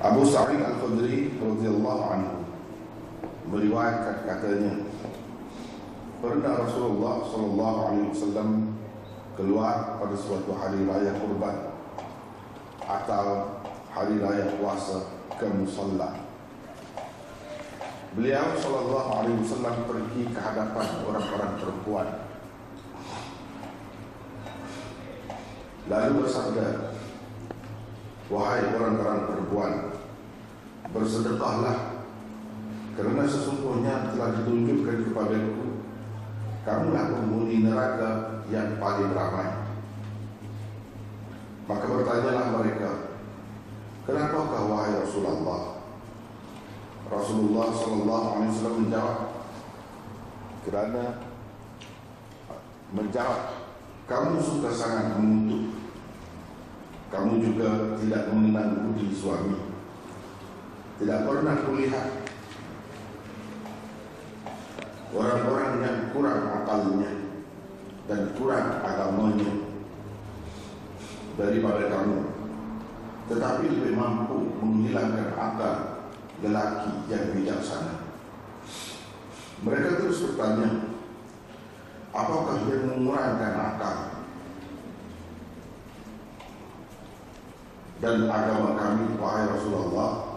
Abu Sa'id Al-Khudri radhiyallahu anhu meriwayatkan katanya pernah Rasulullah sallallahu alaihi wasallam keluar pada suatu hari raya kurban atau hari raya puasa ke musalla. Beliau sallallahu alaihi wasallam pergi ke hadapan orang-orang perempuan. Lalu bersabda, Wahai orang-orang perempuan, bersedekahlah kerana sesungguhnya telah ditunjukkan kepadaku kamulah penghuni neraka yang paling ramai. Maka bertanyalah mereka, Kenapakah wahai Rasulullah? Rasulullah sallallahu alaihi wasallam menjawab, kerana menjawab, kamu suka sangat mengutuk kamu juga tidak mengenal budi suami Tidak pernah kulihat Orang-orang yang kurang akalnya Dan kurang agamanya Daripada kamu. Tetapi lebih mampu menghilangkan akal Lelaki yang bijaksana. Mereka terus bertanya Apakah yang mengurangkan akal dan agama kami wahai Rasulullah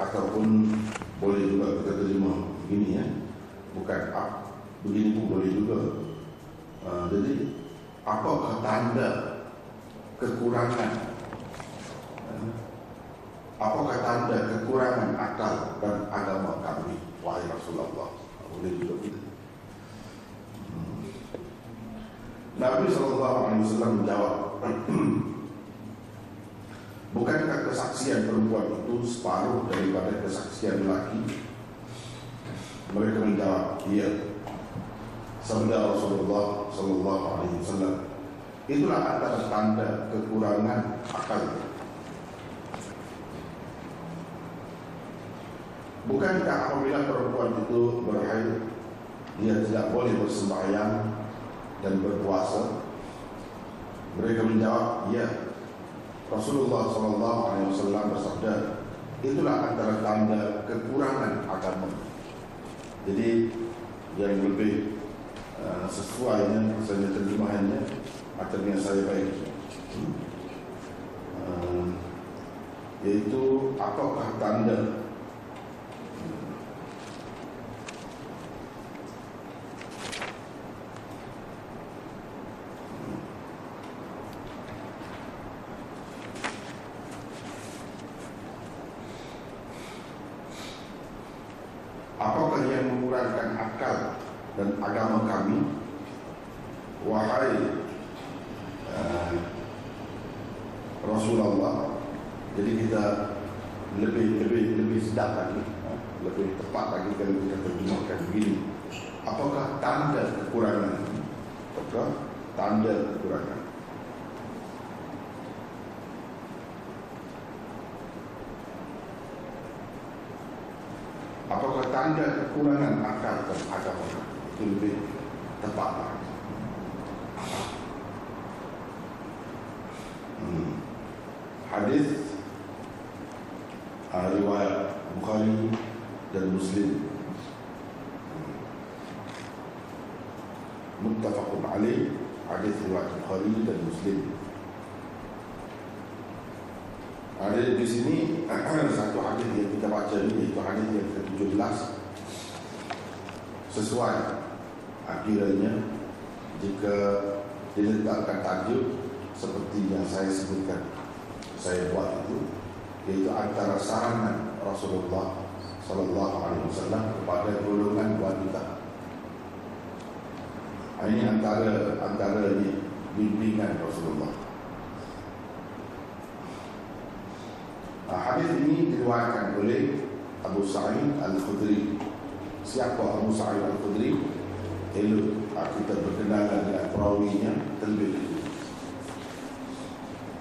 ataupun boleh juga kita terima. Begini ya. Bukan ah, begini pun boleh juga. Uh, jadi apakah tanda kekurangan? Uh, apakah tanda kekurangan akal dan agama kami? Wahai Rasulullah. Boleh juga kita. Nabi SAW menjawab, Bukankah kesaksian perempuan itu separuh daripada kesaksian lelaki? Mereka menjawab, iya. Sabda Rasulullah Sallallahu Alaihi Wasallam. Itulah antara tanda kekurangan akal. Bukankah apabila perempuan itu berhaid Dia tidak boleh bersembahyang dan berpuasa Mereka menjawab, ya Rasulullah SAW bersabda Itulah antara tanda kekurangan agama. Jadi yang lebih uh, sesuainya Saya terjemahannya Akhirnya saya baik uh, Yaitu apakah tanda Apakah yang mengurangkan akal dan agama kami Wahai uh, Rasulullah. Jadi kita lebih lebih lebih sedap lagi uh, Lebih tepat lagi kalau kita terjemahkan begini. Apakah tanda kekurangan? Apakah tanda kekurangan? Apakah tanda kekurangan akal dan agama? Itu lebih tepat hmm. Hadis riwayat Bukhari dan Muslim. Muttafaqun alaih hadis riwayat Bukhari dan Muslim. Ada di sini satu hadis yang kita baca ini itu hadis yang ke-17 sesuai akhirnya jika diletakkan tajuk seperti yang saya sebutkan saya buat itu yaitu antara sarangan Rasulullah sallallahu alaihi wasallam kepada golongan wanita. Ini antara antara bimbingan Rasulullah. Hadis ini diriwayatkan oleh Abu Sa'id Al-Khudri. Siapa Abu Sa'id Al-Khudri? Elok kita berkenalan dengan perawinya terlebih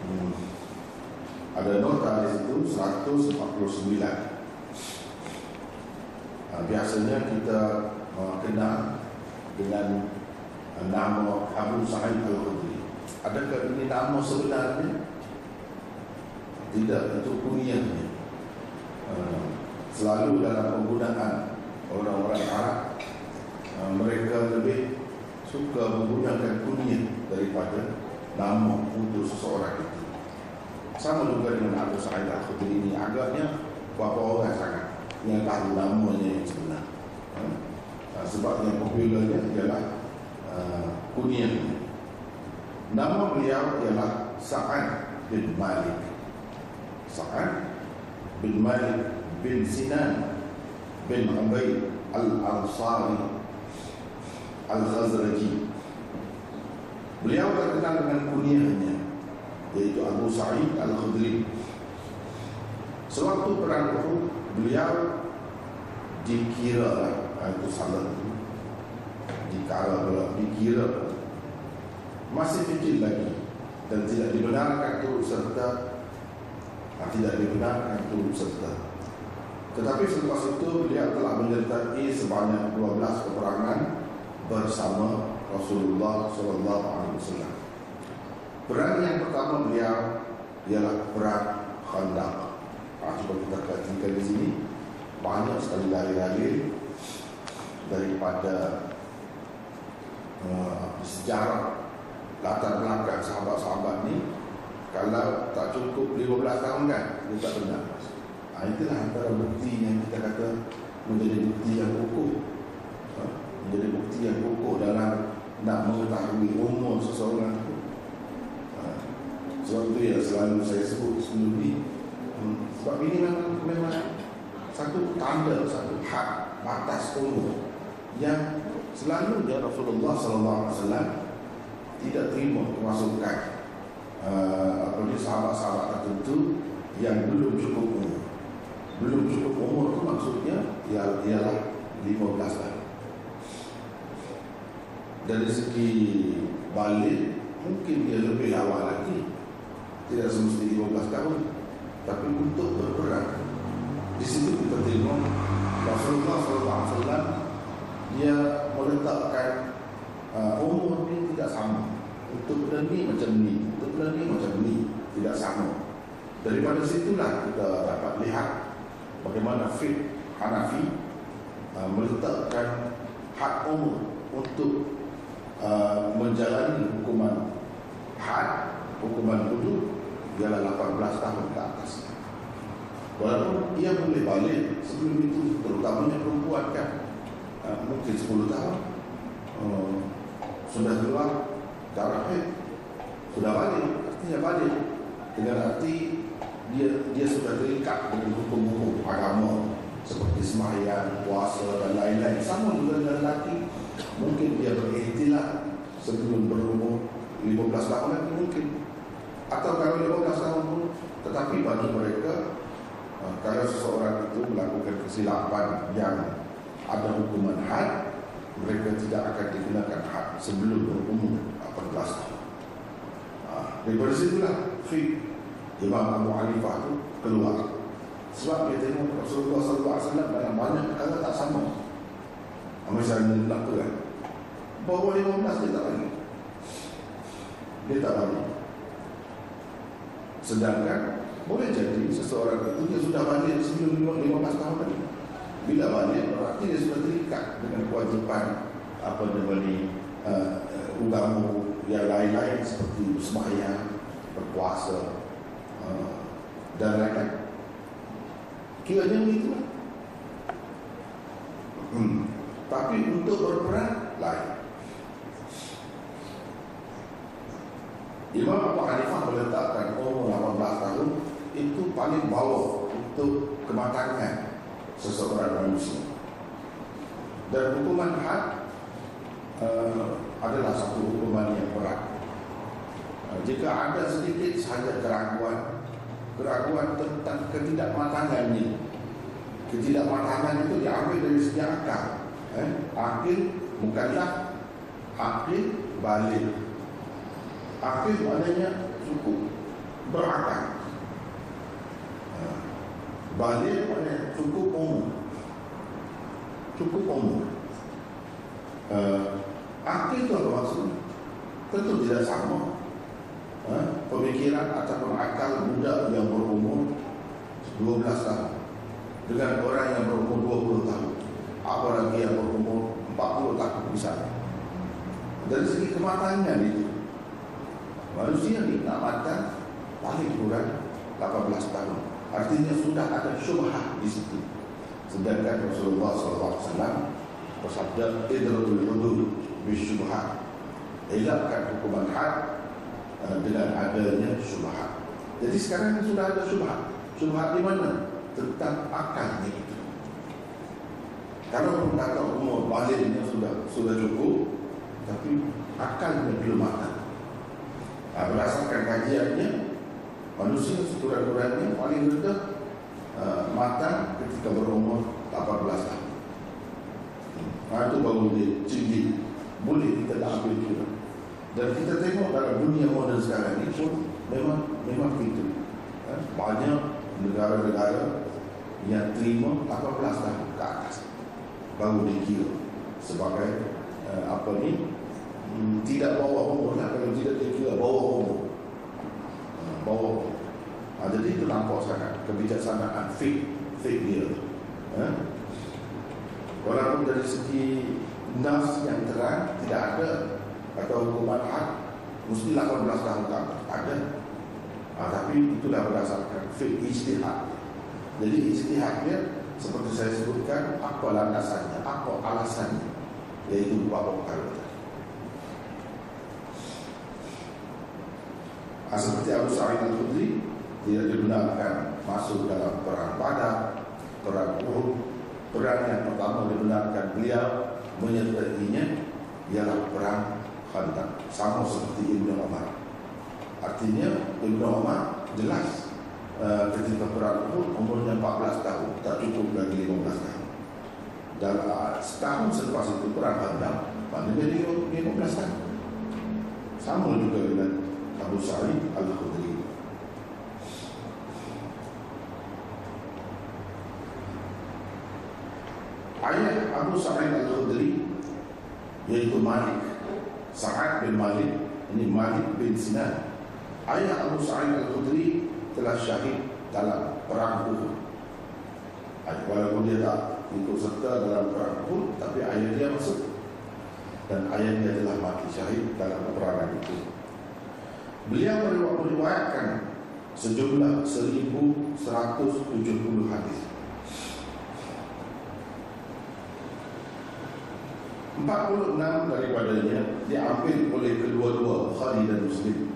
hmm. Ada nota di situ 149. Nah, biasanya kita uh, kenal dengan nama Abu Sa'id Al-Khudri. Adakah ini nama sebenarnya? Tidak, itu kunyahnya. Uh, selalu dalam penggunaan orang-orang Arab, mereka lebih suka menggunakan kunyah daripada nama untuk seseorang itu. Sama juga dengan Abu Sa'id Al-Khudri ini, agaknya berapa orang sangat yang tahu namanya yang sebenar. Uh, sebab yang popularnya ialah uh, kunyah. Nama beliau ialah Sa'ad bin Malik. Sa'ad bin Malik bin Sinan bin Ubaid Al-Ansari Al-Khazraji Beliau terkenal dengan kunyahnya Iaitu Abu Sa'id Al-Khudri Sewaktu perang Uhud Beliau dikira lah Itu salah Dikara pula Dikira Masih kecil lagi Dan tidak dibenarkan turut serta tidak dibenarkan turut serta. Tetapi selepas itu beliau telah menyertai sebanyak 12 peperangan bersama Rasulullah sallallahu alaihi wasallam. Perang yang pertama beliau ialah perang Khandaq. Ah, cuba kita perhatikan di sini. Banyak sekali lari-lari daripada uh, sejarah latar belakang sahabat-sahabat ni. Kalau tak cukup 15 tahun kan Dia tak benar ha, Itulah antara bukti yang kita kata Menjadi bukti yang kukuh. Ha, Menjadi bukti yang kukuh dalam Nak mengetahui umur seseorang Sebab itu yang selalu saya sebut ini hmm, Sebab ini memang, memang Satu tanda, satu hak Batas umur Yang selalu dia Rasulullah SAW Tidak terima kemasukan uh, apa ni sahabat-sahabat tertentu yang belum cukup umur. Belum cukup umur itu maksudnya ialah 15 tahun. Dari segi balik mungkin dia lebih awal lagi. Tidak semesti 15 tahun. Tapi untuk berperang di situ kita tengok Rasulullah SAW dia meletakkan uh, umur ini tidak sama untuk benda ni macam ni Untuk benda ni macam ni Tidak sama Daripada situlah kita dapat lihat Bagaimana Fit Hanafi uh, Meletakkan Hak umur Untuk uh, Menjalani hukuman Had Hukuman hudud Ialah 18 tahun ke atas. Walaupun ia boleh balik Sebelum itu Terutamanya perempuan kan. Uh, Mungkin 10 tahun. Uh, Sudah keluar darah haid sudah balik artinya balik. Dengan arti dia dia sudah terikat dengan hukum-hukum agama seperti sembahyang, puasa dan lain-lain. Sama juga dengan lelaki. Mungkin dia berikhtilat sebelum berumur 15 tahun lagi mungkin atau kalau 15 tahun pun tetapi bagi mereka uh, kalau seseorang itu melakukan kesilapan yang ada hukuman had mereka tidak akan digunakan had sebelum berumur 18 tahun. Ha, daripada situlah Fik Imam Abu Hanifah itu keluar. Sebab dia tengok Rasulullah SAW dalam banyak perkara tak sama. Misalnya nak tu. Bawa 15 dia tak bagi. Dia tak bagi. Sedangkan boleh jadi seseorang itu dia sudah balik sebelum 15 tahun lagi. Bila balik berarti dia sudah terikat dengan kewajipan apa namanya uh, agama yang lain-lain seperti sembahyang, berpuasa uh, dan lain-lain. Kiranya begitu lah. Hmm. Tapi untuk berperang lain. Imam Abu Hanifah meletakkan umur 18 tahun itu paling bawah untuk kematangan seseorang manusia. Dan hukuman had uh, adalah satu hukuman yang berat. Uh, jika ada sedikit sahaja keraguan, keraguan tentang ketidakmatangannya, ketidakmatangan itu diambil dari segi akal. Eh? Akil bukanlah akil balik. Akil maknanya cukup berakal. Uh, balik maknanya cukup umur. Cukup umur. Uh, Akil itu apa maksudnya? Tentu tidak sama ha? Pemikiran ataupun akal budak yang berumur 12 tahun Dengan orang yang berumur 20 tahun Apalagi yang berumur 40 tahun misalnya Dari segi kematangan itu Manusia matang paling kurang 18 tahun. Artinya sudah ada syubhat di situ. Sedangkan Rasulullah SAW bersabda Idratul hudud bisyubhat Elakkan hukuman had uh, dengan adanya syubhat Jadi sekarang sudah ada syubhat Syubhat di mana? Tentang akalnya itu. Kalau pun kata umur baliknya sudah sudah cukup Tapi akalnya belum matang nah, Berdasarkan kajiannya Manusia sekurang-kurangnya paling rendah uh, matang ketika berumur 18 tahun. Nah, itu baru dia tinggi. Boleh kita tak ambil kira. Dan kita tengok dalam dunia moden sekarang ini pun memang memang begitu. Ya, banyak negara-negara yang terima 18 tahun ke atas baru dikira sebagai uh, apa ni hmm, tidak bawa umur lah kalau tidak dikira bawa umur uh, bawa umur Ha, jadi itu nampak sangat kebijaksanaan fake fake dia. Ha? Walaupun dari segi nas yang terang tidak ada atau hukuman had mesti 18 tahun tak ada. Ha, tapi itulah berdasarkan fake ijtihad. Jadi ijtihadnya seperti saya sebutkan apa landasannya, apa alasannya yaitu beberapa perkara Ha, seperti Abu Sa'id Al-Khudri tidak dibenarkan masuk dalam perang Badar, perang Uhud. Perang yang pertama dibenarkan beliau menyertainya ialah perang Khandaq. Sama seperti Ibnu Umar. Artinya Ibnu Umar jelas uh, ketika perang Uhud umurnya 14 tahun, tak cukup lagi 15 tahun. Dan uh, setahun selepas itu perang Khandaq, maknanya dia 15 tahun. Sama juga dengan Abu Sa'id Al-Khudri. ayah Abu Sa'id Al-Khudri yaitu Malik. Sa'ad bin Malik ini Malik bin Sinan. Ayah Abu Sa'id Al-Khudri telah syahid dalam perang Uhud. Walaupun dia tak ikut serta dalam perang Uhud tapi ayah dia masuk. Dan ayah dia telah mati syahid dalam peperangan itu beliau meriwayatkan sejumlah 1170 hadis. 46 daripadanya diambil oleh kedua-dua Bukhari dan Muslim.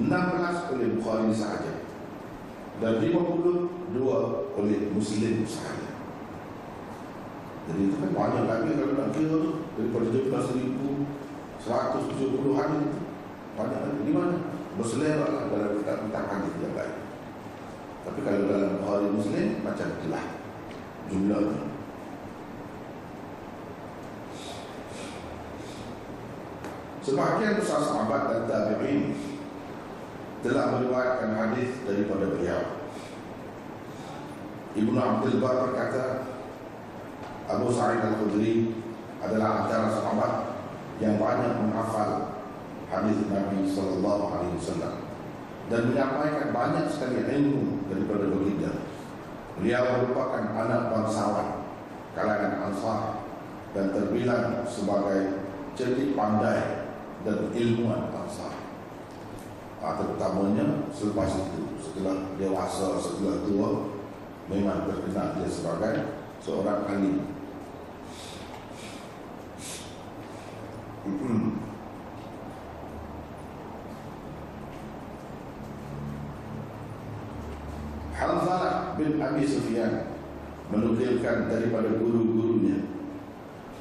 16 oleh Bukhari sahaja dan 52 oleh Muslim sahaja. Jadi itu kan banyak lagi kalau nak kira daripada jumlah 1170 hadis itu banyak di mana? Berselera lah. Dalam kitab-kitab hadis yang lain tapi kalau dalam Bukhari Muslim macam itulah. Jumlahnya Sebahagian besar sahabat dan tabi'in telah meriwayatkan hadis daripada beliau. Ibnu Abdul Bar berkata, Abu Sa'id Al-Khudri adalah antara sahabat yang banyak menghafal hadis Nabi sallallahu alaihi wasallam. Dan menyampaikan banyak sekali ilmu daripada baginda. Beliau merupakan anak bangsawan kalangan Ansar dan terbilang sebagai cerdik pandai dan ilmuwan bangsa ha, terutamanya selepas itu setelah dewasa setelah tua memang terkenal dia sebagai seorang alim Hanzalah bin Abi Sufyan menukilkan daripada guru-gurunya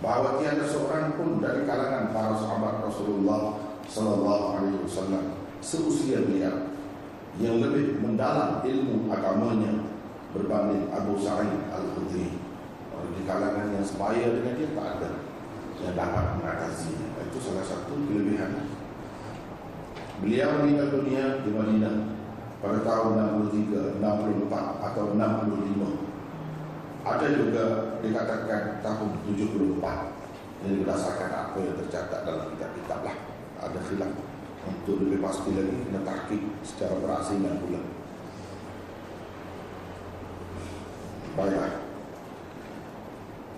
bahawa tiada seorang pun dari kalangan para sahabat Rasulullah sallallahu alaihi wasallam seusia beliau yang lebih mendalam ilmu agamanya berbanding Abu Sa'id Al-Khudri. Di kalangan yang sebaya dengan dia tak ada yang dapat mengatasinya. Itu salah satu kelebihan. Beliau meninggal dunia di Madinah pada tahun 63, 64 atau 65 ada juga dikatakan tahun 74 Ini berdasarkan apa yang tercatat dalam kitab-kitab lah. Ada khilaf Untuk lebih pasti lagi Kena secara berasingan pula Baiklah.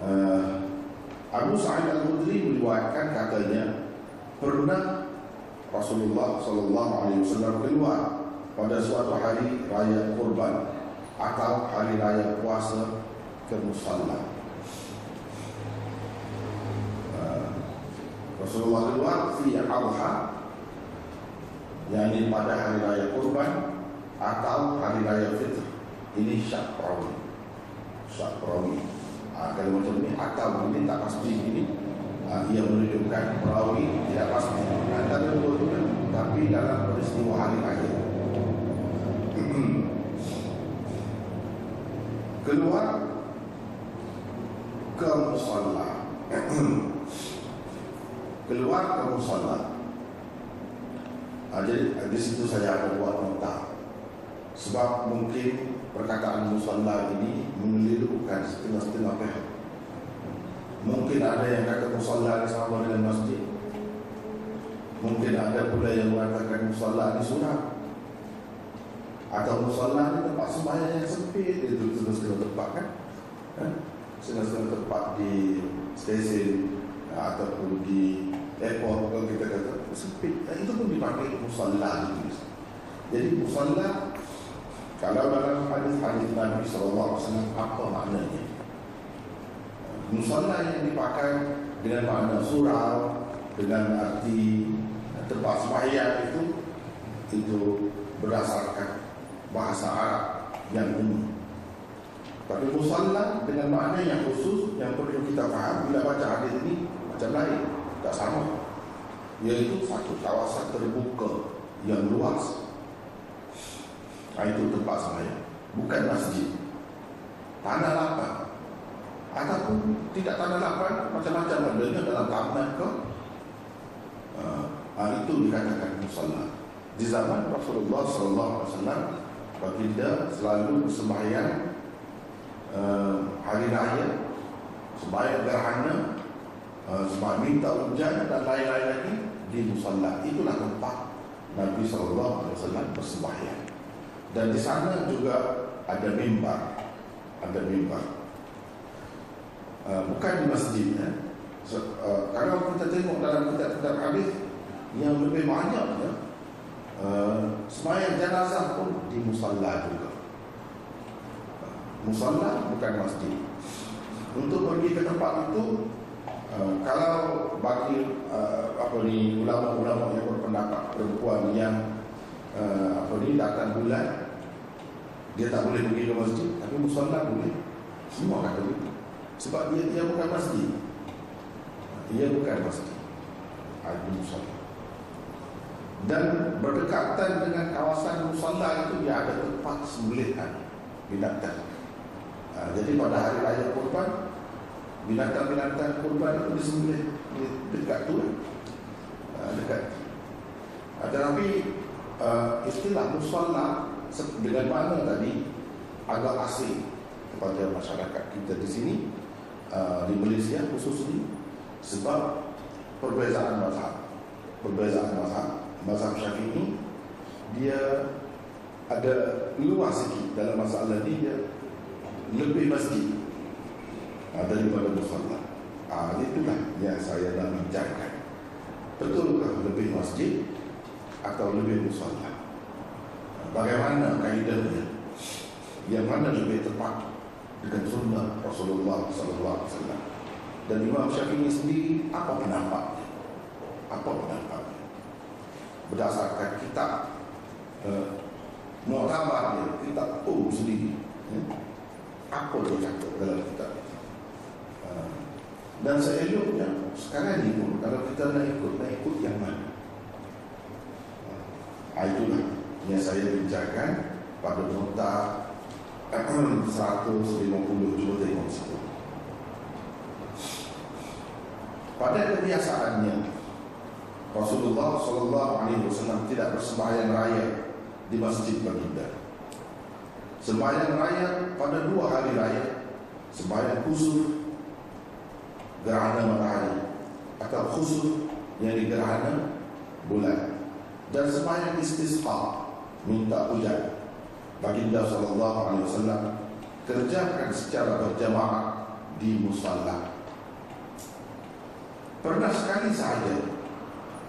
Uh, Abu Sa'id Al-Khudri meriwayatkan katanya Pernah Rasulullah Sallallahu Alaihi Wasallam keluar pada suatu hari raya kurban atau hari raya puasa ke musalla. Uh, Rasulullah keluar fi adha yakni pada hari raya kurban atau hari raya fitr. Ini syak perawi. Syak perawi. Ha, kalau macam ni atau ini tak pasti ini ha, ia menunjukkan perawi tidak pasti tapi dalam peristiwa hari raya keluar. Ke musalla keluar ke musalla ha, jadi di situ saya ada buat nota. Sebab mungkin perkataan musalla ini melilukan setengah-setengah pihak. Mungkin ada yang kata musalla ini sama dengan masjid. Mungkin ada pula yang mengatakan musalla ini surah atau musalla ni tempat sembahyang yang sempit. Itu setengah-setengah tempat kan? Ha? setengah-setengah tempat di stesen ataupun di airport kalau kita kata sempit. Ha, itu pun dipakai musalla jadi musalla kalau dalam hadis-hadis Nabi SAW apa maknanya? Musalla yang dipakai dengan makna surau dengan arti tempat sembahyang itu itu berdasarkan bahasa Arab yang umum. Tapi musalla dengan makna yang khusus yang perlu kita faham bila baca hadis ini macam lain, tak sama. Yaitu satu kawasan terbuka yang luas. Nah, itu tempat sembahyang, bukan masjid. Tanah lapang. Ataupun tidak tanah lapang, macam-macam adanya dalam taman ke. Uh, itu dikatakan musalla. Di zaman Rasulullah sallallahu alaihi wasallam baginda selalu bersembahyang uh, hari raya sembahyang gerhana uh, sembahyang minta hujan dan lain-lain lagi di musalla itulah tempat Nabi sallallahu alaihi wasallam bersembahyang. Dan di sana juga ada mimbar ada mimbar. Uh, bukan di masjid ya. so, uh, kalau kita tengok dalam kitab-kitab hadis yang lebih banyak ya, Uh, semayang jenazah pun di musalla juga. Musalla bukan masjid. Untuk pergi ke tempat itu uh, kalau bagi uh, apa ni ulama-ulama yang berpendapat perempuan yang uh, apa ni datang bulan dia tak boleh pergi ke masjid tapi musalla boleh. Semua kata begitu sebab dia dia bukan masjid. Dia bukan masjid. Ada musalla dan berdekatan dengan kawasan musalla itu dia ada tempat sembelihan binatang. Ha, jadi pada hari raya kurban binatang-binatang kurban itu disembelih di dekat tu ha, dekat. Ha, tetapi uh, istilah musalla dengan mana tadi agak asing kepada masyarakat kita di sini uh, di Malaysia khususnya sebab perbezaan mazhab perbezaan mazhab mazhab syafi'i dia ada luas sikit dalam masalah ni dia lebih masjid. Uh, daripada musalla uh, itulah yang saya nak bincangkan. Betulkah lebih masjid atau lebih musalla bagaimana kaidahnya? Yang mana lebih tepat dengan sunnah Rasulullah wasallam? Dan Imam Syafi'i sendiri apa pendapatnya apa pendapatnya berdasarkan kitab uh, Mu'tabar dia, kitab Um sendiri ya. apa dia cakap dalam kitab uh, dan saya eloknya sekarang ni pun kalau kita nak ikut nak ikut yang mana? Uh, itulah yang saya bincangkan pada nota 150 cuba tengok situ pada kebiasaannya Rasulullah sallallahu alaihi wasallam tidak bersembahyang raya di Masjid Baginda. Sembahyang raya pada dua hari raya, sembahyang kusuf gerhana matahari atau khusus yang digerhana bulan. Dan sembahyang istisqa minta hujan. Baginda sallallahu alaihi wasallam kerjakan secara berjamaah di musalla pernah sekali sahaja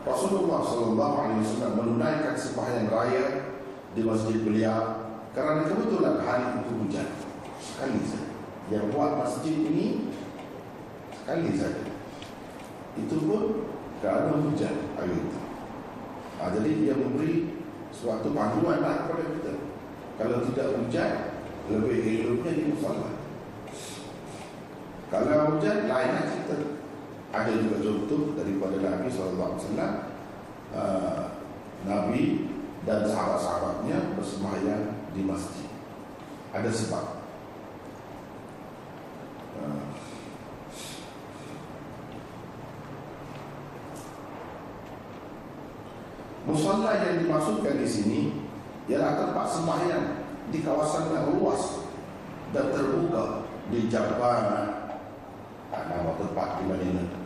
Rasulullah sallallahu alaihi wasallam menunaikan sembahyang raya di masjid beliau kerana kebetulan hari itu hujan. Sekali saja. Yang buat masjid ini sekali saja. Itu pun kerana hujan hari itu. Ha, jadi dia memberi suatu panduan lah kepada kita. Kalau tidak hujan lebih eloknya di musallah kalau hujan lain lah cerita ada juga contoh daripada Nabi SAW uh, Nabi dan sahabat-sahabatnya bersembahyang di masjid ada sebab uh, yang dimaksudkan di sini ialah tempat sembahyang di kawasan yang luas dan terbuka di Jabana. Nama tempat di Madinah.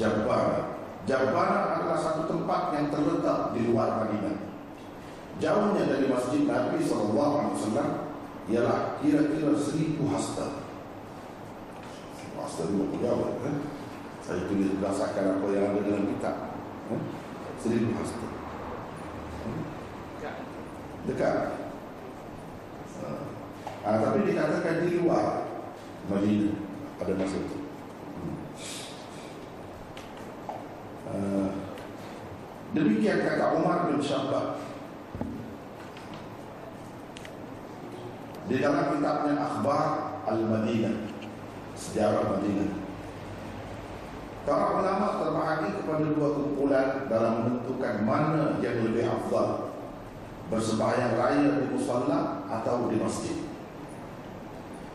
Jabana. Jabana adalah satu tempat yang terletak di luar Madinah. Jauhnya dari Masjid Nabi SAW ialah kira-kira seribu hasta. Hasta itu jauh, kan? Saya tulis berdasarkan apa yang ada dalam kitab. Seribu hasta Dekat ha, Tapi dikatakan di luar Madinah Pada masa itu ha, Demikian kata Umar bin Syabbat Di dalam kitabnya Akhbar Al-Madinah Sejarah Madinah. Para ulama terbahagi kepada dua kumpulan dalam menentukan mana yang lebih afdal bersembahyang raya di musalla atau di masjid.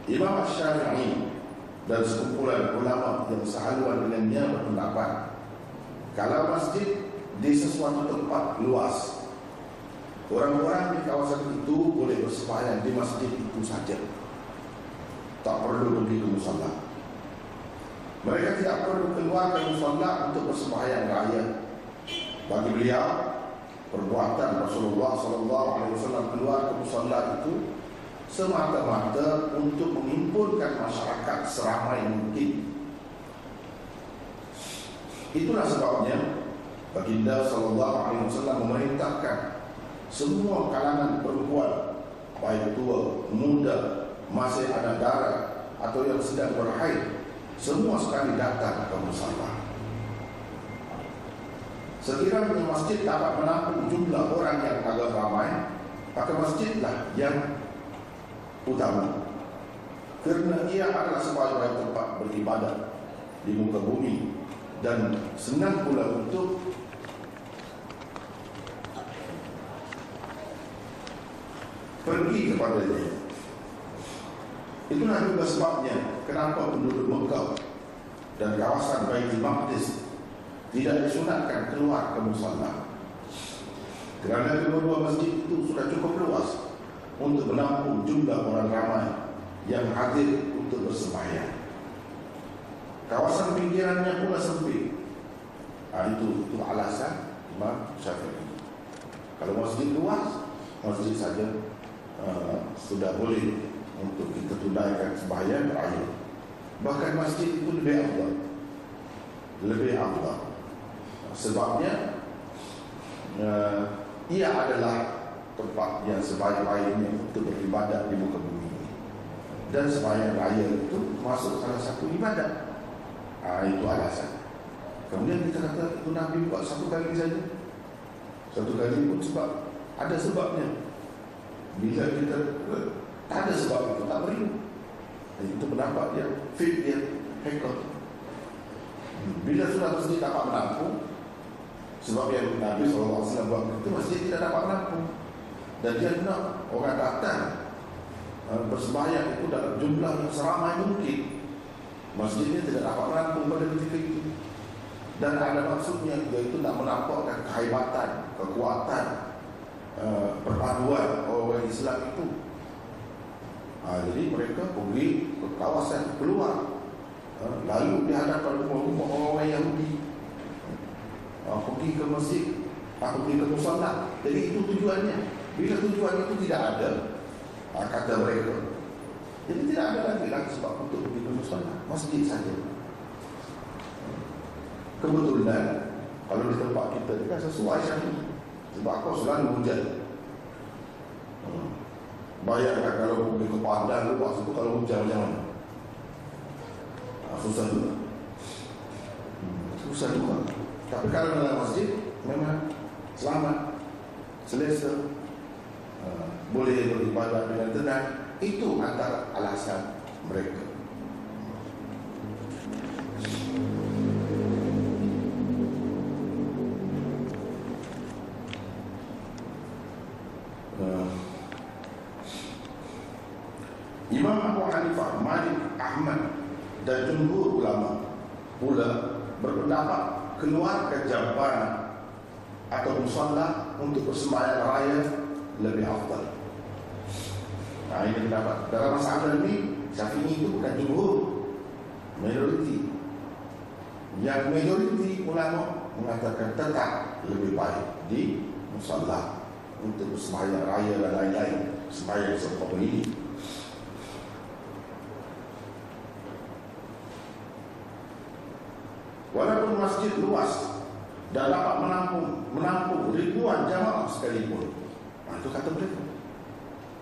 Imam Syafi'i dan sekumpulan ulama yang sehaluan dengannya berpendapat kalau masjid di sesuatu tempat luas orang-orang di kawasan itu boleh bersembahyang di masjid itu saja tak perlu pergi ke musalla mereka tidak perlu keluar dari musola untuk bersembahyang raya. Bagi beliau, perbuatan Rasulullah SAW keluar ke musola itu semata-mata untuk mengumpulkan masyarakat seramai mungkin. Itulah sebabnya baginda Sallallahu Alaihi Wasallam memerintahkan semua kalangan perempuan baik tua, muda, masih ada darah atau yang sedang berhaid semua sekali datang ke musafah. Sekiranya masjid dapat menampung jumlah orang yang agak ramai, maka masjidlah yang utama. Kerana ia adalah sebagai tempat beribadah di muka bumi dan senang pula untuk pergi kepadanya. Itulah juga sebabnya kenapa penduduk Mekah dan kawasan Baitul Maqdis tidak disunatkan keluar ke musalla. Kerana kedua-dua masjid itu sudah cukup luas untuk menampung jumlah orang ramai yang hadir untuk bersembahyang. Kawasan pinggirannya pula sempit. Ha, itu itu alasan Imam Syafi'i. Kalau masjid luas, masjid saja uh, sudah boleh untuk kita tunaikan sembahyang terakhir. Bahkan masjid itu lebih afdal. Lebih afdal. Sebabnya uh, ia adalah tempat yang sebaik-baiknya untuk beribadat di muka bumi. Dan sembahyang raya itu masuk salah satu ibadat. Ha, itu alasan. Kemudian kita kata itu Nabi buat satu kali saja. Satu kali pun sebab ada sebabnya. Bila kita tak ada sebab itu, tak perlu. Itu pendapat dia, fit dia, hekot. Bila sudah masjid dapat menampung, sebab yang Nabi SAW buat itu masjid tidak dapat menampung. Dan dia nak orang datang uh, bersembahyang itu dalam jumlah yang seramai mungkin. Masjidnya tidak dapat menampung pada ketika itu. Dan ada maksudnya itu nak menampakkan kehebatan, kekuatan, uh, perpaduan orang Islam itu. Ha, Jadi mereka pergi ke kawasan keluar Ha, lalu di hadapan rumah-rumah orang-orang Yahudi. Ha, pergi ke masjid ha, pergi ke musallah jadi itu tujuannya. Bila tujuannya itu tidak ada ha, kata mereka jadi tidak ada lagi lagi sebab untuk pergi ke masjid saja. Kebetulan kalau di tempat kita kan sesuai saja sebab kau selalu hujan. Hmm. bayangkan kalau pergi ke Padang luas itu kalau hujan macam mana? Susah juga. Hmm, susah juga. Tapi kalau dalam masjid memang selamat. Selesa. Uh, boleh beribadah dengan tenang itu antara alasan mereka uh, Imam Abu Hanifah, Malik, Ahmad dan jumhur ulama pula berpendapat keluar ke jamban atau musallah untuk bersembahyang raya lebih afdal. Nah ini pendapat. Dalam masalah ini, Syafi'i itu bukan jumhur, majoriti. Yang majoriti ulama mengatakan tetap lebih baik di musallah untuk bersembahyang raya dan lain-lain sembahyang seperti ini. Walaupun masjid luas dan dapat menampung menampung ribuan jamaah sekalipun. Nah, itu kata mereka.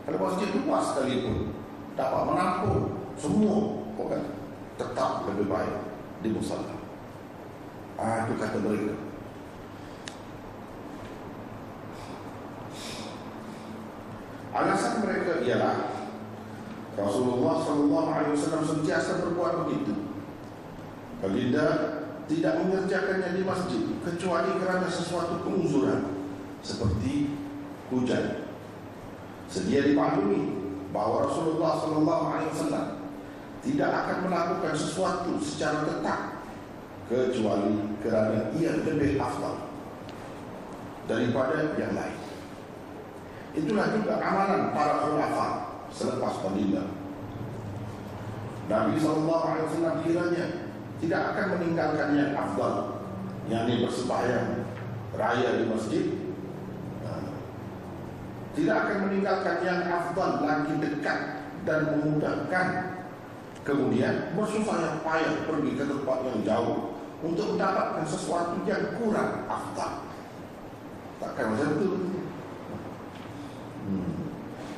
Kalau masjid luas sekalipun dapat menampung semua orang tetap lebih baik di musallah. Ah, itu kata mereka. Alasan mereka ialah Rasulullah Sallallahu Alaihi Wasallam sentiasa berbuat begitu. Baginda tidak mengerjakannya di masjid kecuali kerana sesuatu penguzuran seperti hujan. Sedia dipaklumi bahawa Rasulullah sallallahu alaihi wasallam tidak akan melakukan sesuatu secara tetap kecuali kerana ia lebih afdal daripada yang lain. Itulah juga amalan para khulafa selepas baginda. Nabi sallallahu alaihi wasallam kiranya tidak akan meninggalkan yang afdal yang ini bersembahyang raya di masjid tidak akan meninggalkan yang afdal lagi dekat dan memudahkan. Kemudian bersusah payah pergi ke tempat yang jauh untuk mendapatkan sesuatu yang kurang afdal. Takkan macam itu hmm.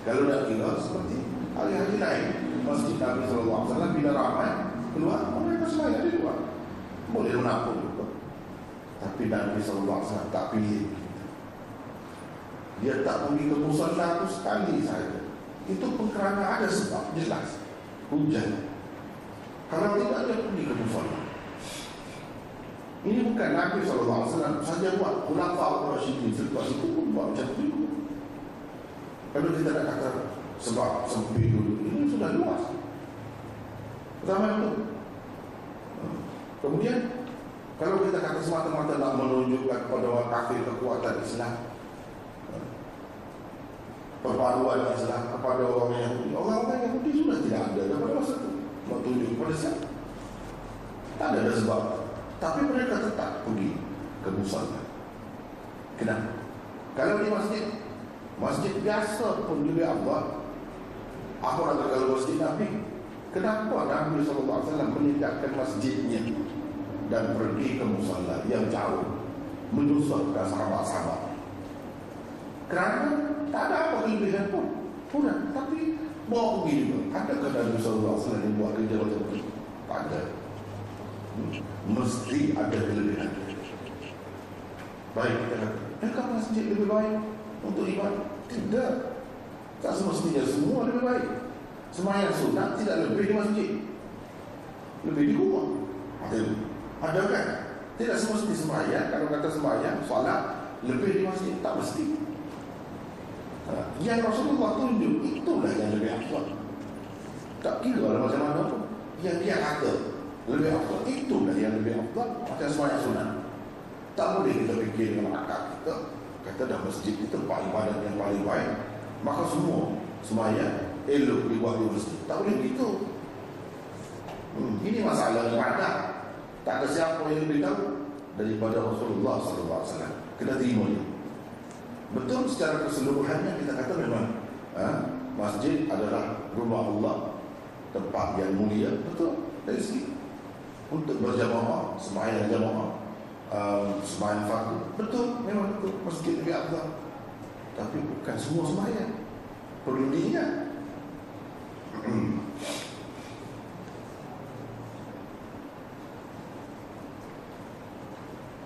kalau nak kira seperti hari-hari lain masjid Nabi SAW bila ramai keluar mereka semuanya di luar. Boleh menampung juga. Tapi Nabi SAW tak pilih dia tak pergi ke musallah itu sekali saja. Itu kerana ada sebab jelas. Hujan. Kalau tidak dia pergi ke musallah ini bukan Nabi SAW saja buat Khulafa Rasyidin Selepas itu pun buat macam itu Kalau kita nak kata Sebab sempit dulu. Ini sudah luas. Pertama itu. Kemudian Kalau kita kata semata-mata nak menunjukkan kepada orang kafir kekuatan Islam Perpaduan Islam kepada orang Yahudi. Orang-orang Yahudi sudah tidak ada. Dapat masa itu Nak tunjuk kepada siapa? Tak ada, ada sebab. Tapi mereka tetap pergi ke Musallah Kenapa? Kalau di masjid Masjid biasa pun juga Allah. Apa nak kalau masjid Nabi Kenapa Nabi SAW meninggalkan masjidnya dan pergi ke musallah yang jauh? Menyusahkan sahabat-sahabat? Kerana tak ada apa kelebihan pun. Pun tapi bawa pergi juga. Adakah Nabi SAW yang buat kerja macam itu? Tak ada. Hmm? Mesti ada kelebihan. Baik kita kata, adakah masjid lebih baik untuk ibadah? Tidak. Tak semestinya semua lebih baik. Semayang sunat tidak lebih di masjid Lebih di rumah Ada, ada kan? Tidak semesti semayang Kalau kata semayang, solat Lebih di masjid, tak mesti Yang Rasulullah tunjuk Itulah yang lebih akhbar Tak kira lah macam mana pun Yang dia kata Lebih akhbar Itulah yang lebih akhbar Macam semayang sunat Tak boleh kita fikir dengan akal kita Kata dah masjid itu tempat ibadat yang paling baik Maka semua semayang elok dibuat di masjid. Tak boleh begitu. Hmm, ini masalah ibadah. Tak ada siapa yang lebih tahu daripada Rasulullah SAW. Kena terima dia. Betul secara keseluruhannya kita kata memang ha, masjid adalah rumah Allah, tempat yang mulia. Betul dari segi untuk berjamaah, sembahyang jamaah, um, sembahyang fardu. Betul, memang betul masjid lebih afdal. Tapi bukan semua sembahyang. Perlu diingat.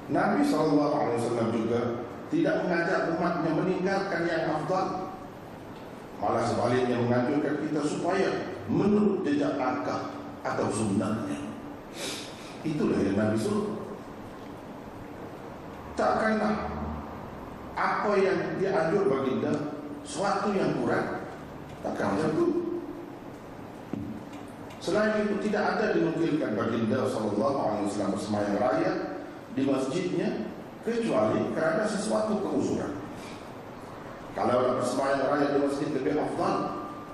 Nabi SAW juga tidak mengajak umatnya meninggalkan yang afdal. Malah sebaliknya menganjurkan kita supaya menurut jejak langkah atau sunnahnya. Itulah yang Nabi suruh. Takkanlah apa yang dianjur baginda suatu yang kurang takkan macam itu selain itu tidak ada dinukilkan baginda wasallam bersemayam raya di masjidnya kecuali kerana sesuatu keusuran. Kalau nak bersemayam raya di masjid lebih afdal,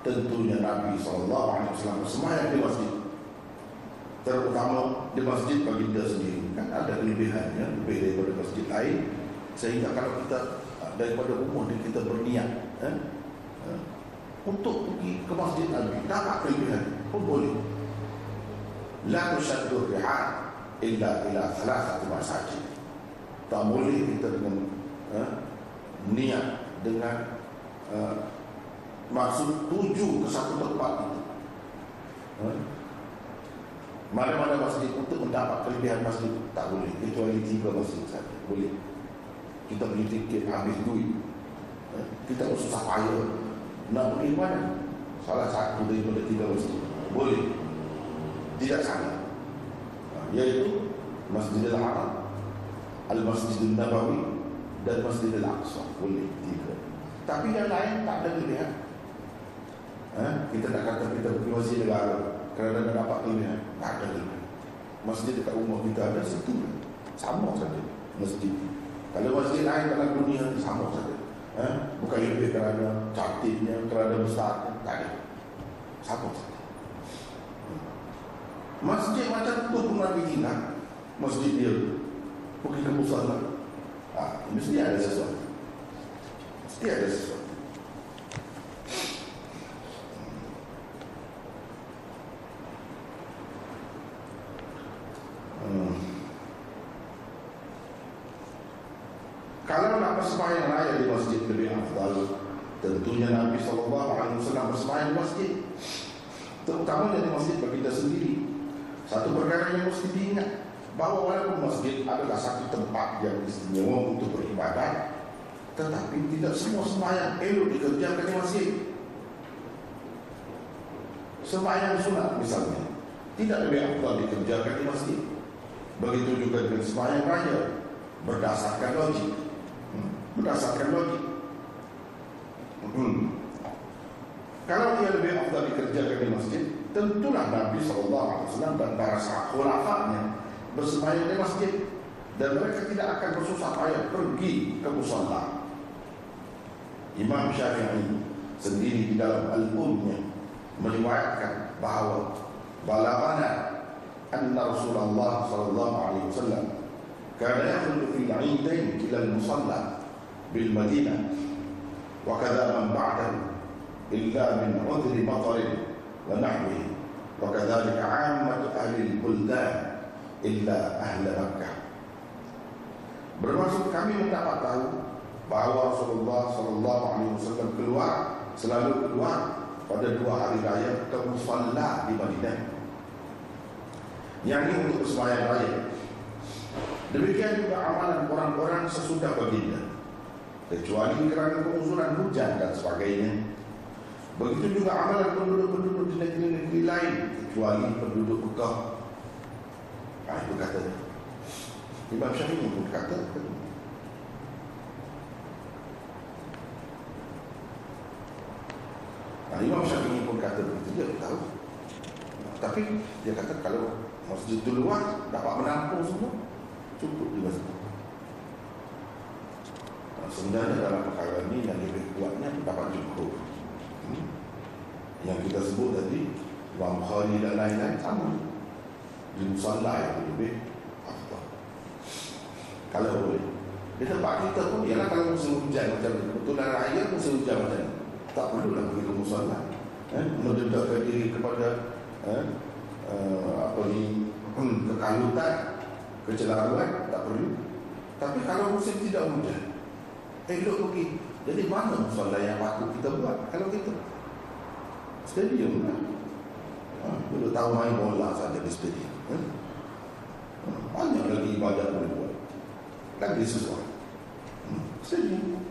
tentunya Nabi SAW bersemayam di masjid. Terutama di masjid baginda sendiri. Kan ada kelebihannya, lebih daripada masjid lain. Sehingga kalau kita daripada rumah kita berniat eh, eh, untuk pergi ke masjid Nabi, dapat kelebihan pun boleh. La tushaddu rihal illa ila thalathati masajid tak boleh kita dengan eh, niat dengan eh, maksud tuju ke satu tempat itu. Eh, mana-mana masjid untuk mendapat kelebihan masjid tak boleh. Kecuali tiga masjid saja boleh. Kita beli tiket habis duit. Eh, kita susah payah. Nak pergi mana salah satu daripada tiga masjid. Boleh. Tidak salah. Yaitu Masjidil Haram Al-Masjidil Nabawi dan Masjidil Aqsa boleh tiga. Tapi yang lain tak ada kelebihan. Ha? kita tak kata kita pergi masjid negara kerana dapat kelebihan. Tak ada kelebihan. Masjid dekat rumah kita ada situ sama saja. Masjid. Kalau masjid lain dalam dunia sama saja. Ha? bukan lebih kerana cantiknya kerana besar tak ada. Sama saja. Masjid macam tu pun Nabi Gina Masjid dia Pergi ke Musala ha, Mesti ada sesuatu. Mesti ada sesuatu. Hmm. Kalau nak bersemayang raya di masjid lebih afdal Tentunya Nabi SAW bersemayang di masjid. Terutamanya di masjid bagi kita sendiri. Satu perkara yang mesti diingat bahawa walaupun masjid adalah satu tempat yang istimewa untuk beribadat tetapi tidak semua sembahyang elok dikerjakan di masjid. Sembahyang sunat misalnya tidak lebih afdal dikerjakan di masjid. Begitu juga dengan sembahyang raya berdasarkan logik. Hmm, berdasarkan logik. Hmm. kalau dia lebih afdal dikerjakan di masjid tentulah Nabi SAW dan para sahabatnya bersemayam di masjid dan mereka tidak akan bersusah payah pergi ke musalla. Imam Syafi'i sendiri di dalam al-Umnya meriwayatkan bahawa balaghana anna Rasulullah sallallahu alaihi wasallam kana yakhruju fil 'aydain ila al-musalla bil Madinah wa kadha man ba'dahu illa min 'udri matar wa nahwihi وكذلك عامة أهل البلدان illa ahla Makkah. Bermaksud kami mendapat tahu bahawa Rasulullah sallallahu alaihi wasallam keluar selalu keluar pada dua hari raya ke musalla di Madinah. Yang ini untuk semayan raya. Demikian juga amalan orang-orang sesudah baginda. Kecuali kerana pengusuran hujan dan sebagainya. Begitu juga amalan penduduk-penduduk di negeri-negeri lain. Kecuali penduduk Mekah Ah itu kata. Imam Syafi'i pun kata Nah, Imam Syafi'i pun kata begitu dia tahu. Tapi dia kata kalau masjid itu luas dapat menampung semua cukup di masjid. Nah, sebenarnya dalam perkara ini yang lebih kuatnya dapat cukup yang kita sebut tadi Imam Bukhari dan lain-lain sama musalla yang lebih. Apa kalau boleh. Di tempat kita pun ialah kalau musim hujan macam ni. Betul dan raya musim hujan macam ni. Tak perlu lah pergi ke musalla eh, mendedahkan diri kepada eh, uh, apa ni kekalutan kecelaruan tak perlu. Tapi kalau musim tidak hujan elok pergi. Jadi mana musalla yang patut kita buat kalau kita? Stadium lah. Ha, tahu main bola saja di stadium Banyak lagi ibadat boleh buat? Lagi sesuai hmm. Stadium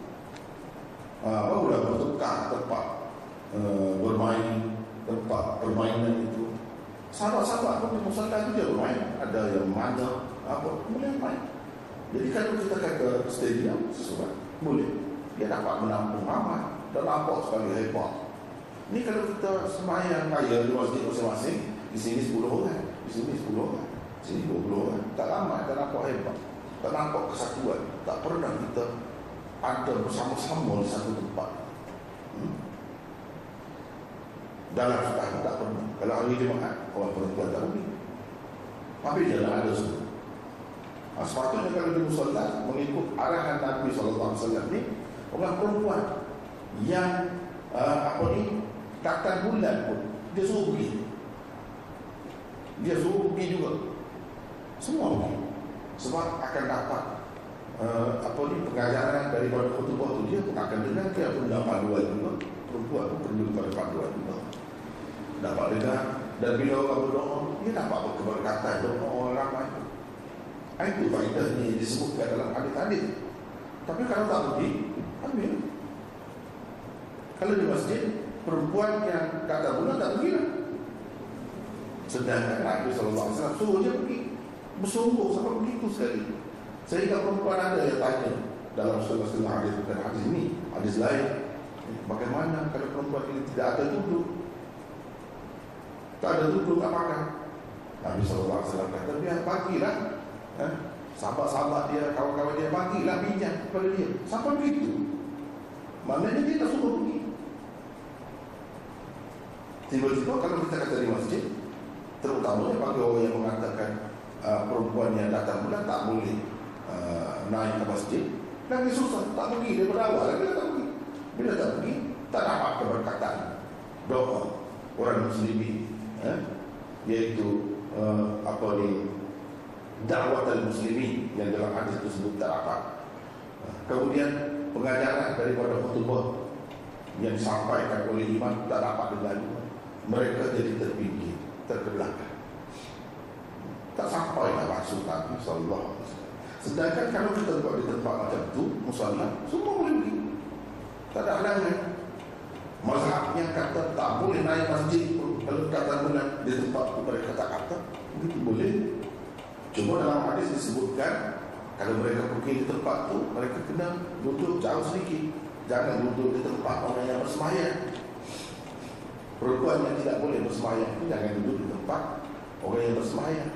ha, Barulah bertukar tempat uh, Bermain Tempat permainan itu. Sahabat-sahabat pun di musyawarah itu dia bermain. Ada yang mana Apa boleh main. Jadi kalau kita kata stadium Sesuai. Boleh. Dia dapat menampung ramai. Dan nampak sekali hebat. Ini kalau kita semayang kaya di masjid masing-masing, di sini 10 orang, sini 10 orang, sini 20 orang. Tak lama, tak nampak hebat. Tak nampak kesatuan. Tak pernah kita ada bersama-sama di satu tempat. Hmm? Dalam setahun tak pernah. Kalau hari Jumaat, orang perempuan tak pergi. Tapi jalan ada semua. Nah, sepatutnya kalau di musallat mengikut arahan Nabi SAW ni orang perempuan yang uh, apa ni takkan bulan pun dia suruh pergi dia suruh pergi juga. Semua pergi sebab akan dapat uh, apa ni pengajaran daripada khutbah tu. Dia pun akan dengar dia pun dapat dua juga. Perempuan pun perlu pada panduan juga. Dapat dengar dan bila orang berdoa dia dapat keberkatan doa orang ramai itu faedah ni disebutkan dalam hadis-hadis. Tapi kalau tak pergi ambil. Kalau di masjid perempuan yang kata bulan tak pergi lah. Sedangkan Nabi SAW suruh dia pergi. Bersungguh sampai begitu sekali. Sehingga perempuan ada yang tanya dalam setengah-setengah hadis bukan hadis ini, hadis lain. Bagaimana kalau perempuan ini tidak ada duduk? Tak ada duduk, apakah? Nabi SAW kata, biar pagilah. Eh? Sahabat-sahabat dia, kawan-kawan dia, pagilah minyak kepada dia. Sampai begitu. Maknanya dia tak suruh pergi. Tiba-tiba kalau kita kata di masjid Terutamanya bagi orang yang mengatakan uh, Perempuan yang datang bulan tak boleh uh, naik ke masjid Lagi susah, tak pergi daripada awal. Bila tak pergi? Bila tak pergi, tak dapat keberkatan. Doa orang muslimin eh? Iaitu uh, Apa ni Da'wat muslimin Yang dalam hadis tersebut tak dapat. Uh, Kemudian pengajaran daripada khutbah yang disampaikan oleh imam tak dapat dengar juga mereka jadi terpinggir, terbelakang. Tak sampai lah maksud Nabi Wasallam. Sedangkan kalau kita buat di tempat macam tu, musallam, semua boleh pergi. Tak ada halangan. Mazhabnya kata tak boleh naik masjid pun kalau kata bulan di tempat tu mereka tak kata, begitu boleh. Cuma dalam hadis disebutkan kalau mereka pergi di tempat tu mereka kena duduk jauh sedikit. Jangan duduk di tempat orang yang bersemayam Perempuan yang tidak boleh bersemayam itu jangan duduk di tempat orang yang bersemayam.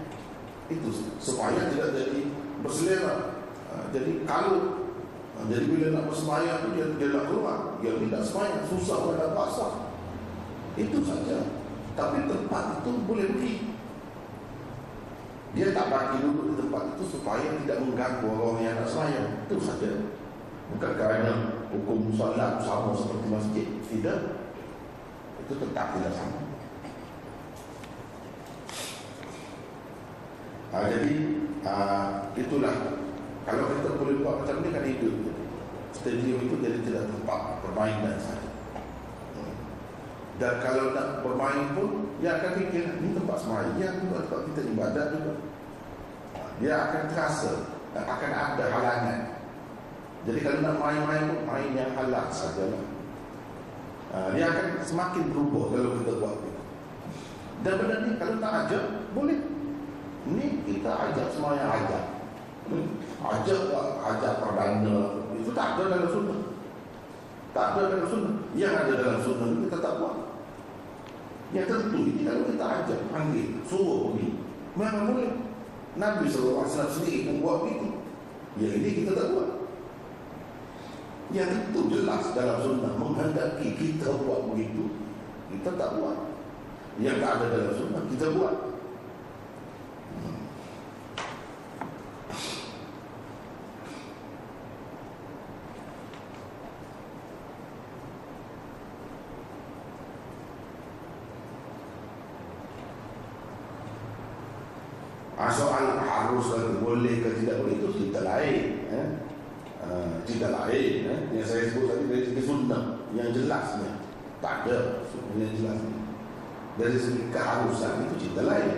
Itu supaya tidak jadi berselera. Ha, jadi kalau ha, jadi bila nak bersemayam itu dia, dia nak keluar. Dia tidak semayam, susah pada basah. Itu saja. Tapi tempat itu boleh pergi. Dia tak bagi duduk di tempat itu supaya tidak mengganggu orang yang nak semayam. Itu saja. Bukan kerana hukum salat sama seperti masjid. Tidak itu tetap tidak sama. Uh, jadi uh, itulah kalau kita boleh buat macam ni kan hidup stadium itu jadi tidak tempat permainan saja. Dan kalau nak bermain pun dia akan fikir ini tempat semayang juga tempat kita ibadat juga. Dia akan terasa akan ada halangan. Jadi kalau nak main-main pun main yang halal sajalah. Ha, dia akan semakin berubah kalau kita buat itu. Dan benda ni kalau tak ajak, boleh. Ni kita ajak semua yang ajak. Hmm. Ajak, ajak perdana. Itu tak ada dalam sunnah. Tak ada dalam sunnah. Yang ada dalam sunnah kita tak buat. Yang tentu ini kalau kita ajak, panggil, suruh pergi. Memang boleh. Nabi SAW sendiri membuat itu. Yang ini kita tak buat yang itu jelas dalam sunnah menghendaki kita buat begitu kita tak buat yang tak ada dalam sunnah kita buat ah, Asal harus boleh ke tidak boleh itu cerita lain. Uh, cerita lain. Eh? Yang saya sebut tadi dari segi sunnah. Yang jelasnya. Tak ada yang jelas. Dari segi keharusan itu cerita lain.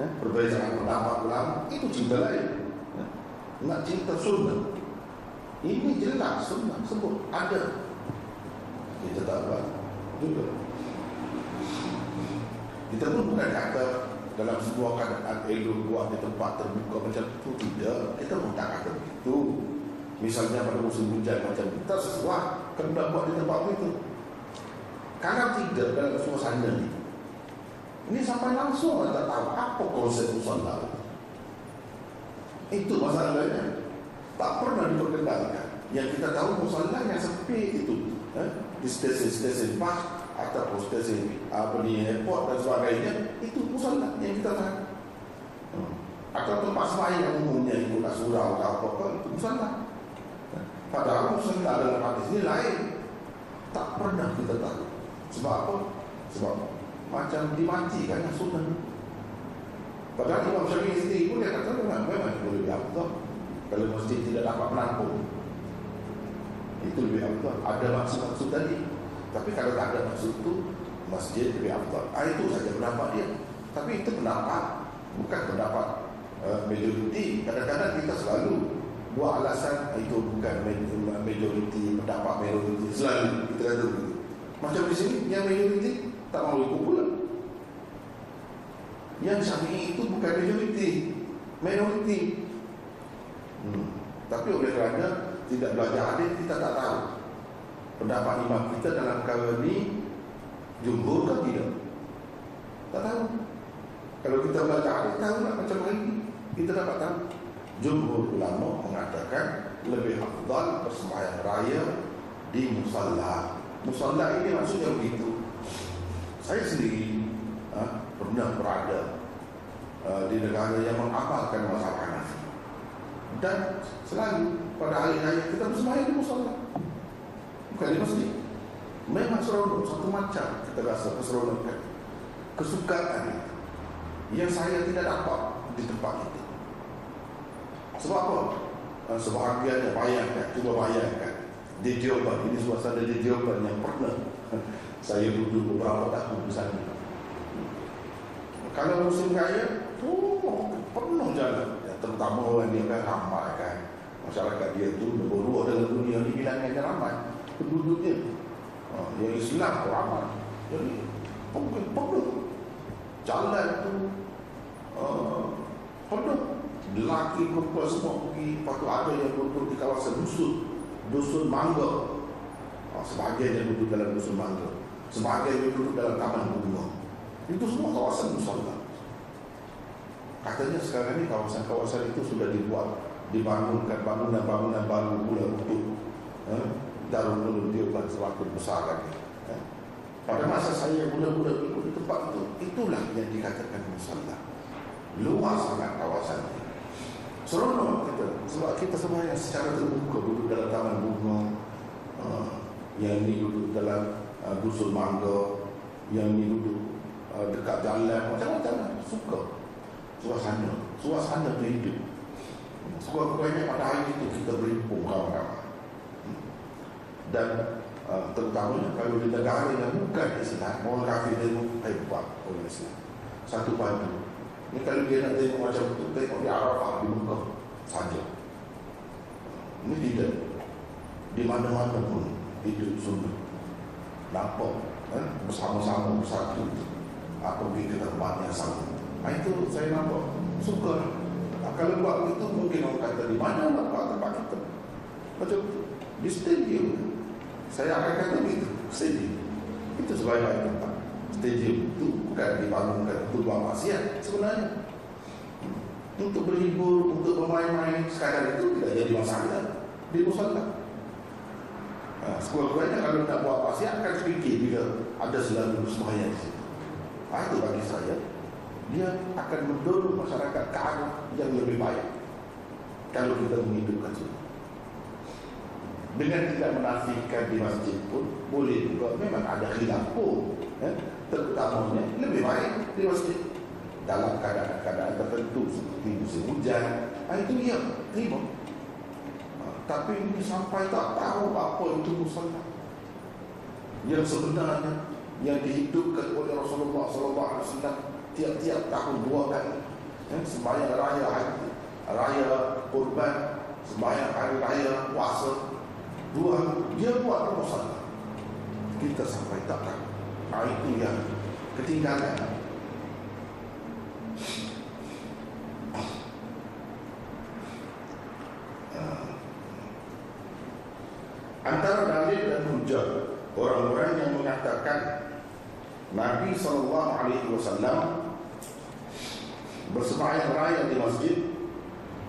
Eh? Perbezaan pendapat ulama itu cerita lain. Eh? Nak cerita sunnah. Ini jelas sunnah sebut. Ada. Kita tak buat. Juga. Kita pun bukan kata dalam sebuah keadaan elok buat di tempat terbuka macam itu tidak kita pun tak kata begitu misalnya pada musim hujan macam kita sesuai. Kena buat di tempat itu. Kalau tidak dalam suasana ini ini sampai langsung kita tahu apa konsep musallah itu masalahnya. Tak pernah diperkenalkan. Yang kita tahu musallah yang sepi itu. Eh? di stesen-stesen pas atau stesen apa ni airport dan sebagainya itu musola yang kita tahu. Hmm. atau tempat sembahyang yang umumnya itu nak surau atau apa apa itu padahal musola dalam hadis ini lain. Tak pernah kita tahu. Sebab apa? Sebab macam dimatikan yang sunnah. Padahal Imam Syafi'i sendiri pun dia kata memang memang boleh diambil kalau masjid tidak dapat menampung. Itu lebih abdul ada maksud-maksud tadi. Tapi kalau tak ada maksud itu Masjid lebih afdal ah, Itu saja pendapat dia. Tapi itu pendapat Bukan pendapat uh, majoriti. Kadang-kadang kita selalu Buat alasan itu bukan majoriti Pendapat majoriti Selalu kita kata begitu. Macam di sini yang majoriti Tak mahu ikut pula. Yang syafi'i itu bukan majoriti. Minoriti hmm. Tapi oleh kerana Tidak belajar hadis kita tak tahu pendapat imam kita dalam perkara ini jumhur kan tidak. Tak tahu. Kalau kita baca hadis tahu nak macam mana kita dapat tahu jumhur ulama mengatakan lebih afdal persembahyang raya di musalla. Musalla ini maksudnya begitu. Saya sendiri ha, pernah berada uh, di negara yang mengamalkan masalah Hanafi. Dan selalu pada hari raya kita bersembahyang di musalla. Bukan di masjid. Memang seronok Satu macam kita rasa keseronokan Kesukaan Yang saya tidak dapat Di tempat itu Sebab apa? Ah, sebahagian yang bayangkan Cuba bayangkan. Di Dioban Ini suasana di Dioban yang pernah Saya duduk beberapa tahun di sana. Kalau musim kaya Oh, penuh jalan. Ya, Terutama orang dia kan ramai kan. Masyarakat dia tu Berburuh dengan dunia ni Bilangnya ramai. Penduduknya ha, yang Islam ramai. Jadi penuh penuh. Jalan tu uh, penuh lelaki perempuan semua pergi lepas tu ada yang duduk di kawasan dusun dusun mangga. Ha, sebahagian yang duduk dalam dusun mangga. Sebahagian yang duduk dalam taman bunga. Itu semua kawasan musola katanya sekarang ini kawasan-kawasan itu sudah dibuat dibangunkan bangunan-bangunan baru pula untuk eh, Darul Ulum Deoban semakin besar lagi ya. Pada masa saya mula-mula ikut di tempat itu Itulah yang dikatakan musalla Luas sangat kawasan ini Seronok kita. Sebab kita semua yang secara terbuka Duduk dalam taman bunga uh, Yang ini duduk dalam uh, Dusun mangga Yang ini duduk uh, dekat jalan. Macam-macam Suka. Suasana. Suasana berhidup Sebab banyak pada hari itu Kita berimpung kawan-kawan. Dan uh, terutamanya kalau di negara yang bukan Islam orang kafir dia hebat orang Islam. Satu padu ini kalau dia nak tengok macam itu tengok di Arafah di Mekah saja. Ini tidak. Di mana-mana pun hidup sunnah nampak eh? bersama-sama bersatu. Apa pergi ke tempat yang sama. Nah, itu saya nampak. Suka nah, kalau buat itu mungkin orang kata di mana buat tempat kita? Macam di stadium. Saya akan kata begitu. Stadium. Itu sebaik-baik tempat Stadium itu bukan dibangunkan Untuk buat maksiat sebenarnya. Untuk berhibur Untuk bermain-main Sekarang itu tidak jadi masalah. Di Musalla nah, Sekurang-kurangnya kalau nak buat maksiat Akan sedikit bila ada selalu semuanya di situ. Nah, Itu bagi saya Dia akan mendorong masyarakat ke arah yang lebih baik. Kalau kita menghidupkan semua. Dengan tidak menafikan di masjid pun boleh juga. Memang ada khilaf pun eh? Terutamanya lebih baik di masjid dalam keadaan-keadaan tertentu seperti musim hujan, ah, itu ia terima. Ah, tapi ini sampai tak tahu apa itu musallah. Yang sebenarnya yang dihidupkan oleh Rasulullah SAW tiap-tiap tahun dua kali. Ya, sembahyang raya haji, raya kurban, sembahyang hari raya puasa, dua dia buat musallah. Kita sampai tak tahu. Ah, itu yang ketinggalan Antara dalil dan hujah orang-orang yang mengatakan Nabi sallallahu alaihi wasallam bersembahyang raya di masjid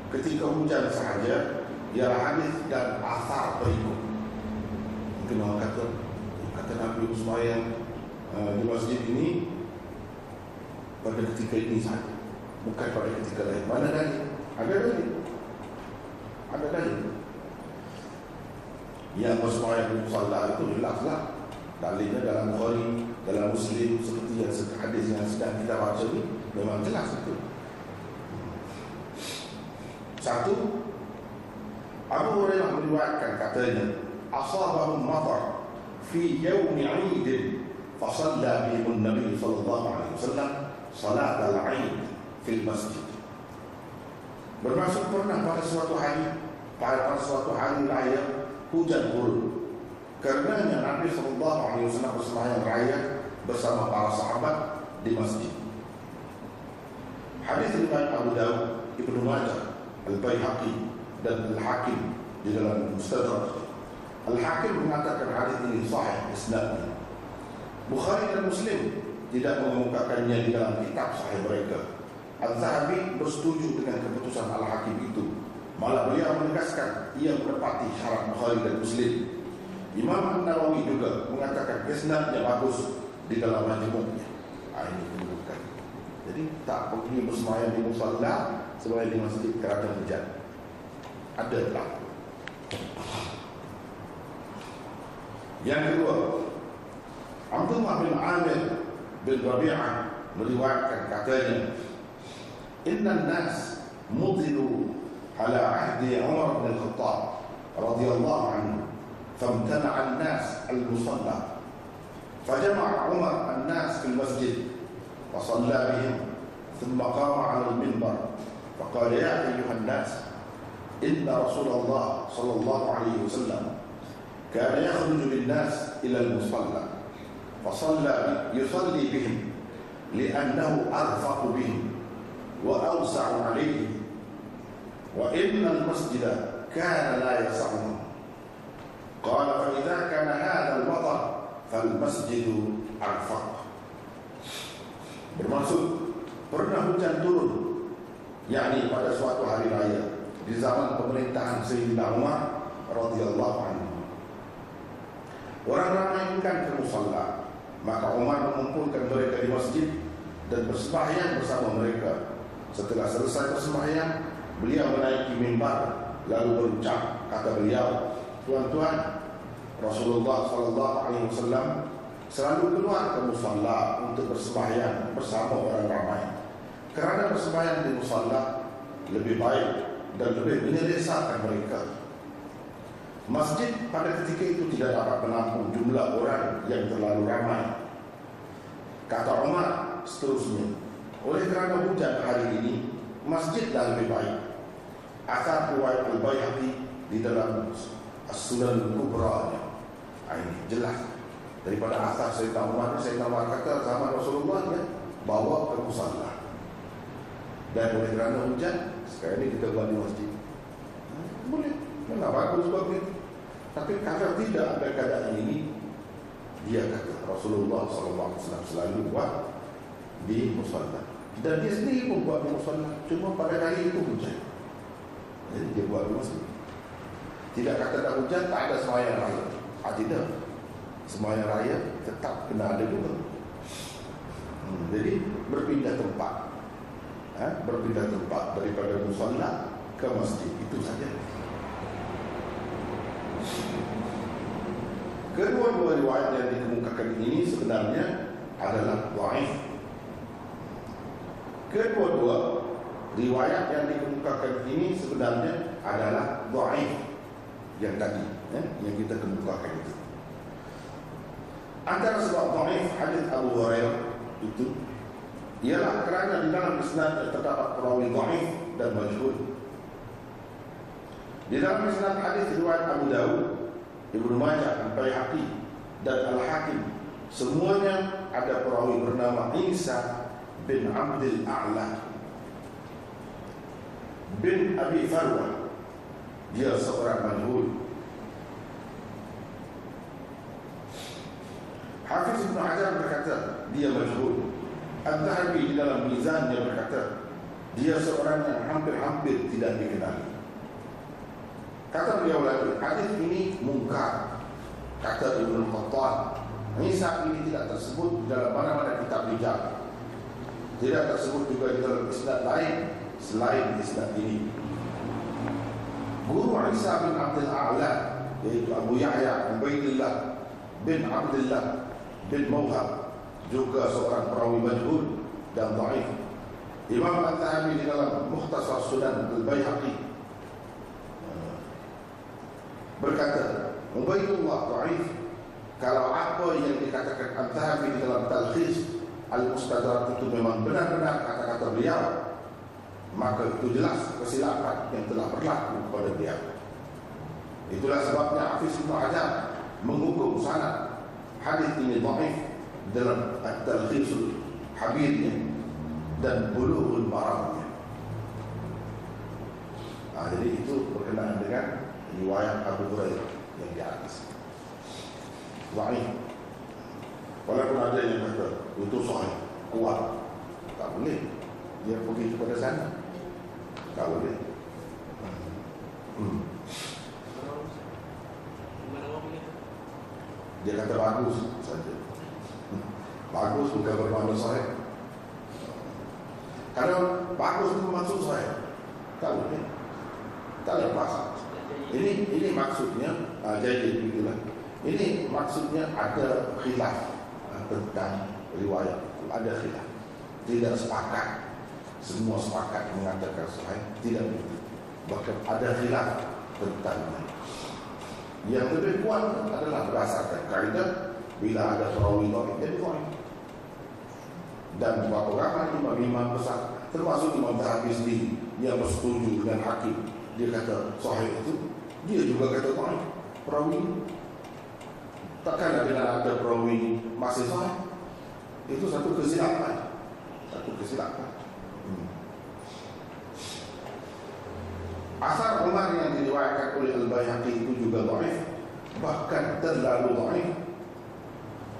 ketika hujan sahaja ialah hadis dan asar berikut. Mungkin orang kata kata Nabi bersembahyang di masjid ini pada ketika ini saja bukan pada ketika lain. Mana dalil? Ada dalil. Ada dalil yang bersemayam di musalla itu jelaslah dalilnya dalam Bukhari dalam Muslim seperti yang hadis yang sedang kita baca ini memang jelas itu satu Abu Hurairah meriwayatkan katanya asabahum matar fi yawmi 'id fa shalla bihim an-nabi sallallahu alaihi wasallam salat al-'id fil masjid bermaksud pernah pada suatu hari pada suatu hari raya hujan turun. Karenanya Nabi Sallallahu Alaihi Wasallam bersemayam raya bersama para sahabat di masjid. Hadis riwayat Abu Dawud, Ibnu Majah, Al Baihaqi dan Al Hakim di dalam Mustadrak. Al Hakim mengatakan hadis ini sahih isnadnya. Bukhari dan Muslim tidak mengemukakannya di dalam kitab sahih mereka. Al-Zahabi bersetuju dengan keputusan Al-Hakim itu Malah beliau menegaskan ia menepati syarat Bukhari dan Muslim. Imam An-Nawawi juga mengatakan isnadnya bagus di dalam majmu'nya. Ah, ini menunjukkan. Jadi tak perlu bersemayam di musalla sebagai di masjid kerana hujan. Ada tak? Yang kedua, Abdullah bin Amir bin Rabi'ah meriwayatkan katanya, Inna nas mudilu على عهد عمر بن الخطاب رضي الله عنه فامتنع الناس المصلى. فجمع عمر الناس في المسجد فصلى بهم ثم قام على المنبر. فقال يا أيها الناس إن رسول الله صلى الله عليه وسلم كان يخرج بالناس إلى المصلى. فصلى يصلي بهم لأنه أرفق بهم وأوسع عليهم وإن المسجد كان لا يسعهم قال فإذا كان هذا المطر فالمسجد أرفق bermaksud pernah hujan turun yakni pada suatu hari raya di zaman pemerintahan Sayyidina Umar radhiyallahu anhu orang ramai ingin ke musalla maka Umar mengumpulkan mereka di masjid dan bersembahyang bersama mereka setelah selesai bersembahyang Beliau menaiki mimbar lalu berucap kata beliau, tuan-tuan, Rasulullah sallallahu alaihi wasallam selalu keluar ke musalla untuk bersembahyang bersama orang ramai. Kerana bersembahyang di musalla lebih baik dan lebih menyelesaikan mereka. Masjid pada ketika itu tidak dapat menampung jumlah orang yang terlalu ramai. Kata Umar seterusnya, oleh kerana hujan hari ini, masjid dah lebih baik. Asal riwayat Al-Bayhaqi di dalam As-Sunan Kubra ah, ini jelas. Daripada asal saya tahu mana saya tahu kata zaman Rasulullah ya bawa ke musalla dan oleh kerana hujan sekarang ini kita buat di masjid. Hmm, boleh memang bagus bagus tapi kalau tidak ada keadaan ini dia kata Rasulullah SAW selalu buat di musalla dan dia sendiri pun buat di musalla cuma pada kali itu hujan. Jadi dia buat rumah sendiri Tidak kata tak hujan Tak ada semayang raya. Ah, Tidak. Semayang raya tetap kena ada juga. Hmm, Jadi berpindah tempat. Ha? Berpindah tempat Daripada musalla ke masjid. Itu saja Kedua-dua riwayat yang dikemukakan ini sebenarnya adalah waif. kedua-dua riwayat yang dikemukakan ini sebenarnya adalah dhaif yang tadi ya, yang kita kemukakan itu antara sebab dhaif hadis Abu Hurairah itu ialah kerana di dalam isnad terdapat perawi dhaif dan majhul di dalam isnad hadis riwayat Abu Dawud Ibnu Majah Al-Baihaqi dan Al-Hakim semuanya ada perawi bernama Isa bin Abdul A'la. Bin Abi Farwa dia seorang majhul. Hafiz Ibn Hajar berkata dia majhul. Al-Zahabi di dalam mizan dia berkata dia seorang yang hampir-hampir tidak dikenali kata beliau lagi hadis ini mungkar kata Ibn Khattab Nisa ini tidak tersebut dalam mana-mana kitab bijak tidak tersebut juga di dalam isnad lain selain isnad ini. Guru Isa bin Abdul A'la yaitu Abu Yahya Ubaidillah bin Abdullah bin Mawhab juga seorang perawi majhul dan dhaif. Imam Al-Tahabi di dalam Mukhtasar Sunan Al-Baihaqi berkata, Ubaidullah dhaif kalau apa yang dikatakan Al-Tahabi di dalam Talkhis Al-Mustadrak itu memang benar-benar kata-kata beliau Maka itu jelas kesilapan yang telah berlaku kepada beliau Itulah sebabnya Hafiz Ibn Hajar menghukum sanad hadis ini dhaif dalam At-Talkhisul Habibnya dan Bulughul Maramnya. Nah, jadi itu berkenaan dengan riwayat Abu Hurairah yang di atas. Dhaif Walaupun ada yang kata itu sahih, kuat. Tak boleh. Dia pergi kepada sana. Tak boleh. Hmm. Dia kata bagus saja. Bagus bukan bermakna sahih. Kalau bagus itu maksud saya. Tak boleh. Tak lepas. Ini ini maksudnya uh, jadi begitulah. Ini maksudnya ada khilaf tentang riwayat itu. Ada khilaf. Tidak sepakat. Semua sepakat mengatakan sahih tidak begitu. Bahkan ada khilaf tentangnya yang lebih kuat adalah berdasarkan kaidah bila ada perawi dhaif jadi dhaif dan beberapa orang imam-imam besar termasuk Imam Zahabi sendiri yang bersetuju dengan hakim dia kata sahih itu dia juga kata dhaif perawi Takkan bila ada perawi masih sahih Itu satu kesilapan. Satu kesilapan. Asar Umar yang diriwayatkan oleh Al-Bayhaqi itu juga dhaif Bahkan terlalu dhaif.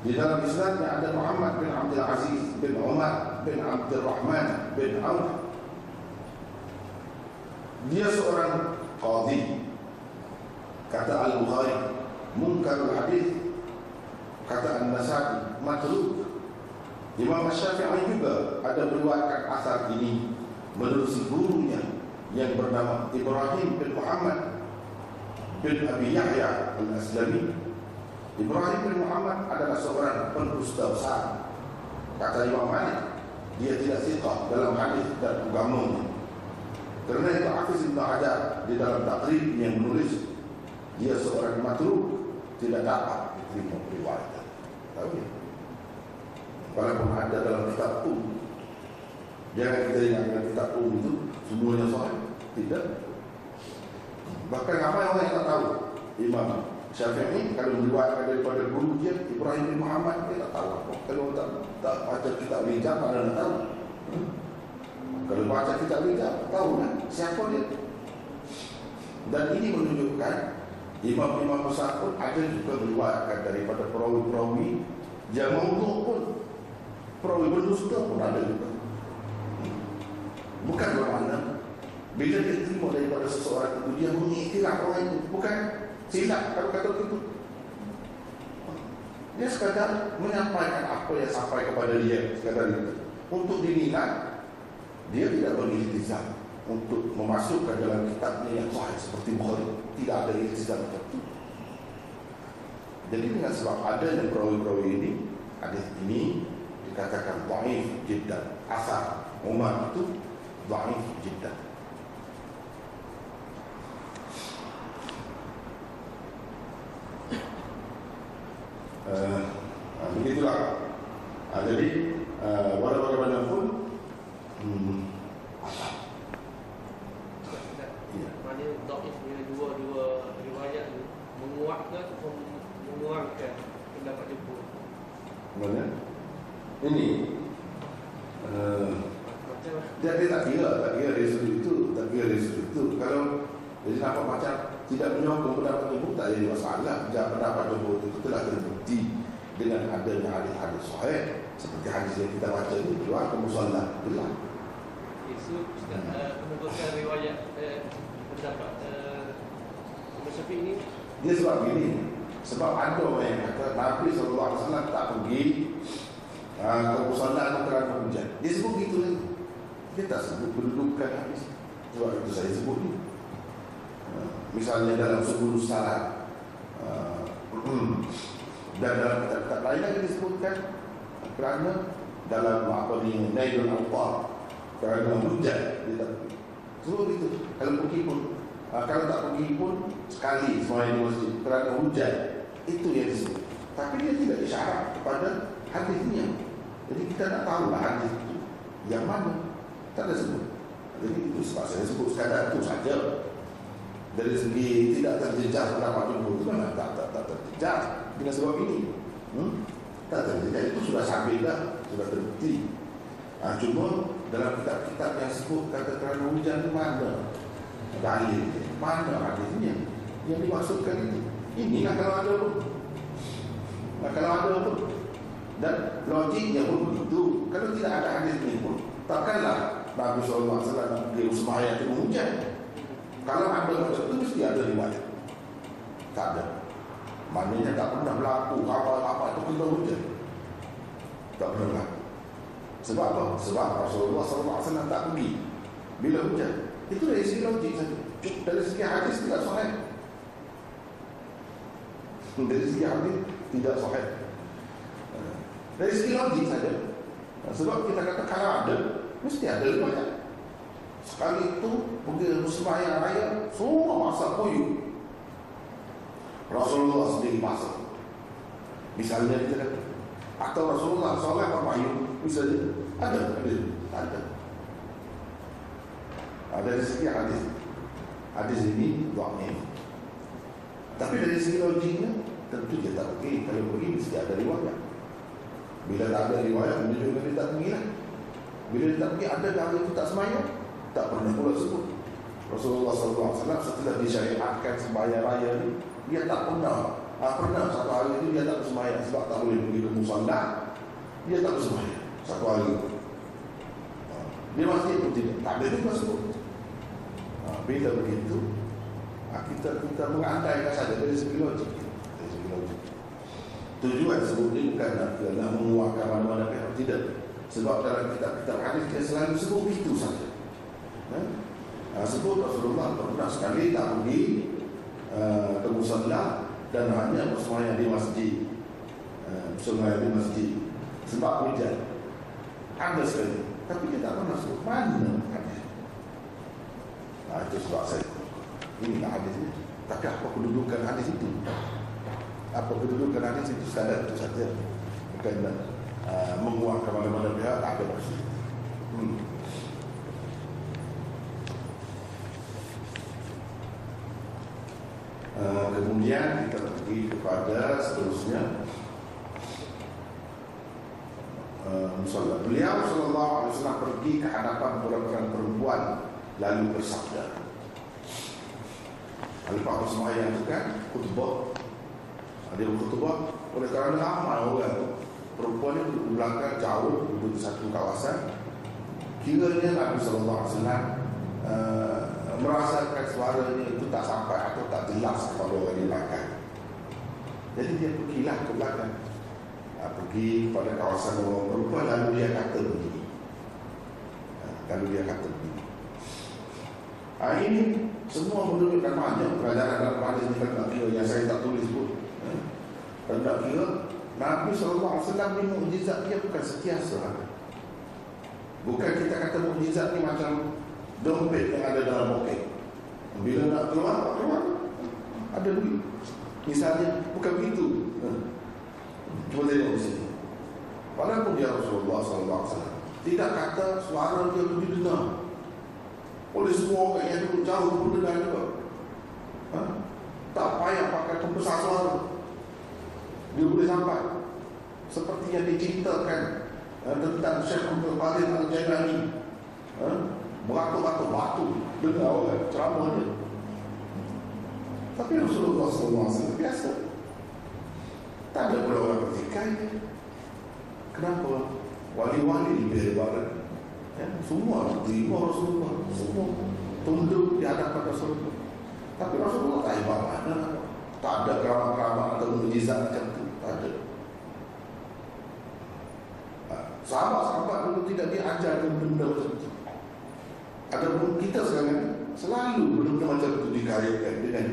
Di dalam Islamnya ada Muhammad bin Abdul Aziz bin Umar bin Abdul Rahman bin Auf. Dia seorang qadhi Kata Al-Bukhari Munkarul hadis kata An-Nasai makruh Imam Syafi'i juga ada meriwayatkan asar ini menurut gurunya yang bernama Ibrahim bin Muhammad bin Abi Yahya Al-Aslami. Ibrahim bin Muhammad adalah seorang pendusta besar. Kata Imam Malik dia tidak siqah dalam hadis dan agama kerana itu Hafiz Ibn Hajar di dalam takrib yang menulis dia seorang matruh tidak dapat diterima riwayat Tahu ya? Walaupun ada dalam kitab um Jangan kita ingat dengan kitab um itu Semuanya sahih? Tidak. Bahkan apa yang orang tak tahu? Imam Syafi'i kalau meriwayatkan daripada guru dia Ibrahim bin Muhammad dia tak tahu apa. Kalau tak, tak baca kitab bijak mana nak tahu? Kalau baca kitab bijak tahu kan? Siapa dia? Dan ini menunjukkan Imam-imam besar pun ada juga meriwayatkan daripada perawi-perawi yang maudhu pun perawi berdusta pun ada juga. Bukan bermakna bila dia terima daripada seseorang itu dia mengiktiraf orang itu bukan silap kalau kata begitu. Dia sekadar menyampaikan apa yang sampai kepada dia sekadar itu. Untuk dinilai dia tidak beriltizam untuk memasukkan dalam kitabnya yang sahih seperti Bukhari tidak ada iltizam tertentu jadi dengan sebab ada yang perawi-perawi ini hadis ini katakan dhaif jiddan asar Umar itu dhaif jiddan Uh, begitulah. Uh, jadi uh, walau bagaimanapun, hmm, Ya. Maknanya dhaif bila dua-dua riwayat ni menguatkan atau mengurangkan pendapat jumhur. mana? Ini uh, dia, dia tak kira, tak kira dari sudut itu, tak kira dari sudut itu. Kalau jadi nampak macam tidak menyokong pendapat jumhur tak jadi masalah. Jika pendapat jumhur itu telah terbukti dengan adanya hadis-hadis sahih seperti hadis yang kita baca ini keluar ke musallah jelas. Isu Ustaz uh, penubusan riwayat uh, pendapat uh, Imam Syafi'i ni Dia sebab gini Sebab ada orang yang kata Nabi SAW tak pergi uh, Ke musallah itu kerana hujan. Dia sebut gitu lagi. Dia tak sebut kedudukan habis Sebab itu saya sebut ni. Uh, Misalnya dalam sebelum salat uh, Dan dalam kitab-kitab lain lagi disebutkan Kerana dalam apa ni Nailul Alpar Kerana hujan Dia tak pergi. Sebut gitu Kalau pergi pun uh, Kalau tak pergi pun Sekali semuanya di masjid. Kerana hujan Itu yang disebut Tapi dia tidak isyarat kepada hadisnya Jadi kita nak tahu lah hadis itu Yang mana. Tak ada sebut. Jadi itu sebab saya sebut sekadar itu saja. Dari segi tidak terjejas pendapat jumhur itu memang tak, tak, tak terjejas Dengan sebab ini. Hmm? Tak terjejas itu sudah sampai dah. Sudah terbukti. Ha, Cuma dalam kitab-kitab yang sebut kata kerana hujan itu mana? Dalil mana hadisnya yang dimaksudkan itu inilah kalau ada pun nah, kalau ada pun dan logiknya pun begitu. Kalau tidak ada hadis ini pun takkanlah Nabi SAW nak pergi sembahyang itu hujan kalau ada macam itu mesti ada riwayat. Tak ada. Maknanya tak pernah berlaku apa-apa itu kena hujan. Tak pernah. berlaku sebab apa? Sebab Rasulullah SAW tak pergi. Bila hujan. Itu dari segi logik saja. Dari segi hadis tidak sahih. Dari segi hadis tidak sahih. Dari segi logik saja. Sebab kita kata kalau ada Mesti ada riwayat Sekali itu Pergi sembahyang raya Semua masak puyuh Rasulullah sendiri masak. Misalnya kita kata Atau Rasulullah SAW bermayu Misalnya ada hadis ada. Ada dari segi hadis. Hadis ini dhaif tapi dari segi logiknya tentu dia tak pergi. Kalau pergi mesti ada riwayat. Bila tak ada riwayat menunjukkan dia tak pergi lah. Bila dia tak pergi ada ahli itu tak semayang tak pernah pula sebut. Rasulullah SAW setelah disyariatkan sembahyang raya ni dia tak pernah. Ah, pernah satu hari itu dia tak bersembahyang sebab tak boleh pergi ke musallah dia tak bersembahyang satu hari itu. Dia masjid pun tidak. Tak ada juga sebut. Ha, bila begitu, ha, kita kita mengandaikan saja dari segi logik. Dari segi logik. Tujuan sebut ini bukan nak, nak menguatkan mana-mana pihak. Tidak. Sebab dalam kitab-kitab hadis dia selalu sebut itu saja. Ha? Ha, sebut Rasulullah pernah sekali tak pergi uh, ke musalla dan hanya bersemayam di masjid. Uh, bersemayam di masjid. Sebab hujan. Ada sekali Tapi kita tak pernah sebut Mana hadis Nah itu sebab saya. Ini tak hadis ini Tapi apa kedudukan hadis itu Apa kedudukan hadis itu Sekadar itu saja. Bukan uh, menguatkan mana-mana pihak Tak ada maksud. Hmm. Uh, kemudian kita pergi kepada seterusnya musallam. Beliau sallallahu alaihi wasallam pergi ke hadapan beberapa perempuan lalu bersabda. Pak Sembahyang itu kan khutbah. Dia berkhutbah oleh kerana ramai orang perempuan itu belakang jauh di satu kawasan. Kiranya Nabi sallallahu alaihi wasallam uh, merasakan suaranya itu tak sampai atau tak jelas kepada orang di belakang. Jadi dia pergilah ke belakang pergi pada kawasan orang perempuan lalu dia kata begini. Ha, lalu dia kata begini. Ha, ini semua menunjukkan banyak pelajaran dalam hadis ini kan kira yang saya tak tulis pun. Ha, tak kira Nabi SAW ni mukjizat dia bukan setiasa Bukan kita kata mukjizat ni macam dompet yang ada dalam poket Bila nak keluar, keluar Ada duit. Misalnya, bukan begitu Cuba tengok di sini Walaupun dia Rasulullah SAW Tidak kata suara dia itu didengar. Oleh semua orang yang duduk jauh pun dengar. Juga ha? Tak payah pakai pembesar suara. Dia boleh sampai. Seperti yang diceritakan ha, Tentang Syekh Abdul Qadir Al-Jainani ha? Beratus-ratus batu. Dengar orang ceramah dia. Tapi Rasulullah SAW biasa Tak ada pula orang bertikai Kenapa? Wali-wali lebih hebat ya, Semua terima Rasulullah Semua. Tunduk di hadapan Rasulullah. Tapi Rasulullah tak hebat mana Tak ada keramat-keramat atau mujizat macam tu. Tak ada. Ha, Sahabat-sahabat dulu tidak diajar benda macam tu. Adapun kita sekarang Selalu benda macam itu dikaitkan dengan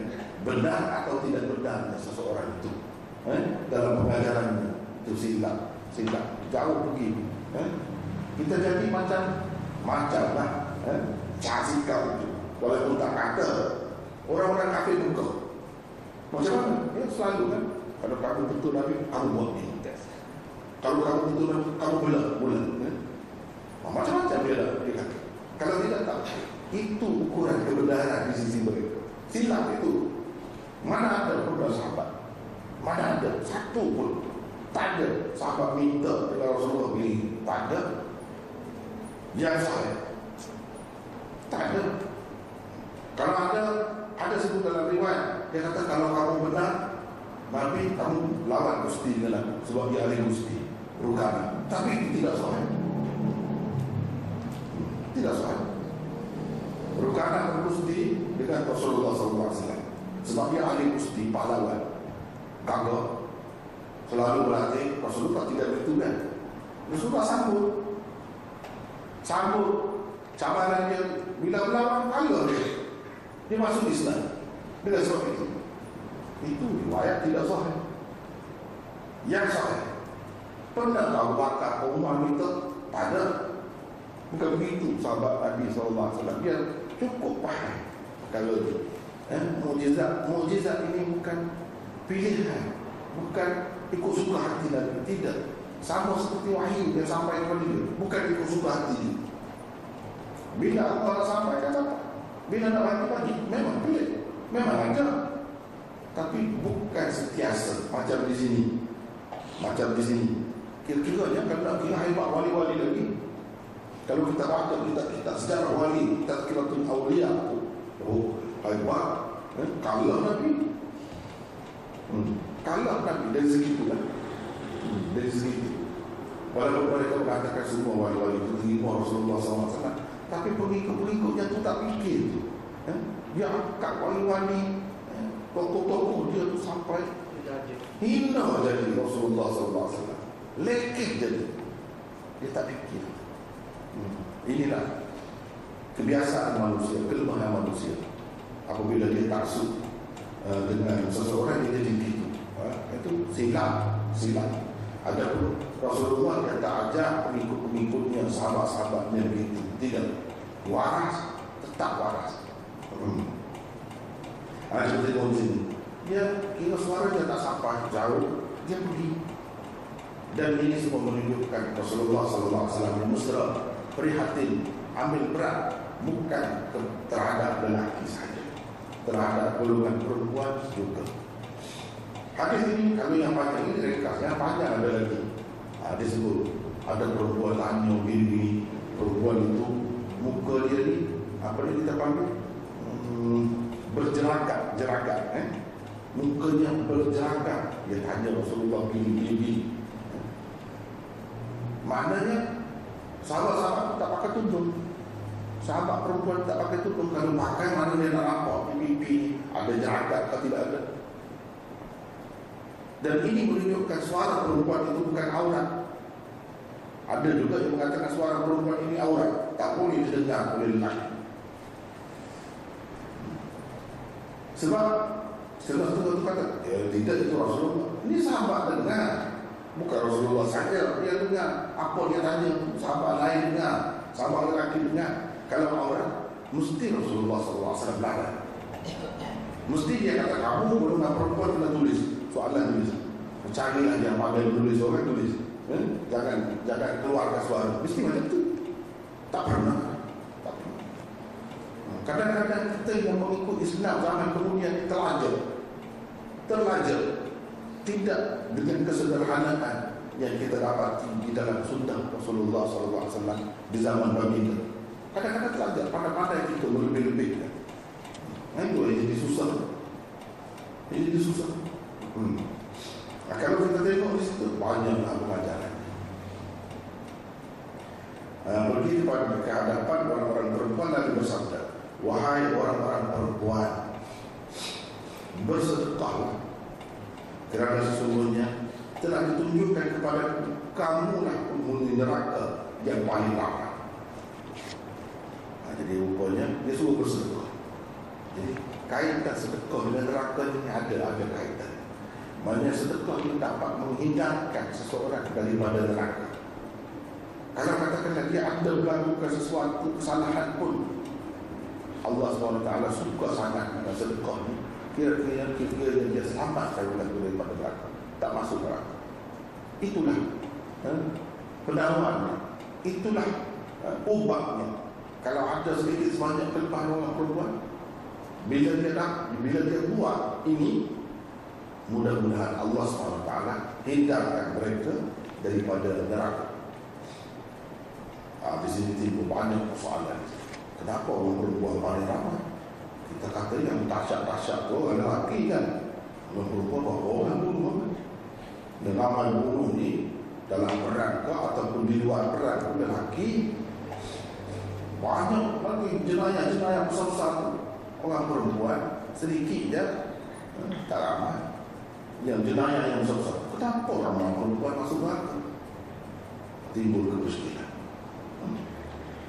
Benar atau tidak benar seseorang itu eh? Dalam pengajarannya. Itu silap. Sehingga jauh pergi. Eh? kita jadi macam macam lah. Eh? cari kau itu. Walaupun tak kata. Orang-orang kafir buka macam mana? Ya selalu kan? Kalau kamu betul Nabi kamu buat ini kalau kamu betul Nabi kamu belah bulan eh? macam-macam dia dah dia kata. Kalau tidak tak itu ukuran kebenaran di sisi mereka. Silap itu. Mana ada pun sahabat mana ada satu pun tak ada sahabat minta kepada Rasulullah beli. Tak ada. Yang saya. Tak ada. Kalau ada, ada sebut dalam riwayat. Dia kata kalau kamu benar, Nabi kamu lawan Gusti dengan sebab dia ahli Gusti. Rukana. Tapi itu tidak sahih. Tidak sahih. Rukana Gusti dengan Rasulullah SAW. Sebab dia ahli Gusti, pahlawan. Gagah selalu berlatih Rasulullah tidak bertugas. Rasulullah sambut sambut cabaran bila melawan kalah dia. Dia masuk Islam. Dengan sebab itu itu riwayat tidak sahih. Yang sahih pernah tahu bakar Umar minta pada bukan begitu sahabat Nabi SAW dia cukup paham kalau itu. Eh, mujizat mujizat ini bukan pilihan bukan ikut suka hati Nabi tidak. Sama seperti wahyu yang sampai kepada dia. Bukan ikut suka hati dia. Bila Allah sampai apa bila nak bagi bagi memang pilih. Memang aja tapi bukan setiasa macam di sini. Macam di sini. Kira-kiranya kalau nak kira hebat wali-wali lagi kalau kita baca kita kita sejarah wali kita kira tu awliya oh hebat. Eh? kalah Nabi hmm kalah Nabi dari segi itu lah. Hmm, dari segi itu. Walaupun mereka mengatakan semua wali-wali itu terima Rasulullah SAW. Tapi pengikut-pengikutnya itu tak fikir itu. Eh? Dia angkat wali-wali. Eh? Tokoh-tokoh dia tu sampai hina jadi Rasulullah SAW. Lekeh jadi. Dia tak fikir. Hmm. Inilah kebiasaan manusia, kelemahan manusia. Apabila dia taksub uh, dengan seseorang, dia jadi begitu itu silap silap. Ada pun Rasulullah yang tak ajar pengikut-pengikutnya sahabat-sahabatnya begitu. Tidak. Waras tetap waras. Hmm. ada di sini dia kira suara dia tak sampai jauh dia pergi. Dan ini semua menunjukkan Rasulullah Sallallahu Alaihi musra prihatin ambil berat bukan terhadap lelaki saja terhadap golongan perempuan juga Hadis ini kalau yang panjang ini ringkas, yang panjang ada lagi. Ha, dia sebut ada perempuan tanya begini, perempuan itu muka dia ni apa ni kita panggil hmm, berjeragat, jeragat. Eh? Mukanya berjeragat. Dia tanya Rasulullah begini, begini. Maknanya sahabat-sahabat tak pakai tuntun. Sahabat perempuan tak pakai tuntun. Kalau pakai mana dia nak nampak pipi, ada jeragat atau tidak ada. Dan ini menunjukkan suara perempuan itu bukan aurat. Ada juga yang mengatakan suara perempuan ini aurat. Tak boleh didengar oleh lelaki. Sebab Sebab itu kata ya, Tidak itu Rasulullah Ini sahabat dengar Bukan Rasulullah saja dia dengar apa dia tanya sahabat lain dengar, sahabat lelaki dengar. Kalau orang mesti Rasulullah SAW berada. Mesti dia kata kamu belum nak perempuan kena tulis soalan tulis. Carilah yang pandai tulis orang tulis. Eh? Jangan jangan keluarkan suara. Mesti macam tu. Tak pernah. Tak pernah. Kadang-kadang kita yang mengikut Islam zaman kemudian terlajar. Terlajar tidak dengan kesederhanaan yang kita dapati di dalam sunnah Rasulullah SAW di zaman Baginda. Kadang-kadang terlajar, pandai-pandai kita melebih-lebihkan. Nah, itu yang jadi susah. Yang jadi susah. Hmm. Nah, kalau kita tengok di situ, banyaklah pengajaran. Nah, pergi kepada kehadapan orang-orang perempuan lalu bersabda, Wahai orang-orang perempuan, bersedekahlah kerana sesungguhnya telah ditunjukkan kepada kamu lah penghuni neraka yang paling ramai. Jadi rupanya dia suruh bersedekah. Jadi kaitkan sedekah dengan neraka ini ada ada kaitan. Maksudnya sedekah ini dapat menghindarkan seseorang daripada neraka. Kalau katakanlah dia ada melakukan sesuatu kesalahan pun Allah SWT suka sangat dengan sedekah ini kira-kira kira-kira dia selamat daripada neraka tak masuk neraka itulah eh, penawarannya itulah eh, ubatnya kalau ada sedikit sebanyak kelepahan orang perempuan bila dia nak bila dia buat ini mudah-mudahan Allah SWT hindarkan mereka daripada neraka. Ah, di sini timbul banyak persoalan. Kenapa orang perempuan paling ramai? Kita kata yang dahsyat-dahsyat tu orang lelaki kan? Orang perempuan berapa orang bunuh dan ramai bunuh ni dalam perang ke ataupun di luar perang pun lelaki banyak lagi jenayah-jenayah besar-besar orang perempuan sedikit je tak ramai. Yang jenayah yang besar-besar. Kenapa orang perempuan masuk neraka? Timbul kemiskinan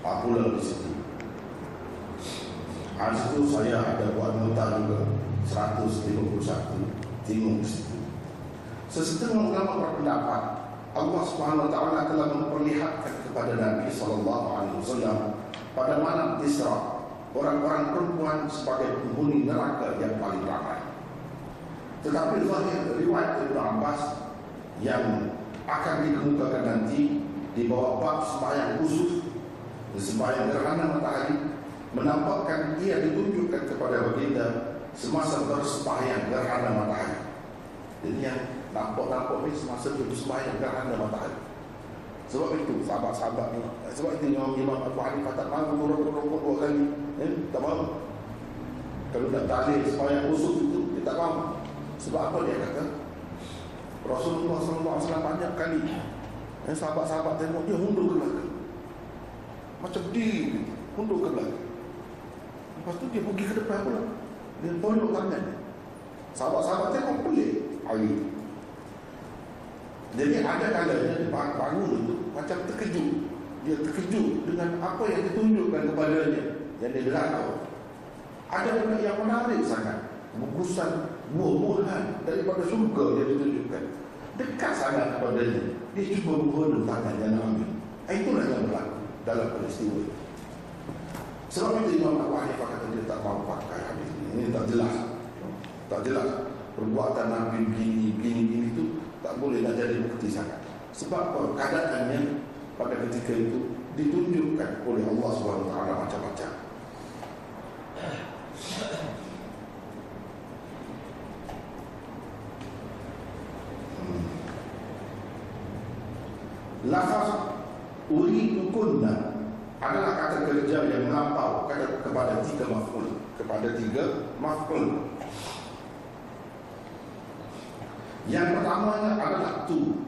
apalah di situ. Hari itu saya ada buat nota juga. 151 Tengok di situ. Sesetengah ulama berpendapat Allah Subhanahu Wa Taala telah memperlihatkan kepada Nabi Sallallahu Alaihi Wasallam pada malam Isra orang-orang perempuan sebagai penghuni neraka yang paling ramai. Tetapi zahir riwayat Ibn Abbas yang akan dikemukakan nanti di bawah bab sembahyang khusus sembahyang gerhana matahari menampakkan ia ditunjukkan kepada baginda semasa bersembahyang gerhana matahari. Jadi yang nampak-nampak ni semasa dia bersembahyang gerhana matahari. Sebab itu sahabat-sahabat ni Sebab itu Imam Imam Abu Hanifah tak mahu Rokok-rokok dua kali eh? Tak mahu Kalau nak tahlil sembahyang khusus itu Dia tak mahu Sebab apa dia kata? Rasulullah SAW banyak kali eh, Sahabat-sahabat tengok dia hundur ke belakang. Macam di Hundur ke belakang. Lepas tu dia pergi ke depan pula. Dia tolok tangan Sahabat-sahabat tengok pelik. Air Jadi ada kalanya bangun itu Macam terkejut. Dia terkejut dengan apa yang ditunjukkan kepadanya. Yang dia berlaku Ada benda yang menarik sangat. Bukusan buah-buahan Daripada surga yang ditunjukkan. Dekat sangat kepadanya. Dia cuba menghulung tangan yang ambil. Itulah yang berlaku dalam peristiwa itu sebab itu Imam Hanifah kata dia tak mahu pakai hadis ini. Ini tak jelas. Tak jelas. Perbuatan Nabi begini, begini, begini itu tak boleh nak jadi bukti sangat. Sebab keadaannya pada ketika itu ditunjukkan oleh Allah SWT macam-macam. Hmm. Lafaz uri kunna adalah kata kerja yang melampau kata kepada tiga maf'ul kepada tiga maf'ul yang pertamanya adalah tu.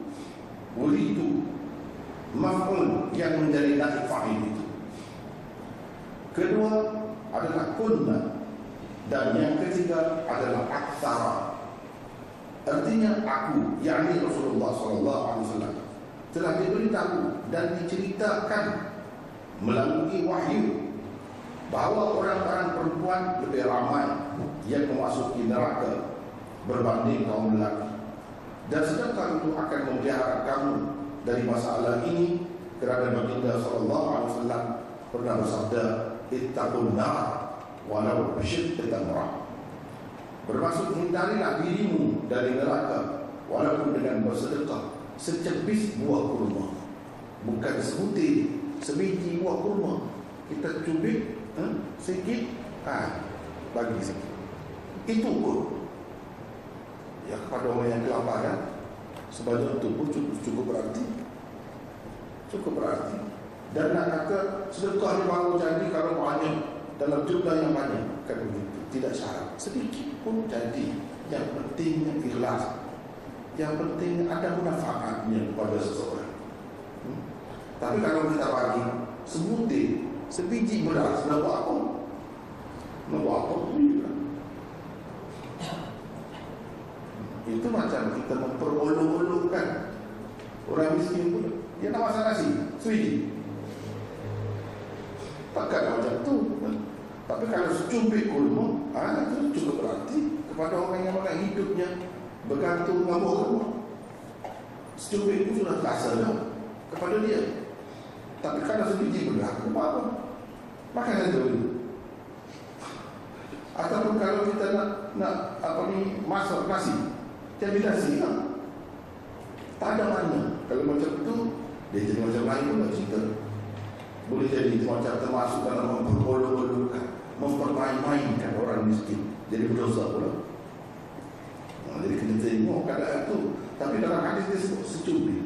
Uridu maf'ul yang menjadi naib fa'il itu kedua adalah kunna. Dan yang ketiga adalah aksara. Artinya aku yakni Rasulullah wasallam telah diberitahu dan diceritakan melalui wahyu bahawa orang-orang perempuan lebih ramai yang memasuki neraka berbanding kaum lelaki dan sedangkan itu akan memelihara kamu dari masalah ini kerana baginda sallallahu alaihi wasallam pernah bersabda ittaqun nar walau bisyiddatin tamrah bermaksud hindarilah dirimu dari neraka walaupun dengan bersedekah secepis buah kurma. Bukan sebutir sebiji buah kurma. Kita cubit eh, sikit ah, bagi sikit. Itu pun ya kepada orang yang kelaparan sebanyak itu pun cukup, cukup berarti. Cukup berarti. Dan nak kata sedekah baru jadi kalau banyak dalam jumlah yang banyak kan begitu. Tidak syarat. Sedikit pun jadi. Yang penting ikhlas. Yang penting ada manfaatnya kepada seseorang. Hmm? tapi kalau kita bagi sebutir sebiji beras nak buat apa? Nak buat apa itu macam kita memperolok-olokkan. Orang miskin pun dia nak masak nasi sebiji takkan macam tu. Tapi kalau secubit kurma ah, itu cukup berarti kepada orang yang makan hidupnya bergantung kurma secubit itu sudah terasa dah kepada dia. Tapi kalau sebiji berlaku apa makan itu ataupun kalau kita nak nak apa ni masak nasi jadi nasi lah. Tak ada mana kalau macam tu dia jadi macam lain pun cerita. Boleh jadi macam termasuk dalam memperbolok-bolokkan mempermain-mainkan orang miskin. Jadi berdosa pula. Nah, jadi kena tengok keadaan tu. Tapi dalam hadis dia sebut secubit.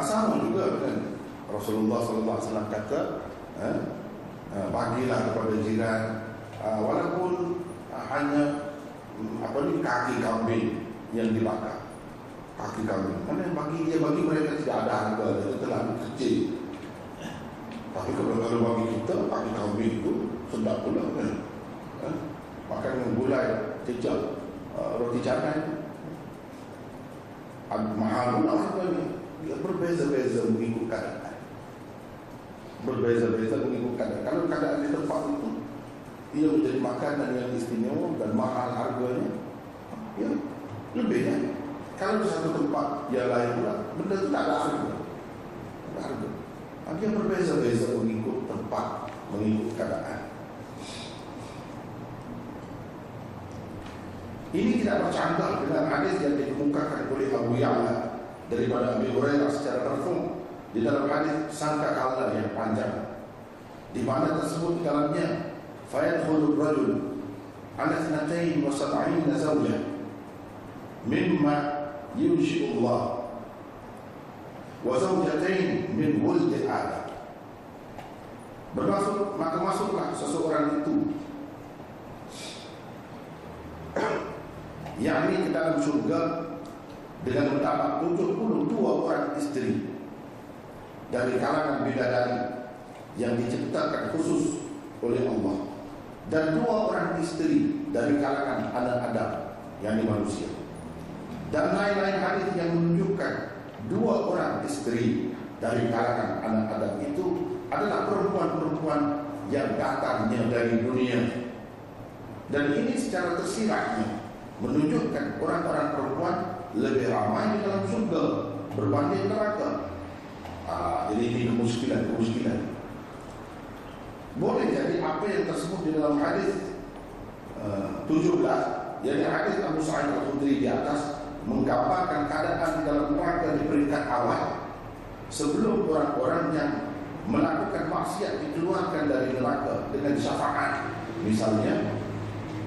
Sama juga kan. Rasulullah wasallam kata eh, bagilah kepada jiran. Eh, walaupun eh, hanya hmm, apa ni kaki kambing yang dibakar. Kaki kambing. Mana bagi dia bagi mereka tidak ada harga. Dia terlalu kecil. Tapi kalau bagi kita kaki kambing itu sedap pula kan? Eh, makan dengan gulai cecak uh, roti canai mahal pula harganya. Dia berbeza-beza mengikut keadaan berbeza-beza mengikut keadaan. Kalau keadaan di tempat itu ia menjadi makanan yang istimewa dan mahal harganya ya lebihnya kalau di satu tempat yang lain pula benda itu tak ada harga. Ada harga. Dia berbeza-beza mengikut tempat mengikut keadaan. Ini tidak bercanda dengan hadis yang dikemukakan oleh Abu Ya'la daripada Abi Hurairah secara marfu di dalam hadis sangka kalah yang panjang. Di mana tersebut dalamnya? Fayadkhulu rajul ala thnatain wa sab'ina zawja mimma yunshi'u Allah wa zawjatain min wuldi Adam. Bermaksud maka masuklah seseorang itu yakni ke dalam surga dengan mendapat 72 orang istri dari kalangan bidadari yang diciptakan khusus oleh Allah dan dua orang istri dari kalangan anak Adam yang di manusia dan lain-lain hadis yang menunjukkan dua orang istri dari kalangan anak Adam itu adalah perempuan-perempuan yang datangnya dari dunia dan ini secara tersiratnya menunjukkan orang-orang perempuan lebih ramai di dalam surga berbanding neraka. Ah, jadi ini kemuskilan, kemuskilan. Boleh jadi apa yang tersebut di dalam hadis uh, 17 yang hadis Abu Sa'id Al-Khudri di atas menggambarkan keadaan di dalam neraka di peringkat awal sebelum orang-orang yang melakukan maksiat dikeluarkan dari neraka dengan syafaat misalnya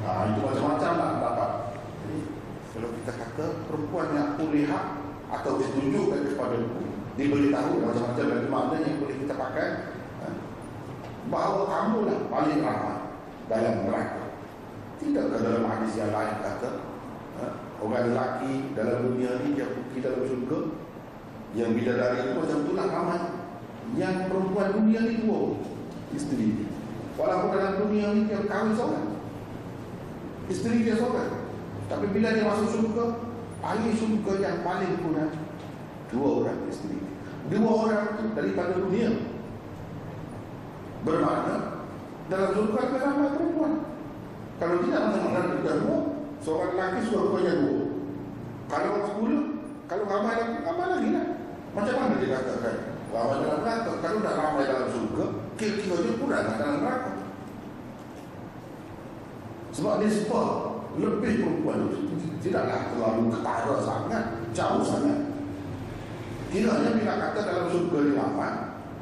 uh, itu macam-macam lah dapat kalau kita kata perempuan yang aku lihat atau ditunjukkan kepada aku diberitahu macam-macam dari makna yang boleh kita pakai ha? bahawa kamu lah paling ramai dalam neraka tidak ke dalam hadis yang lain kata ha? orang lelaki dalam dunia ini dia pergi dalam syurga yang bidadari itu macam itulah ramai yang perempuan dunia ini dua isteri walaupun dalam dunia ini dia kahwin seorang isteri dia seorang tapi bila dia masuk surga Ahli surga yang paling kurang Dua orang isteri. Dua orang itu daripada dunia. Bermakna Dalam surga ada ramai perempuan. Kalau tidak mana kita dua Seorang lelaki suara-suaranya dua Kalau sepuluh Kalau ramai lagi, ramai lagi lah. Macam mana dia katakan? Ramai dalam neraka. Kalau dah ramai dalam surga Kira-kira dia kurang dalam neraka. Sebab dia sebab Lebih perempuan. Itu Tidaklah terlalu ketara sangat Jauh sangat Kiranya bila kata dalam surga dia ramai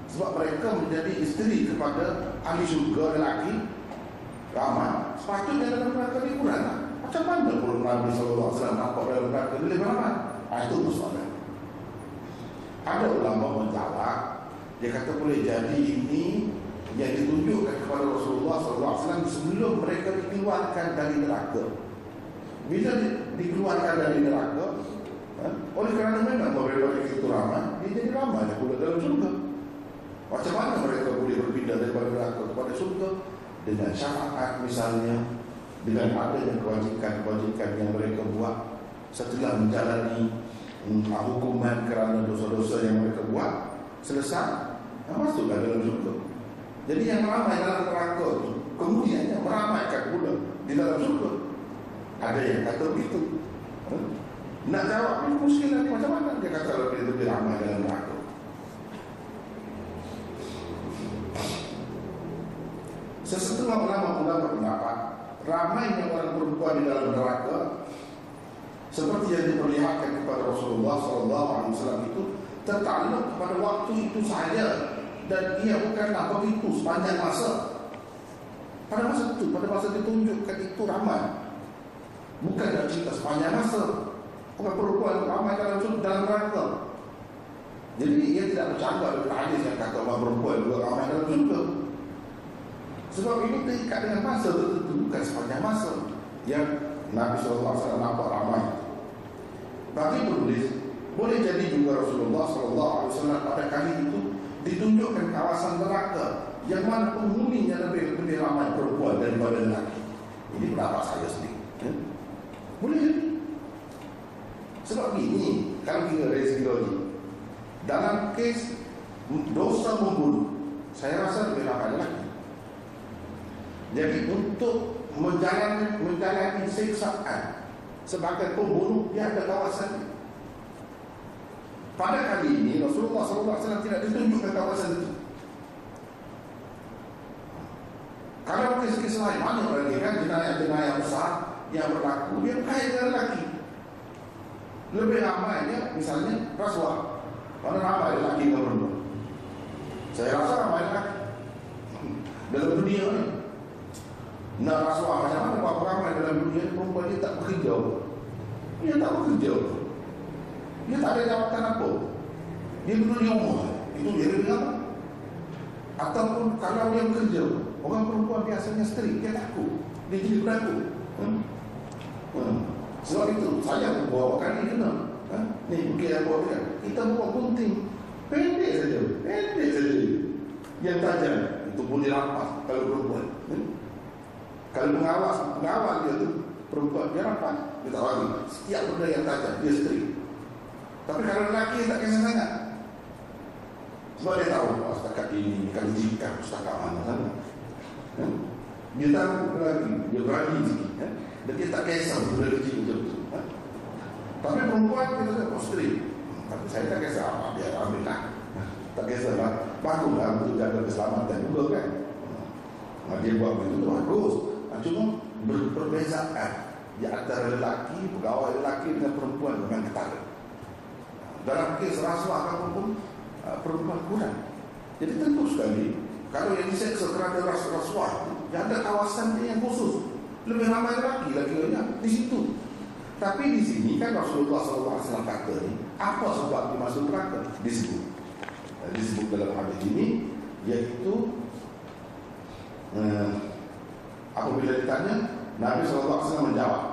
Sebab mereka menjadi isteri kepada Ahli surga lelaki Ramai Sepatutnya dalam neraka dia kurang macam mana kalau Nabi SAW nampak dalam neraka dia lebih ramai? Ah, itu persoalan. Ada ulama menjawab, dia kata boleh jadi ini yang ditunjukkan kepada Rasulullah SAW sebelum mereka dikeluarkan dari neraka. Bila di, dikeluarkan dari neraka, ha? oleh kerana memang mereka itu ramai, dia jadi ramai dia pula dalam surga. Macam mana mereka boleh berpindah daripada neraka kepada surga? Dengan syafaat misalnya, dengan adanya kewajikan-kewajikan yang mereka buat setelah menjalani hmm, hukuman kerana dosa-dosa yang mereka buat selesai masuklah dalam surga jadi yang meramai dalam neraka itu kemudiannya meramaikan pula di dalam surga ada yang kata begitu hmm? Nak jawab ini muskil lagi macam mana dia kata lebih lebih ramai dalam neraka? Sesetengah ulama-ulama berpendapat ramainya orang perempuan di dalam neraka seperti yang diperlihatkan kepada Rasulullah SAW itu tertakluk pada waktu itu sahaja. Dan ia bukanlah begitu sepanjang masa. Pada masa itu, pada masa ditunjukkan itu ramai. Bukan dah cerita sepanjang masa orang perempuan ramai dalam dalam neraka jadi ia tidak bercanda dengan hadis yang kata orang perempuan juga ramai dalam surga sebab ini terikat dengan masa tertentu bukan sepanjang masa yang Nabi SAW nampak ramai. Bagi penulis, boleh jadi juga Rasulullah SAW pada kali itu ditunjukkan kawasan neraka yang mana penghuninya lebih lebih ramai perempuan daripada lelaki. Ini pendapat saya sendiri. Ya? Boleh jadi. Sebab ini, kalau kita dari segi logik, dalam kes dosa membunuh, saya rasa lebih ramai lelaki. Jadi untuk menjalani menjalani siksaan sebagai pembunuh dia ada kawasan. Pada kali ini Rasulullah SAW tidak ditunjukkan kawasan itu. Kalau kes-kes lain banyak lagi kan jenayah-jenayah besar yang berlaku dia kait dengan lelaki. Lebih ramainya misalnya rasuah. Mana ramai lelaki dan perempuan. Saya rasa ramai lelaki. Dalam dunia ini nak rasuah macam mana Berapa ramai dalam dunia ni Perempuan dia tak bekerja Dia tak bekerja Dia tak ada jawatan apa Dia di rumah Itu dia lebih apa Ataupun kalau dia bekerja Orang perempuan biasanya strik Dia takut Dia jadi berlaku hmm? Hmm. Sebab itu Saya bawa kali kena ha? Ni bukit yang bawa Kita bawa gunting Pendek saja Pendek saja Yang tajam Itu boleh rampas Kalau perempuan hmm? Kalau pengawas, pengawal dia tu perempuan dia rapat, dia tak lagi. Setiap benda yang tajam dia straight. Tapi kalau lelaki tak kisah sangat. Sebab dia tahu oh, setakat ini kan jika setakat mana sana. Ya? Dia tahu lagi, dia berani sikit. Ya? Dan dia tak kisah benda kecil betul-betul. Ya? Tapi perempuan kita tak oh, straight. Tapi saya tak kisah apa, dia ambil tak. Tak kisah lah. Baguslah untuk jaga keselamatan juga kan. Nah, dia buat begitu bagus. Cuma berbezaan di antara lelaki, pegawai lelaki dengan perempuan dengan ketara. Dalam kes rasuah pun uh, perempuan kurang. Jadi tentu sekali kalau yang diseksa kerana ras rasuah yang ada kawasan yang khusus lebih ramai lelaki lagi banyak di situ. Tapi di sini kan Rasulullah SAW kata ni apa sebab dimasuk neraka disebut disebut dalam hadis ini iaitu uh, Apabila ditanya, Nabi SAW menjawab,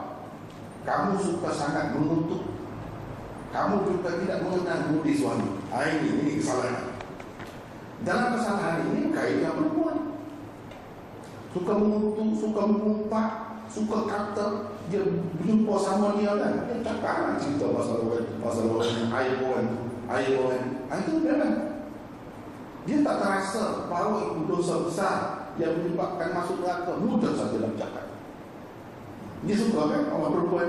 kamu suka sangat mengutuk, kamu juga tidak mengenal budi suami. Ah, ini, ini kesalahan. Dalam kesalahan ini kait yang perempuan. Suka mengutuk, suka mengumpat, suka kata, dia berjumpa sama dia kan. Dia tak kalah cerita pasal orang, pasal orang, air orang, air orang. Ah, itu memang. Dia tak terasa bahawa itu dosa besar yang menyebabkan masuk neraka mudah saja nak cakap Dia suka kan orang perempuan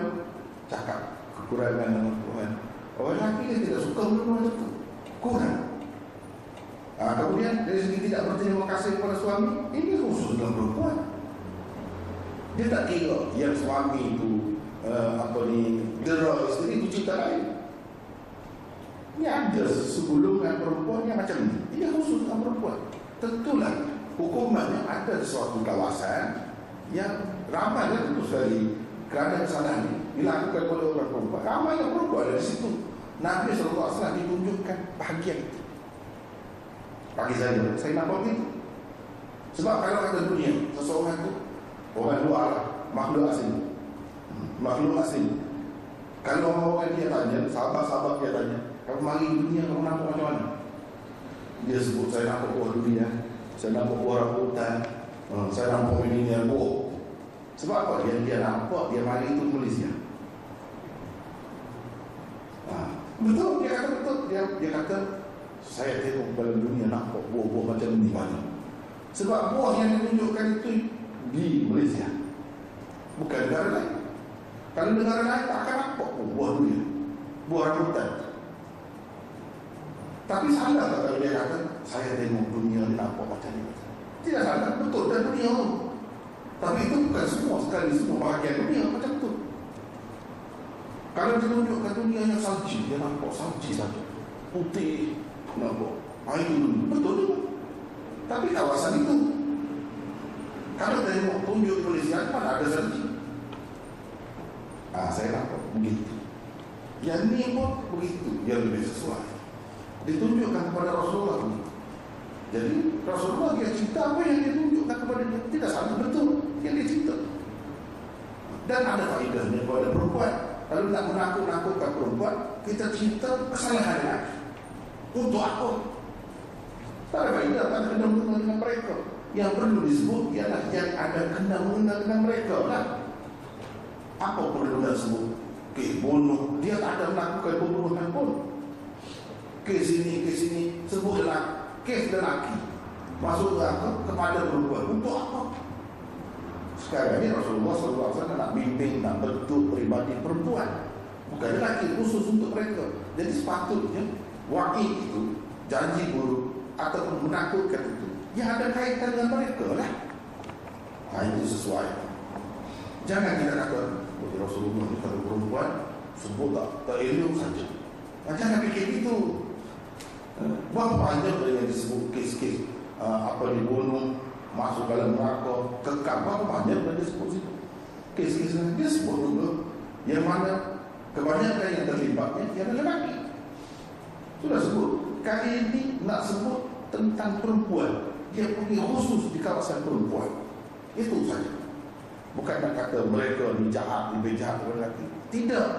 cakap kekurangan orang perempuan. Orang lelaki dia tidak suka perempuan itu. Kurang. Ha, kemudian dari segi tidak berterima kasih kepada suami, ini khusus dengan perempuan. Dia tak kira yang suami itu uh, apa ni dera isteri itu cinta lain. Ini ada segulungan perempuan yang macam ini. Ini khusus dengan perempuan. Tentulah hukumannya ada suatu kawasan yang ramai lah tentu sekali kerana kesalahan ini dilakukan oleh orang perempuan. Ramai yang perempuan ada di situ. Nabi SAW ditunjukkan bahagian itu. Bagi saya, saya nampak begitu. Sebab kalau ada dunia, seseorang itu orang luar lah, makhluk asing. Makhluk asing. Kalau orang dia tanya, sahabat-sahabat dia tanya, kalau mari dunia, kamu nampak macam mana? Dia sebut, saya nampak buah dunia, saya nampak buah rambutan, hmm, saya nampak ini yang buah. Sebab apa? Dia, dia nampak, dia mari itu Malaysia. Ha, betul, dia kata betul. Dia, dia kata, saya tengok dalam dunia nampak buah-buah macam ni banyak. Sebab buah yang ditunjukkan itu di Malaysia. Bukan negara lain. Kalau negara lain tak akan nampak buah dunia. Buah rambutan. Tapi salah tak kalau dia kata, saya tengok dunia ni nampak macam ni. Tidak salah, betul dan dunia. Tapi itu bukan semua sekali semua bahagian dunia macam tu. Kalau ditunjukkan dunia yang salji, dia nampak salji saja. Putih, air dulu. Betul juga. Tapi kawasan itu, kalau tengok tunjuk Malaysia, mana ada salji? Ah, saya nampak begitu. Yang ni pun begitu, yang lebih sesuai. Ditunjukkan kepada Rasulullah ini. Jadi Rasulullah dia cinta apa yang dia tunjukkan kepada dia Tidak salah betul yang dia cinta Dan ada faedahnya kepada perempuan Kalau nak menakut-nakutkan perempuan Kita cinta kesalahan lagi Untuk tak ada kena dengan mereka. Yang perlu disebut ialah yang ada dengan mereka lah Apa perlu kita sebut? Kes bunuh, dia tak ada melakukan pembunuhan pun. Kes ini, kes ini, sebutlah kes lelaki. Masuk neraka kepada perempuan. Untuk apa? Sekarang ini Rasulullah SAW nak bimbing, nak bentuk peribadi perempuan. Bukan lelaki khusus untuk mereka. Jadi sepatutnya wakil itu janji buruk ataupun menakutkan itu yang ada kaitan dengan mereka lah nah, itu sesuai jangan kita kata Rasulullah itu kata perempuan sebut tak, tak elok saja jangan fikir itu Berapa banyak yang disebut kes-kes apa dibunuh, masuk dalam neraka, kekal. Berapa banyak yang disebut situ? Kes-kes yang dia sebut juga. Yang mana kebanyakan yang terlibatnya yang lelaki. Sudah sebut. Kali ini nak sebut tentang perempuan. Dia punya khusus di kawasan perempuan. Itu saja. Bukan nak kata mereka ni jahat, lebih jahat lelaki. Tidak.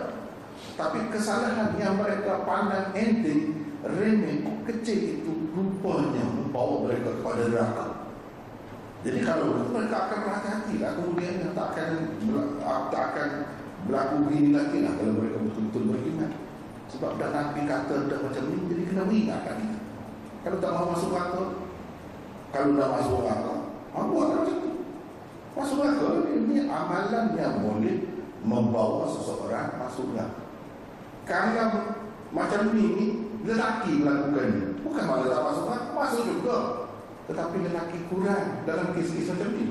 Tapi kesalahan yang mereka pandang enteng remeh kecil itu rupanya membawa mereka kepada neraka. Jadi kalau mereka akan berhati-hati lah kemudian tak akan tak akan berlaku begini lagi lah kalau mereka betul-betul beriman. Sebab dah Nabi kata dah macam ni jadi kena beringatkan kita. Kalau tak mau masuk neraka, kalau dah masuk neraka, apa buat macam tu? Masuk neraka ini amalan yang boleh membawa seseorang masuk neraka. Kalau macam ni lelaki melakukannya bukan malah tak masuk kan masuk juga tetapi lelaki kurang dalam kes-kes macam ni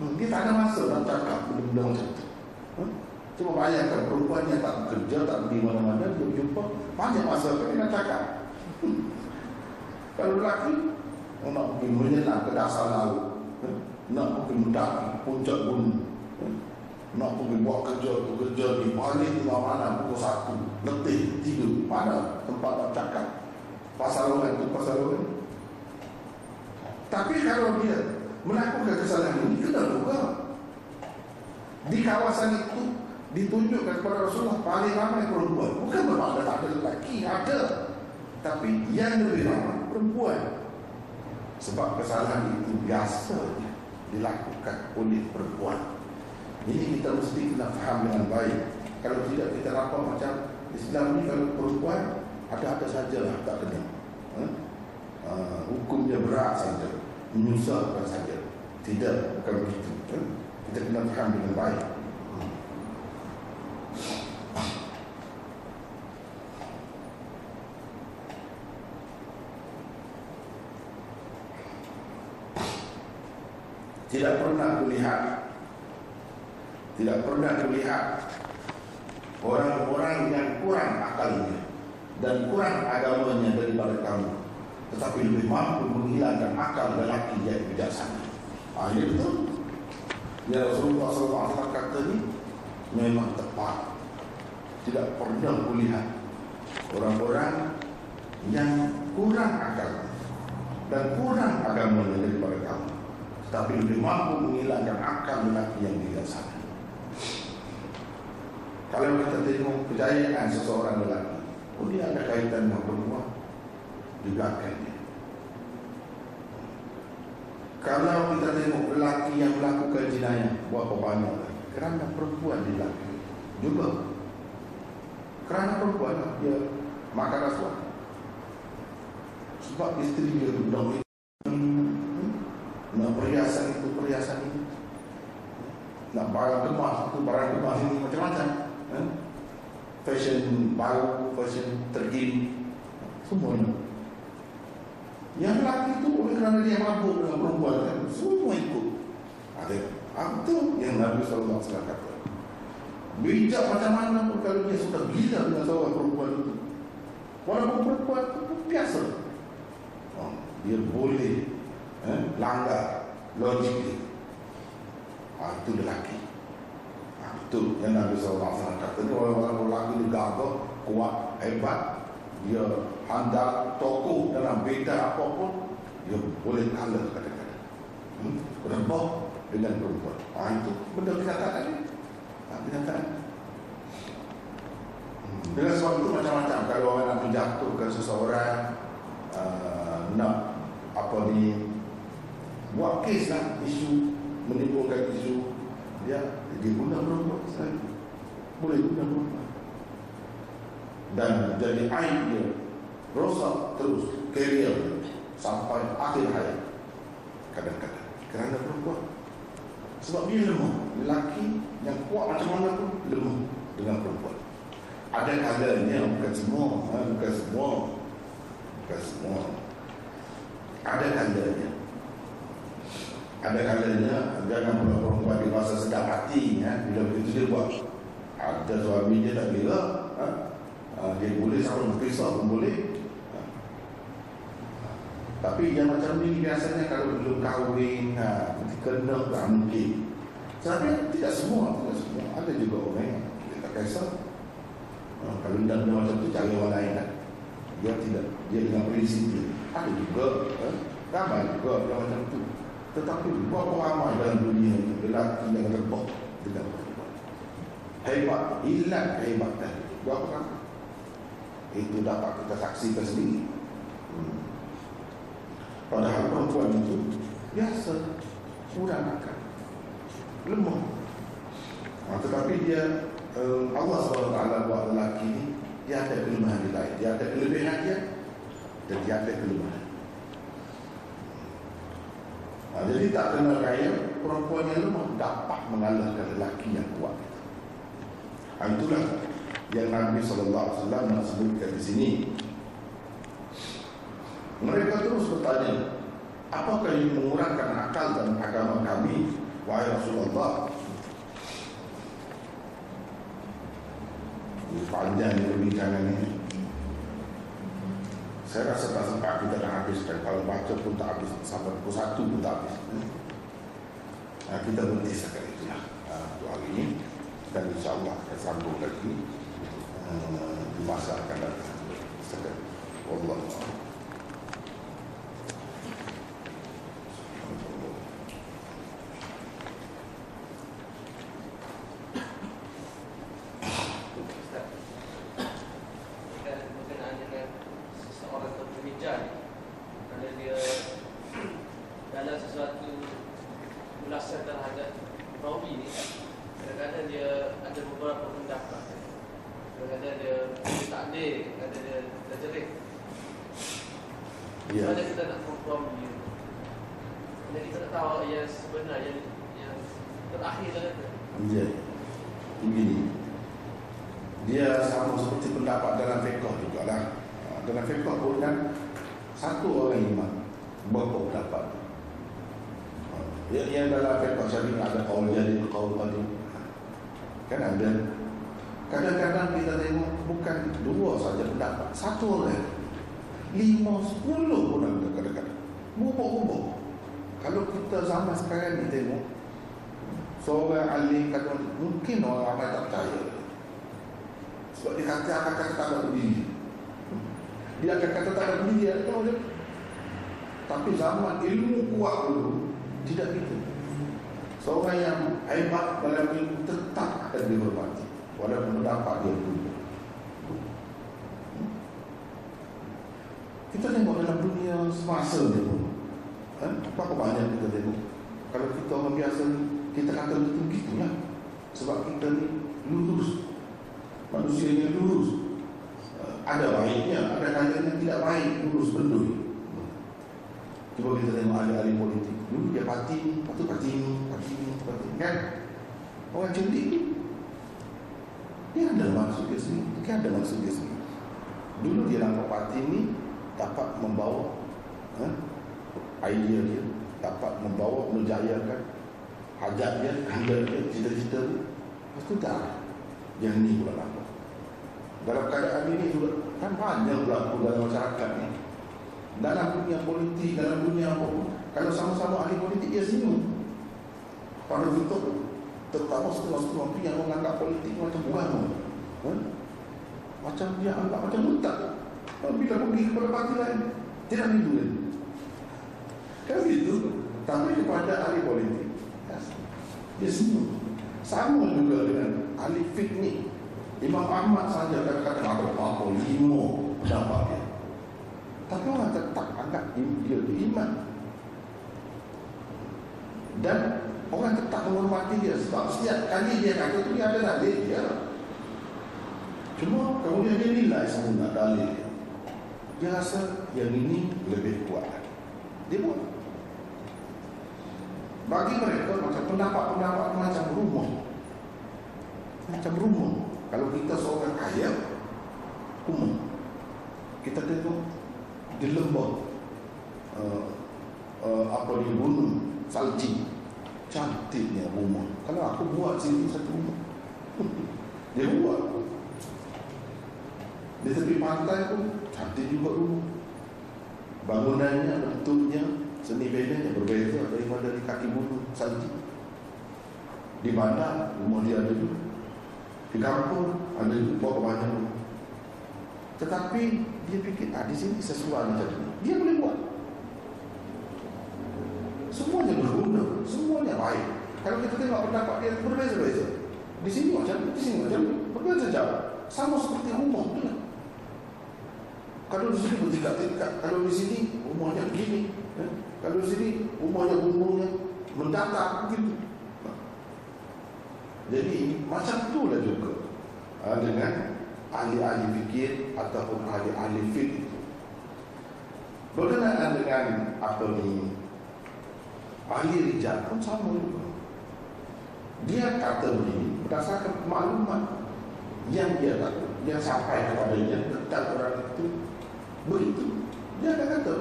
hmm, dia tak ada masa nak cakap benda-benda macam tu hmm? Cuma bayangkan perempuan yang tak bekerja tak pergi mana-mana dia jumpa banyak masa dia nak cakap hmm. kalau lelaki oh, nak pergi menyelam ke dasar laut hmm? nak pergi mendaki puncak gunung hmm? nak pergi buat kerja kerja di balik di mana pukul satu letih tidur mana tempat nak cakap pasal orang tu pasal orang tapi kalau dia melakukan kesalahan ini kena juga di kawasan itu ditunjukkan kepada Rasulullah paling ramai perempuan bukan bermakna tak ada lelaki ada tapi yang lebih ramai perempuan sebab kesalahan itu biasanya dilakukan oleh perempuan ini kita mesti kena faham dengan baik. Kalau tidak kita nampak macam Islam ni kalau perempuan ada-ada sajalah tak kena. Ha? Uh, hukumnya berat saja, menyusahkan saja. Tidak bukan begitu. Ha? Kita kena faham dengan baik. Tidak pernah kulihat Tidak pernah kulihat Orang-orang yang kurang akalnya Dan kurang agamanya daripada kamu Tetapi lebih mampu menghilangkan akal lelaki yang bijaksana. Ah, Ini betul. Ya Rasulullah SAW kata ini Memang tepat Tidak pernah kulihat Orang-orang yang kurang akal dan kurang agamanya daripada kamu tapi lebih mampu menghilangkan akal lelaki yang bijaksana. Kalau kita tengok kejayaan seseorang lelaki, oh dia ada kaitan dengan perempuan di belakangnya. Kalau kita tengok lelaki yang melakukan jenayah, berapa banyak kerana perempuan di belakang juga. Kerana perempuan dia makan rasuah. Sebab isteri dia duduk nak perhiasan itu, perhiasan ini Nak barang kemas itu, barang kemas ini macam-macam eh? Fashion baru, fashion terkini Semuanya Yang lelaki itu oleh kerana dia mabuk dengan perempuan kan? Semua ikut Ada Itu yang Nabi SAW kata Bijak macam mana pun kalau dia sudah gila dengan seorang perempuan itu Walaupun perempuan itu biasa oh, Dia boleh eh, langgar logik dia. Ha, itu lelaki. Ha, itu yang Nabi SAW kata ni orang-orang lelaki ni gagah, kuat, hebat. Dia handal tokoh dalam beda apapun, dia boleh kalah kadang-kadang. Hmm? Rebah dengan perempuan. Ha, itu benda kenyataan ni. Kenyataan. Hmm. Dengan sebab itu macam-macam. Kalau orang nak menjatuhkan seseorang uh, Nak Apa ni buat kes lah isu menimbulkan isu dia dia guna perempuan saya boleh guna perempuan. Dan jadi aib dia rosak terus karier sampai akhir hayat. Kadang-kadang kerana perempuan sebab dia lemah lelaki yang kuat macam mana pun lemah dengan perempuan ada kalanya bukan semua ha, bukan semua bukan semua ada kalanya ada kalanya jangan pula perempuan di masa sedap hati ya. bila begitu dia buat ada suami dia tak bila ha? Dia boleh sama berpisah pun boleh. Tapi yang macam ni biasanya kalau belum kahwin ha, kena tak mungkin tapi tidak semua tidak semua ada juga orang yang dia tak kisah ha, kalau tidak benda macam tu cari orang lain kan dia tidak dia dengan prinsip dia ada juga ha? ramai juga yang macam tu tetapi berapa ramai dalam dunia ini lelaki yang rebah dengan perempuan. Hebat, hilang kehebatan. Berapa ramai? Itu dapat kita saksikan sendiri. Padahal perempuan itu biasa, kurang akan lemah. Nah, tetapi dia um, Allah SWT buat lelaki ini dia ada kelemahan di lain. Dia ada kelebihan dia dan dia ada kelemahan. Ha, jadi tak kena kaya perempuan yang lemah dapat mengalahkan lelaki yang kuat. Ha, itulah yang Nabi SAW sebutkan di sini. Mereka terus bertanya, apakah yang mengurangkan akal dan agama kami? Wahai Rasulullah. Ini panjang perbincangan ini. Saya rasa tak sempat kita dah habiskan Kalau baca pun tak habis Sampai pukul satu pun tak habis nah, Kita berhenti sekali itulah uh, Untuk hari ini Dan insyaAllah akan sambung lagi uh, Di masa akan datang Sekali terakhir mungkin orang ramai tak percaya. Sebab dia kata akan kata tak ada berdiri. Dia akan kata tak ada berdiri. Dia tahu dia. Tapi zaman ilmu kuat dulu, tidak gitu. Seorang yang hebat dalam ilmu tetap akan dihormati. Walaupun mendapat dia dulu. Kita tengok dalam dunia semasa ni pun. Ha? Berapa banyak kita tengok. Kalau kita orang biasa kita kata betul begitulah. Sebab kita ni lurus. Manusia yang lurus. Uh, ada baiknya, ada kalanya tidak baik lurus bendul. Cuba kita tengok ahli-ahli politik. Dulu dia parti ni, lepas tu parti ni, parti ni, parti ni. Kan? Orang cerdik ni. Dia ada maksud dia sendiri. Dia ada maksud dia sendiri. Dulu dia nampak parti ni dapat membawa ha, idea dia, dapat membawa menjayakan hajat dia, cita-cita dia. Lepas tu tak. Yang ni pula nampak. Dalam keadaan ini juga kan banyak berlaku dalam masyarakat ni. Dalam dunia politik, dalam dunia apa pun. Kalau sama-sama ahli politik, dia senyum. Pada kita, terutama setengah-setengah tu yang menganggap politik macam bukan. Ha? Macam dia anggap macam mutak. Bila pergi kepada parti lain, tidak lagi. Kan begitu. Tapi kepada ahli politik, dia senyum. Sama juga dengan ahli fiknik. Imam Ahmad saja kata-kata ada apa lima pendapat dia. Tapi orang tetap anggap dia itu iman. Dan orang tetap menghormati dia sebab setiap kali dia kata tu dia ada dalil dia. Cuma kemudian dia nilai semua dalil dia. Dia rasa yang ini lebih kuat. Dia buat. Bagi mereka macam pendapat-pendapat macam rumah. Macam rumah. Kalau kita seorang kaya, rumah. Kita tengok di lembah uh, uh, apa di gunung salji cantiknya rumah. Kalau aku buat sini satu rumah, dia buat. Di tepi pantai pun cantik juga rumah. Bangunannya, bentuknya, seni bedanya berbeza daripada di kaki gunung salji. Di bandar rumah dia ada juga. Di kampung ada juga berapa banyak rumah. Tetapi dia fikir, ah di sini sesuai macam ini. Dia boleh buat. Semuanya berguna, semuanya baik. Kalau kita tengok pendapat dia berbeza-beza. Di sini macam di sini macam berbeza jauh. Sama seperti rumah tu lah. Kalau di sini bertingkat-tingkat, kalau di sini rumahnya begini? Kalau sini rumahnya bumbunya mendatar begitu. Jadi macam itulah juga ha, dengan ahli-ahli fikir ataupun ahli-ahli fikir. Berkenaan dengan apa ni ahli rijal pun sama juga. Dia kata begini berdasarkan maklumat yang dia tahu, yang sampai kepada dia tentang orang itu begitu. Dia akan kata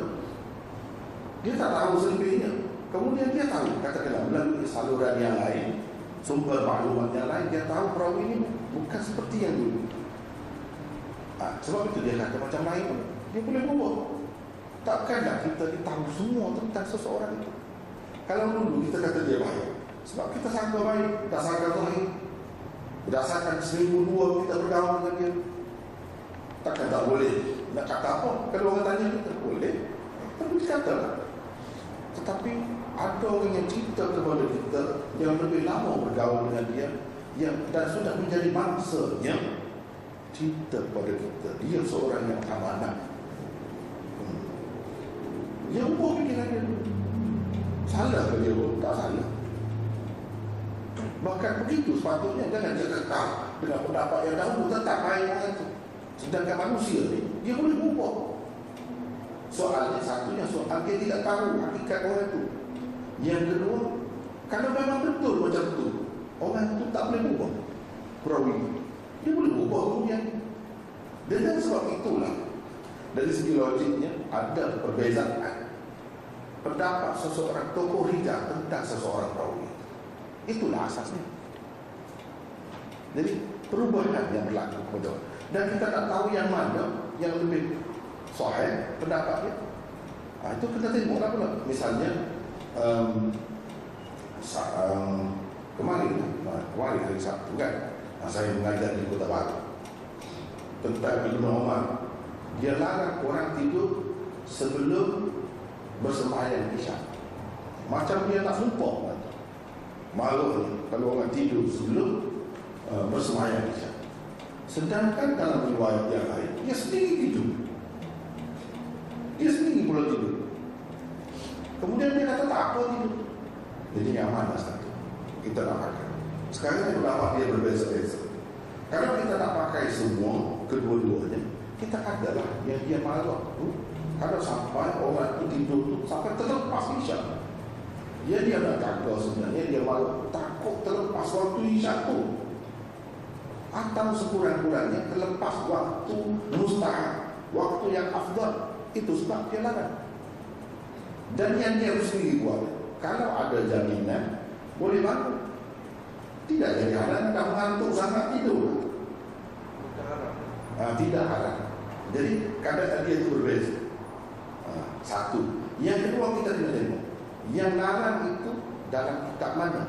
dia tak tahu selebihnya. Kemudian dia tahu katakanlah melalui saluran yang lain, sumber maklumat yang lain, dia tahu perawi ini bukan seperti yang dulu. Ha, sebab itu dia kata macam lain. Dia boleh buat. Takkanlah kita tahu semua tentang seseorang itu? Kalau dulu kita kata dia baik Sebab kita sangka baik Tak sangka baik. Berdasarkan seminggu dua kita bergaul dengan dia. Takkan tak boleh Nak kata apa Kalau orang tanya kita Boleh? Tapi kita kata lah Tetapi ada orang yang cerita kepada kita Yang lebih lama bergaul dengan dia yang Dan sudah menjadi mangsanya cinta pada kita. Dia seorang yang amanah. Hmm. dia ubah fikiran dia. Salah ke dia? Tak salah. Bahkan begitu sepatutnya jangan dia kekal dengan pendapat yang dahulu tetap baik itu sedangkan manusia ni dia boleh ubah soalnya satunya soal dia tidak tahu hakikat orang itu yang kedua Kalau memang betul macam tu, orang itu tak boleh berubah. Perawi. Dia boleh berubah kemudian. Dengan sebab itulah, dari segi logiknya, ada perbezaan pendapat seseorang tokoh hijab tentang seseorang perawi. Itulah asasnya. Jadi perubahan yang berlaku kepada dan kita tak tahu yang mana yang lebih sahih pendapatnya. Ha, itu kita tengok lah pula. Misalnya um, um, kemarin, kemarin hari Sabtu kan, saya mengajar di Kota Batu tentang Ibn Umar. Dia larang orang tidur sebelum bersembahyang isyak. Macam dia nak sumpah. Malu kalau orang tidur sebelum uh, bersemayam Isya. Sedangkan dalam riwayat yang lain, dia sendiri tidur. Dia sendiri pula tidur. Kemudian dia kata tak apa tidur. Jadi yang mana satu? Kita nak pakai. Sekarang ulama dia berbeza-beza. Kalau kita nak pakai semua, kedua-duanya, kita adalah yang dia malu waktu. Kalau sampai orang itu tidur tu sampai terlepas isyak. Dia dia nak jaga sebenarnya dia malu takut terlepas waktu isyak tu atau sekurang-kurangnya terlepas waktu mustahab, waktu yang afdal. Itu sebab dia larang. Dan yang dia harus sendiri buat, kalau ada jaminan, boleh bangun. Tidak jadi halang, tak mengantuk sangat tidur. Ha, tidak halang. Jadi kadang dia itu berbeza. Ha, satu. Yang kedua kita tidak tengok. Yang larang itu dalam kitab mana?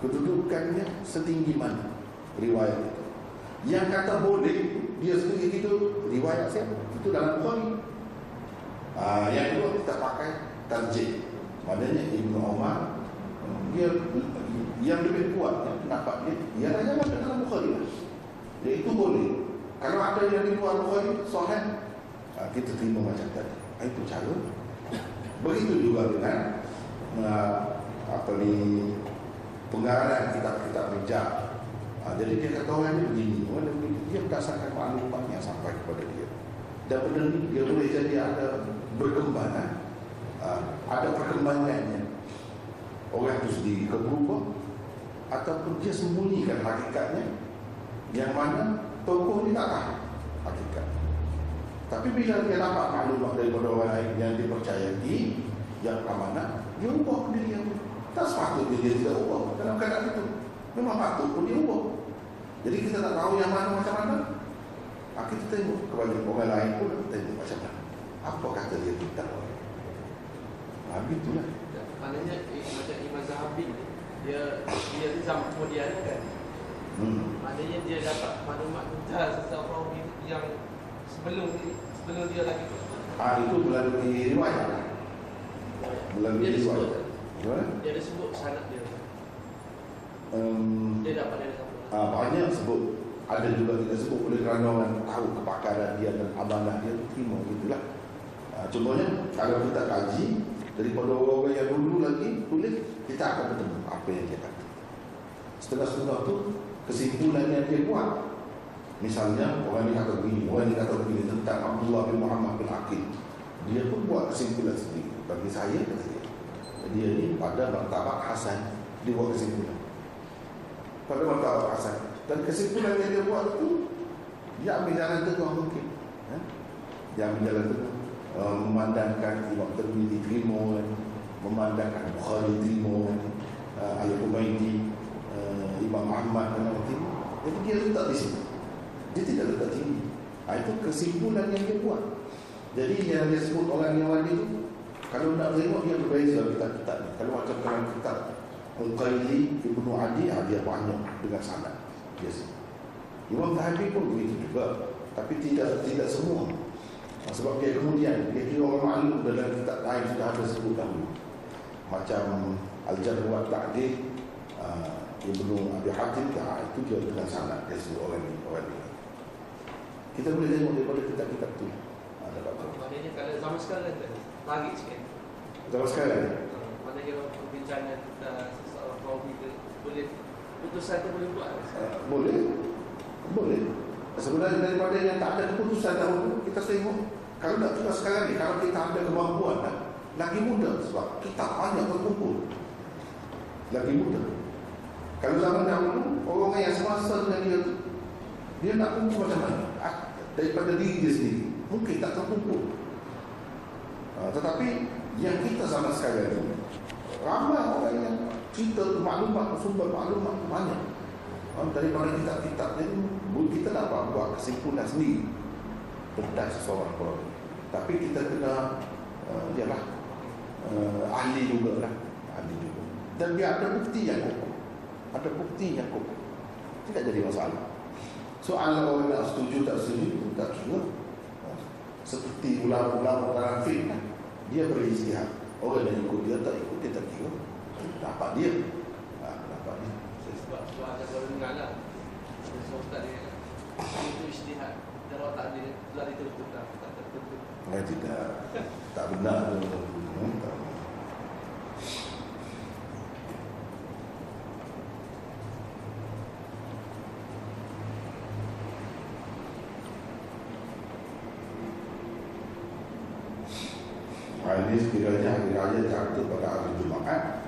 Kedudukannya setinggi mana? riwayat itu. Yang kata boleh dia sendiri itu riwayat siapa? Itu dalam Bukhari. Ah, yang kedua kita pakai tarjih. Maknanya Ibnu Umar dia yang lebih kuat yang pendapat dia ialah yang ada dalam Bukhari. Dia itu boleh. Kalau ada yang di luar Bukhari, sahih. Ah, kita terima macam tadi. Ah, itu cara. Begitu juga dengan uh, apa ni pengarang kitab-kitab bijak jadi dia kata orang ni begini, orang ni begini. Dia berdasarkan maklumat yang sampai kepada dia. Dan benda ni dia boleh jadi ada berkembang. Ha, ada perkembangannya. Orang itu sendiri ke berubah. Ataupun dia sembunyikan hakikatnya. Yang mana tokoh ni tak tahu hakikat. Tapi bila dia dapat maklumat daripada orang lain yang dipercayai, yang amanah, dia ubah diri dia. Tak sepatutnya dia tidak ubah dalam keadaan itu. Memang patut pun dia ubah. Jadi kita tak tahu yang mana macam mana. Ha, kita tengok kepada orang lain pun tengok macam mana. Apa kata dia kita? Ha, begitulah. Maknanya eh, macam Imam Zahabi dia dia zaman kemudian kan. Hmm. Maknanya dia dapat maklumat tentang seseorang yang sebelum sebelum dia lagi tu. Ha, itu melalui riwayat. Melalui dia riwayat. Dia ada sebut sanad dia. Um, dia dapat dari uh, banyak sebut ada juga kita sebut oleh kerana orang tahu kepakaran dia dan amanah dia terima gitulah uh, contohnya kalau kita kaji daripada orang-orang yang dulu lagi tulis kita akan bertemu apa yang dia kata. Setelah-setelah tu kesimpulan yang dia buat. Misalnya orang ini kata begini orang ini kata begini tentang Abdullah bin Muhammad bin Aqil. Dia pun buat kesimpulan sendiri. Bagi saya kata dia dia ni pada martabat Hasan dia buat kesimpulan. Pada martabat hasan. Dan kesimpulan yang dia buat itu dia ambil jalan tengah mungkin. Ya? dia ambil jalan tengah uh, memandangkan Imam Tirmidhi terima kan? memandangkan Bukhari terima kan? uh, Al-Humaydi uh, Imam Ahmad dan Al-Humaydi jadi dia letak di sini dia tidak letak tinggi ha, itu kesimpulan yang dia buat jadi yang dia sebut orang yang lain itu kalau nak tengok dia berbeza kitab-kitab ni kalau macam kerana kitab Al-Qaili Ibnu Adi ah, dia banyak dengan sanad biasa. Imam Zahabi pun begitu juga tapi tidak tidak semua. Ah, sebab dia kemudian dia kira orang maklum dalam kitab lain sudah ada sebut dahulu. Macam Al-Jarh wa Ta'dil uh, Ibnu Abi Hatim ya, itu dia dengan sanad dia sebut orang ini orang ini. Kita boleh tengok daripada kitab-kitab tu. Ada apa? Maknanya kalau zaman sekarang kan lagi sikit. Zaman sekarang. Maknanya perbincangan kita kau kita boleh putusan tu boleh buat boleh boleh sebenarnya daripada yang tak ada keputusan dahulu kita tengok kalau nak tugas sekarang ni kalau kita ada kemampuan dah, lagi mudah sebab kita banyak berkumpul lagi muda. Kalau zaman dahulu orang yang semasa dengan dia tu dia nak kumpul macam mana? Ah, daripada diri dia sendiri. Mungkin tak terkumpul. Uh, tetapi yang kita sama sekali itu ramai orang yang cerita maklumat, sumber maklumat banyak. Uh, daripada kitab-kitab itu kita dapat buat kesimpulan sendiri tentang seseorang Quran. Tapi kita kena uh, ialah uh, ahli juga lah. Ahli juga. Dan dia ada bukti yang kokoh. Ada bukti yang kokoh. Tidak jadi masalah. Soal orang nak setuju tak setuju tak kira. Seperti ulama-ulama dalam fiqh kan. Dia beristihad. Orang yang ikut dia tak ikut dia tak kira. Dapat dia. Ha, dapat dia. Sebab sebab ada. Ada seorang ustaz dia kata, itu istihad. Eh, tidak. Tak benar tu. Hmm, tak. Ini sekiranya hari raya jatuh pada hari Jumaat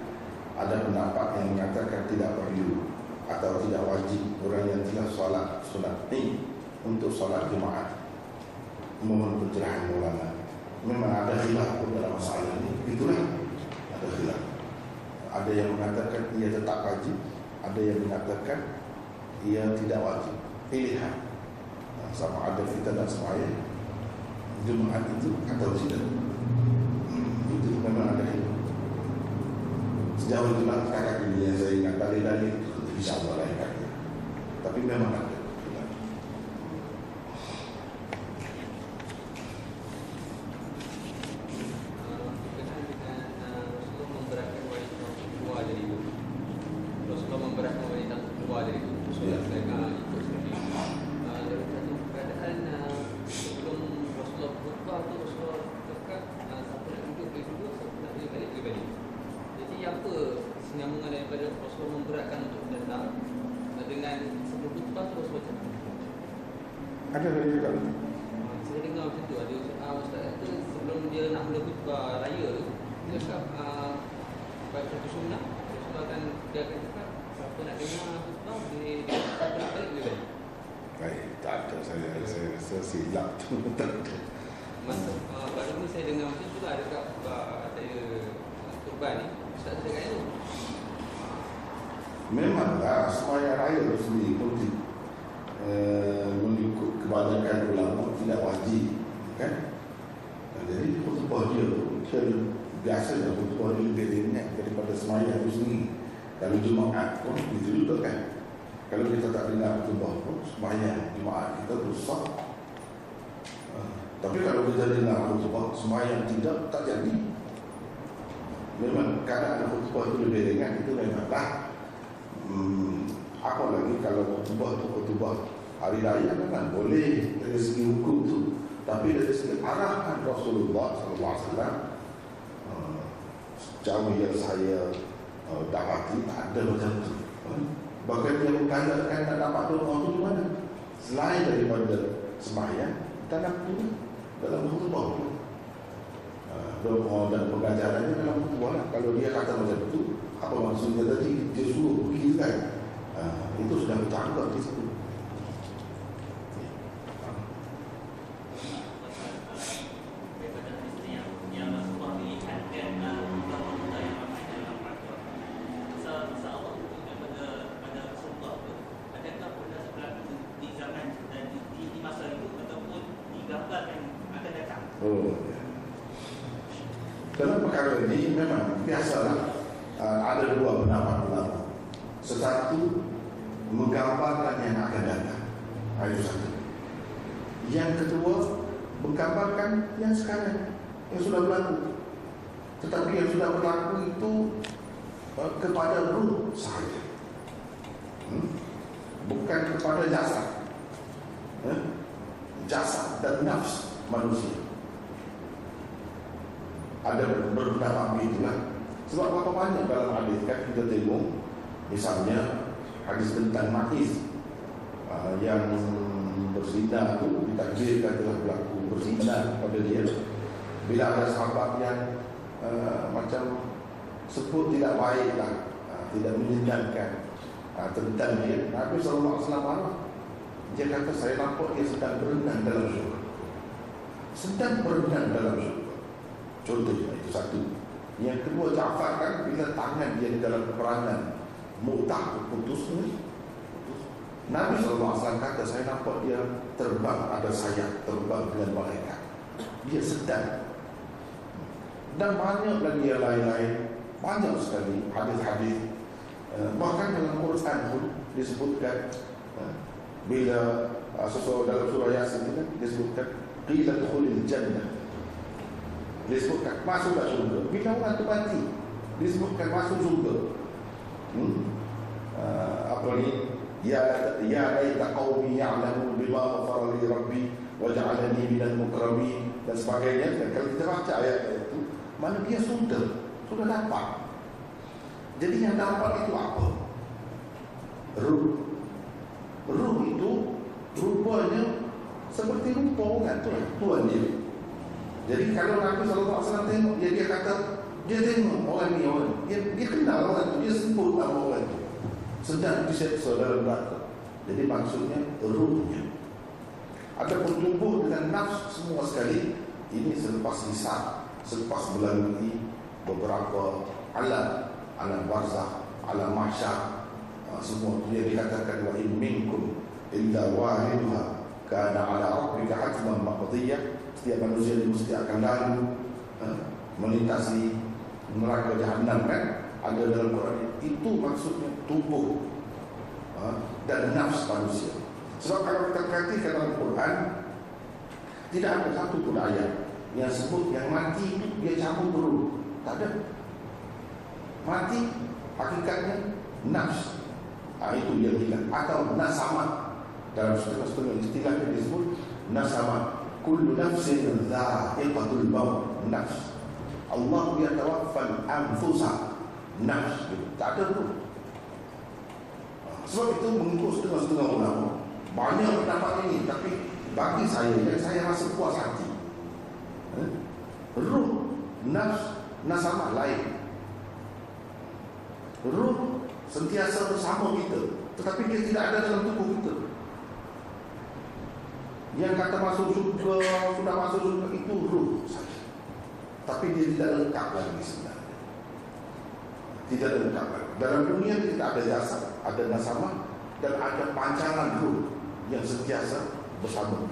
Ada pendapat yang mengatakan tidak perlu Atau tidak wajib orang yang telah solat sunat ini Untuk solat Jumaat. Mohon pencerahan ulama. Memang ada khilaf dalam masalah ini. Itulah ada khilaf. Ada yang mengatakan ia tetap wajib Ada yang mengatakan ia tidak wajib. Pilihan. Sama ada kita dan semuanya Jumaat itu atau tidak? Itu memang ada itu. Sejauh itu kakak ini yang saya ingat dalil-dalil bisa Allah lain. Tapi memang ada. Dan pengajarannya dalam khutbah lah. Kalau dia kata macam tu apa maksudnya tadi? Dia suruh pergi kan? Uh, itu sudah kita anggap di situ daripada hadis ni yang yang Rasulullah melihat kan wanita yang ramai dalam peraturan. Se- Seawal hubungan pada pada Rasulullah tu, adakah benda berlaku di zaman dan di, di, di masa itu ataupun digambarkan akan datang? oh ya. dalam perkara ini memang biasalah uh, ada dua pendapat ulama satu menggambarkan yang akan datang Ah, itu satu yang kedua menggambarkan yang sekarang yang sudah berlaku. Tetapi yang sudah berlaku itu uh, kepada ruh sahaja. Hmm? bukan kepada jasad. Eh? jasad dan nafs manusia. Ada berpendapat begitulah sebab berapa banyak dalam hadis kan kita tengok? Misalnya hadis tentang makis uh, yang berzina tu ditakdirkan telah berlaku berzina pada dia. Bila ada sahabat yang uh, macam sebut tidak baiklah uh, tidak menyenangkan uh, tentang dia Nabi SAW marah. Dia kata saya nampak dia sedang berenang dalam syurga. Sedang berenang dalam syurga. Contohnya itu satu. Yang kedua Ja'far kan bila tangan dia di dalam peperangan Mu'tah putus ni Nabi SAW kata saya nampak dia terbang ada sayap terbang dengan malaikat. Dia sedang. Dan banyak lagi yang lain-lain. Banyak sekali hadis-hadis. Eh, bahkan dalam Quran pun disebutkan eh, bila uh, sesuatu dalam surah Yasin kan disebutkan qila dukhulil jannah. Disebutkan masuklah surga bila orang itu mati disebutkan masuk surga hmm? apa ni ya ya laita qaumi ya'lamu bima ghafara li rabbi wa ja'alani minal mukramin dan sebagainya. Dan kalau kita baca ayat itu mana dia sudah sudah dapat. Jadi yang dapat itu apa? Ruh. Ruh itu rupanya seperti rupa orang tu tuan dia. Jadi kalau Nabi SAW tengok dia, dia kata dia tengok orang ni orang dia, dia kenal orang tu dia sebut nama orang tu sedang diseksa dalam neraka jadi maksudnya ruhnya. Adapun tubuh dengan nafsu semua sekali ini selepas hisab selepas melalui beberapa alam alam barzah alam mahsyar uh, semua dia dikatakan wa in minkum illa wahiduha kana ala rabbika hatman maqdiyah. Setiap manusia mesti akan lalu uh, melintasi neraka jahanam kan ada dalam Quran. Itu maksudnya tubuh uh, dan nafs manusia. Sebab kalau kita perhatikan dalam Quran tidak ada satu pun ayat yang sebut yang mati itu dia cabut dulu. Tak ada. Mati hakikatnya nafs. Ha, itu dia bilang atau nasama dalam setengah-setengah istilah yang disebut nasama kullu nafsin dha'iqatul maut. Nafs. Allah dia tawaffal nafs tak ada tu. Ha, sebab itu mengikut setengah-setengah ulama banyak pendapat ini tapi bagi saya yang saya rasa puas hati eh? ruh nafs nasama lain. Ruh sentiasa bersama kita tetapi dia tidak ada dalam tubuh kita. Yang kata masuk surga sudah masuk surga itu ruh saja tapi dia tidak lengkap lagi sebenarnya tidak lengkap lagi dalam dunia kita ada jasa. Ada nasama dan ada pancangan ruh yang sentiasa bersama.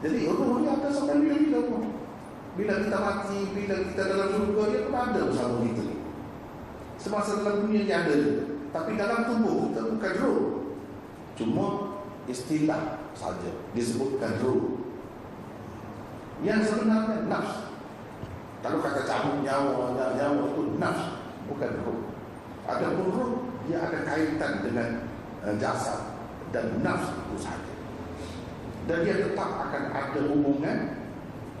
Kita jadi ruh ni ada sampai bila-bila pun bila kita mati bila kita dalam surga dia pun ada bersama kita. Semasa dalam dunia dia ada tapi dalam tubuh kita bukan roh cuma istilah saja. Disebutkan roh yang sebenarnya nafs kalau kata cabut nyawa nyawa itu nafs bukan roh ada pun roh dia ada kaitan dengan uh, jasad dan nafs itu saja dan dia tetap akan ada hubungan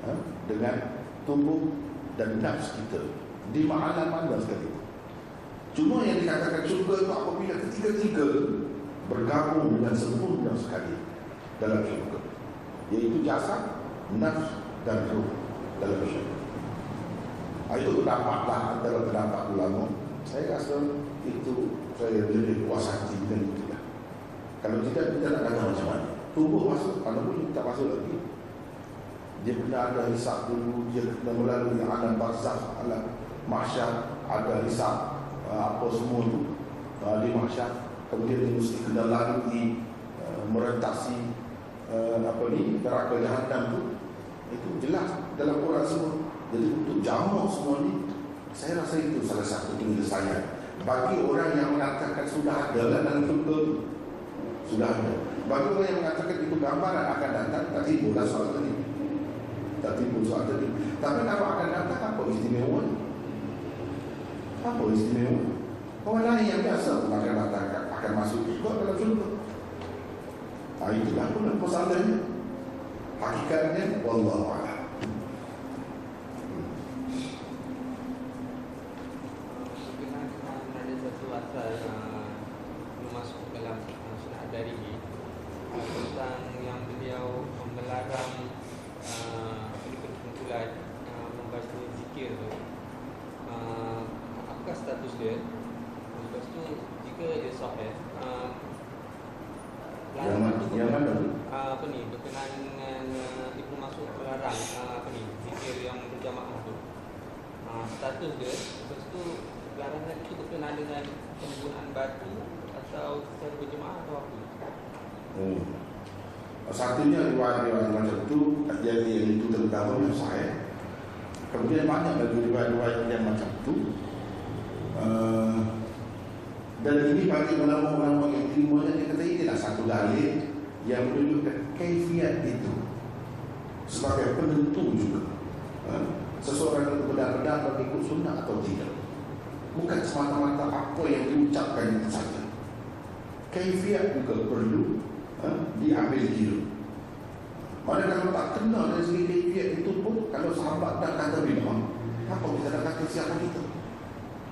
uh, dengan tubuh dan nafs kita di mana-mana sekali Cuma yang dikatakan syurga itu apabila ketiga-tiga bergabung dengan sempurna sekali dalam syurga. Iaitu jasad, nafs dan ruh dalam syurga. Ah, itu pendapatlah antara pendapat ulama. Saya rasa itu saya lebih puas hati dengan itu. Lah. Kalau tidak, kita nak kata macam mana. Tubuh masuk, kalau pun tak masuk lagi. Dia kena ada hisap dulu, dia kena melalui alam barzah, alam mahsyar, ada hisap Ah, apa semua itu uh, di mahsyar kemudian dia mesti kena lalui merentasi apa ni neraka jahanam tu itu jelas dalam Quran semua jadi untuk jamak semua ni. Saya rasa itu salah satu penyelesaian bagi orang yang mengatakan sudah ada dalam surga sudah ada. Bagi orang yang mengatakan itu gambaran akan datang timbul lah soal tadi. Tak timbul soal tadi. Tapi kalau akan datang apa istimewa? Ni apa istimewa? Orang lain yang biasa pun akan datang akan masuk juga dalam surga. Ah itulah pun persoalannya. Hakikatnya wallahu a'lam. tentang yang beliau melarang uh, kumpulan uh, membaca zikir tu uh, apakah status dia Lepas tu jika dia sahih uh, Yang mana? Yang mana? uh, apa ni berkenaan dengan uh, Ibnu Mas'ud melarang uh, apa ni zikir yang berjamaah tu. Uh, status dia lepas tu larangan itu berkenaan dengan penggunaan batu atau secara berjemaah atau apa? Hmm. Satunya riwayat-riwayat macam tu Jadi yang itu terutama yang saya Kemudian banyak lagi riwayat-riwayat yang macam tu. Uh, Dan ini bagi ulama-ulama yang terimanya Dia kata inilah satu dalil Yang menunjukkan kaifiat itu Sebagai penentu juga. Uh, Seseorang itu benar-benar mengikut sunnah atau tidak. Bukan semata-mata apa yang diucapkan saja. Kaifiat juga perlu ha, diambil kira. Mana kalau tak kenal dari segi kaifiat itu pun kalau sahabat dah kata bid'ah, apa kita nak kata siapa kita?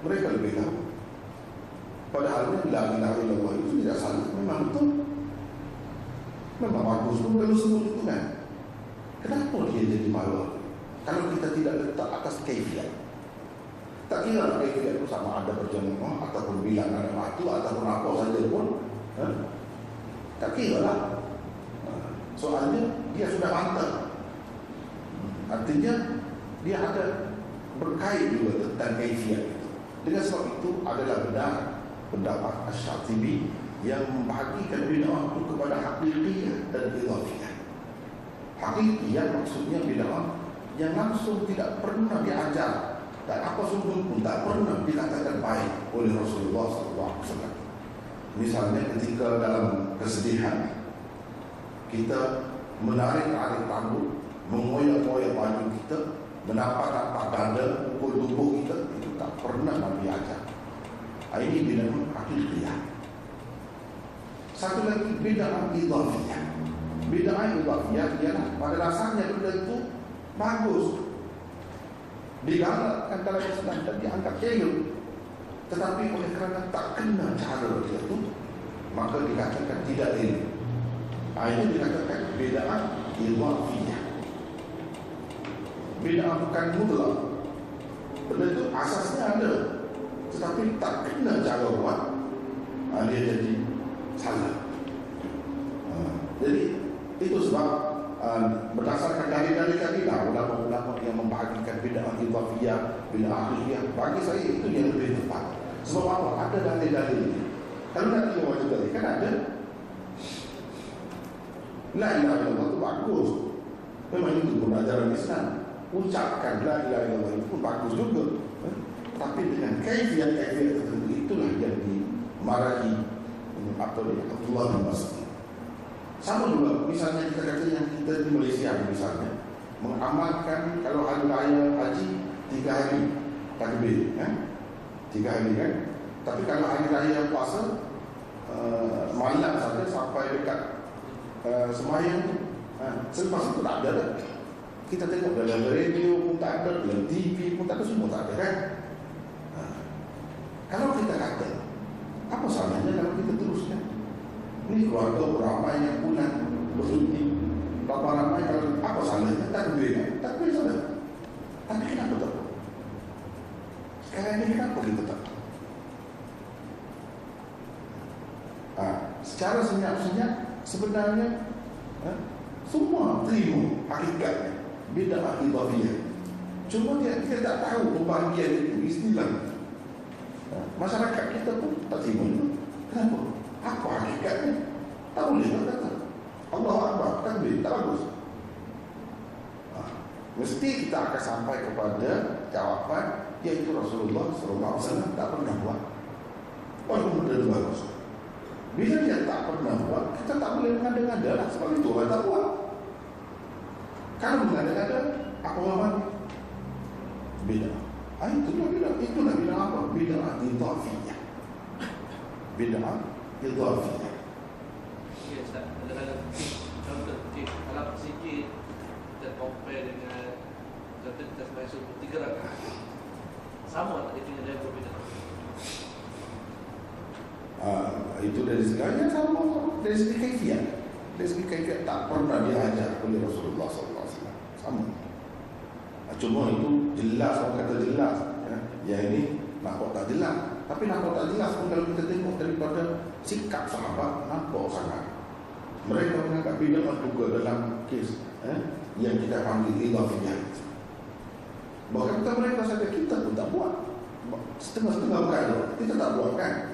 Mereka lebih tahu. Padahal la ilaha illallah itu tidak salah, memang betul. Memang bagus pun kalau sebut itu kan. Kenapa dia jadi malu? Kalau kita tidak letak atas kaifiat. Tak kira kaifiat itu sama ada berjemaah ataupun bilangan waktu ataupun apa saja pun. Ha? Tak kira lah Soalnya dia sudah mantap. Artinya Dia ada berkait juga tentang kaifiat itu. Dengan sebab itu adalah benar Pendapat Ash-Shatibi Yang membahagikan bid'ah itu kepada hakikiyah dan idhafiyah. Hakikiyah maksudnya bid'ah Yang langsung tidak pernah diajar Dan apa sungguh pun tak pernah dikatakan baik oleh Rasulullah SAW Misalnya ketika dalam kesedihan Kita menarik-narik rambut Mengoyak-ngoyak baju kita Menampak-nampak dada Pukul tubuh kita Itu tak pernah Nabi ajar. Ini bidang akidiyah Satu lagi bidang idhafiyah. Bidang idhafiyah Ialah pada dasarnya benda itu Bagus. Digalakkan dalam Islam Dan dianggap elok tetapi oleh kerana tak kena cara dia tu Maka dikatakan tidak Ini dikatakan bedaan ilwafiyah Bedaan bukan mutlak Benda itu asasnya ada Tetapi tak kena cara buat Dia jadi salah Jadi itu sebab berdasarkan dalil-dalil tadi lah ulama-ulama yang membahagikan bid'ah idhafiyah, bid'ah ahliyah bagi saya itu yang lebih tepat. Sebab apa? Ada dalil-dalil. Kalau nak tengok macam tadi kan ada La ilaha illallah itu bagus. Memang itu pun ajaran Islam. Ucapkan la ilaha illallah itu pun bagus juga. Tapi dengan kaifiat-kaifiat tertentu itulah yang dimarahi apa dia Abdullah bin Mas'ud. Sama juga misalnya kita kata yang kita di Malaysia misalnya mengamalkan kalau hari raya haji tiga hari takbir kan tiga hari kan tapi kalau hari raya puasa uh, malam saja sampai dekat uh, semayang uh, selepas itu tak ada dah. kita tengok dalam radio pun tak ada dalam TV pun tak ada semua tak ada kan uh, kalau kita kata apa salahnya kalau kita teruskan ini keluarga beramai yang bulan bersuntik. Berapa ramai kalau apa salahnya? Tak boleh Tak boleh salah. Tapi kenapa tak? Sekarang ini kenapa kita tak? Ha, secara senyap-senyap sebenarnya ha, semua terima hakikatnya beda akibafiyah cuma dia, dia tak tahu pembahagian itu istilah ha, masyarakat kita pun tak terima itu kenapa? Apa hakikatnya? Tak boleh tak kata. Allah Akbar, takbir, tak bagus. Ha. Mesti kita akan sampai kepada jawapan iaitu Rasulullah SAW tak pernah buat. Walaupun benda itu bagus. Bila dia tak pernah buat, kita tak boleh mengada-ngada lah. Sebab itu orang tak buat. Kalau mengada-ngada, apa orang Beda. Ah, itulah beda. Itulah beda apa? Beda idhafiyah. Beda idhafiyah. Ya Ustaz, dalam contoh kalau sikit kita compare dengan contoh kita sebagai subuh tiga. Sama tak dia punya level beda? Ah, itu dari segalanya sama dari segi kaifiat. Dari segi kaifiat tak pernah diajar oleh Rasulullah SAW. Sama. Ah, Cuma itu jelas orang kata jelas. Ya. Yang ini nampak tak jelas. Tapi nampak tak jelas pun kalau kita tengok daripada sikap sahabat, nampak sangat. Mereka menganggap bidangan juga dalam kes eh, yang kita panggil ilafiyah. Bahkan kita mereka saja kita pun tak buat. Setengah-setengah perkara kita tak buat kan?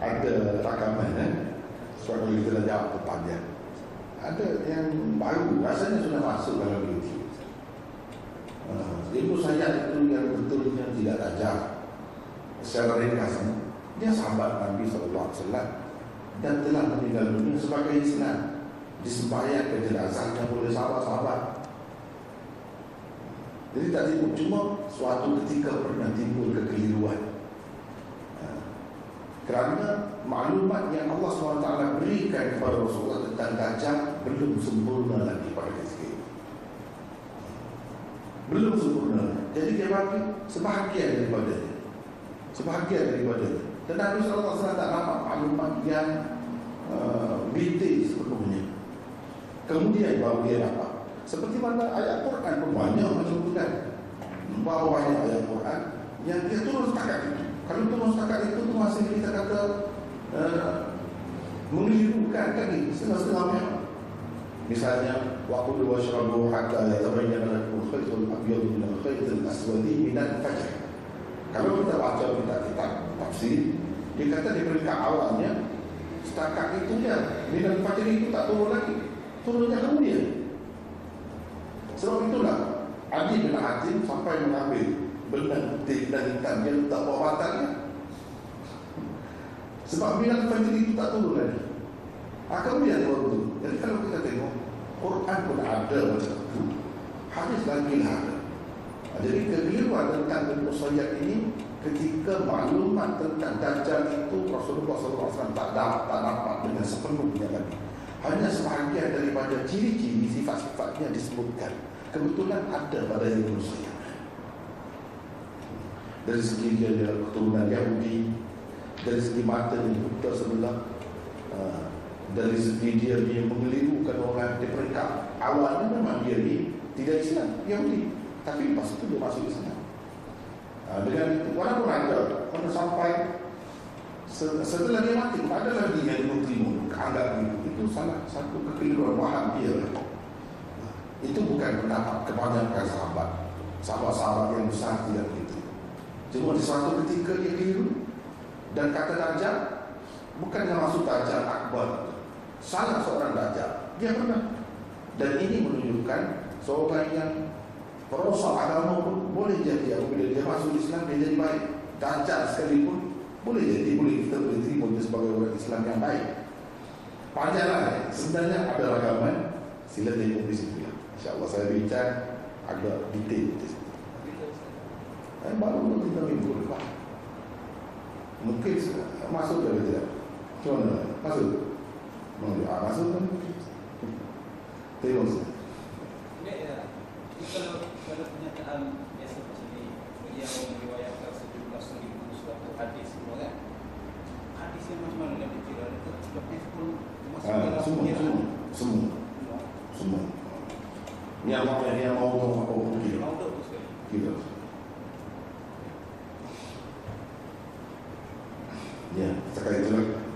ada rakaman eh? Sebab kalau kita dah jawab pertanyaan Ada yang baru Rasanya sudah masuk dalam YouTube uh, Ibu saya itu yang betulnya tidak tajam. Secara ringkasnya Dia sahabat Nabi SAW Dan telah meninggal dunia sebagai Islam Disembahyang ke jenazahnya oleh sahabat-sahabat. Jadi tak timbul Cuma suatu ketika pernah timbul kekeliruan kerana maklumat yang Allah SWT berikan kepada Rasulullah tentang Dajjal belum sempurna lagi pada ketika itu. Belum sempurna. Jadi dia bagi sebahagian daripada dia. Sebahagian daripada dia. Nabi SAW tak dapat maklumat yang uh, detail sepenuhnya. Kemudian baru dia dapat. Seperti mana ayat Quran pun banyak macam itu kan. Bawahnya ayat Quran yang dia turun setakat itu. Kalau turun setakat itu tu masih kita kata uh, mengelirukan kan ni setengah-setengah memang. Misalnya waktu dua syarabu hatta yatabayyana lakum khaytul abyad min al-khaytil aswad min al-fajr. Kalau kita baca kitab-kitab tafsir, dia kata di peringkat awalnya setakat itu ya min al-fajr itu tak turun lagi. Turunnya kemudian. Sebab itulah Adi bin Hatim sampai mengambil benang putih dan hitam dia letak bawah batangnya sebab bilang fajr itu tak turun lagi. Ha, kemudian baru tu? Jadi kalau kita tengok Quran pun ada macam itu hadis lagi lah ada. Jadi kekeliruan tentang Nabi Musayyad ini ketika maklumat tentang Dajjal itu Rasulullah SAW tak dapat, tak dapat dengan sepenuhnya lagi. Hanya sebahagian daripada ciri-ciri sifat-sifatnya disebutkan. Kebetulan ada pada Nabi Musayyad dari segi dia dia keturunan Yahudi. Dari segi mata dia buta sebelah. Uh, dari segi dia dia mengelirukan orang. Di peringkat awalnya memang dia ni tidak Islam Yahudi. Tapi lepas itu dia masuk Islam. Uh, dengan itu walaupun ada pada sampai setelah dia mati ada lagi yang menerima keanggap itu itu salah satu kekeliruan waham dia. Lah. itu bukan pendapat kebanyakan sahabat. Sahabat-sahabat yang besar tidak Cuma di suatu ketika dia keliru Dan kata Dajjal Bukannya maksud Dajjal Akbar. Salah seorang Dajjal. Dia pernah. Dan ini menunjukkan Seorang yang Perosak agama pun boleh jadi. Apabila dia masuk Islam dia jadi baik. Dajjal sekalipun Boleh jadi boleh kita boleh terima dia sebagai orang Islam yang baik. Panjanglah Sebenarnya ada ragaman. Sila tengok di situ ya. InsyaAllah saya bincang Agak detail Eh, baru tiga minggu lepas Mungkin masuk ke tidak? Mana? Masuk? Masuk, ah, masuk kan? Tengok. Kalau kalau pernyataan biasa macam ni, beliau meriwayatkan sejumlah seribu suatu hadis semua kan? Hadis yang macam mana nak dikira? Itu seperti pun masuk ah, dalam Semua, semua Semua Semua Yang mau yang mau mau mau kira Mau tu sekali. Kira Ya, sekali lagi.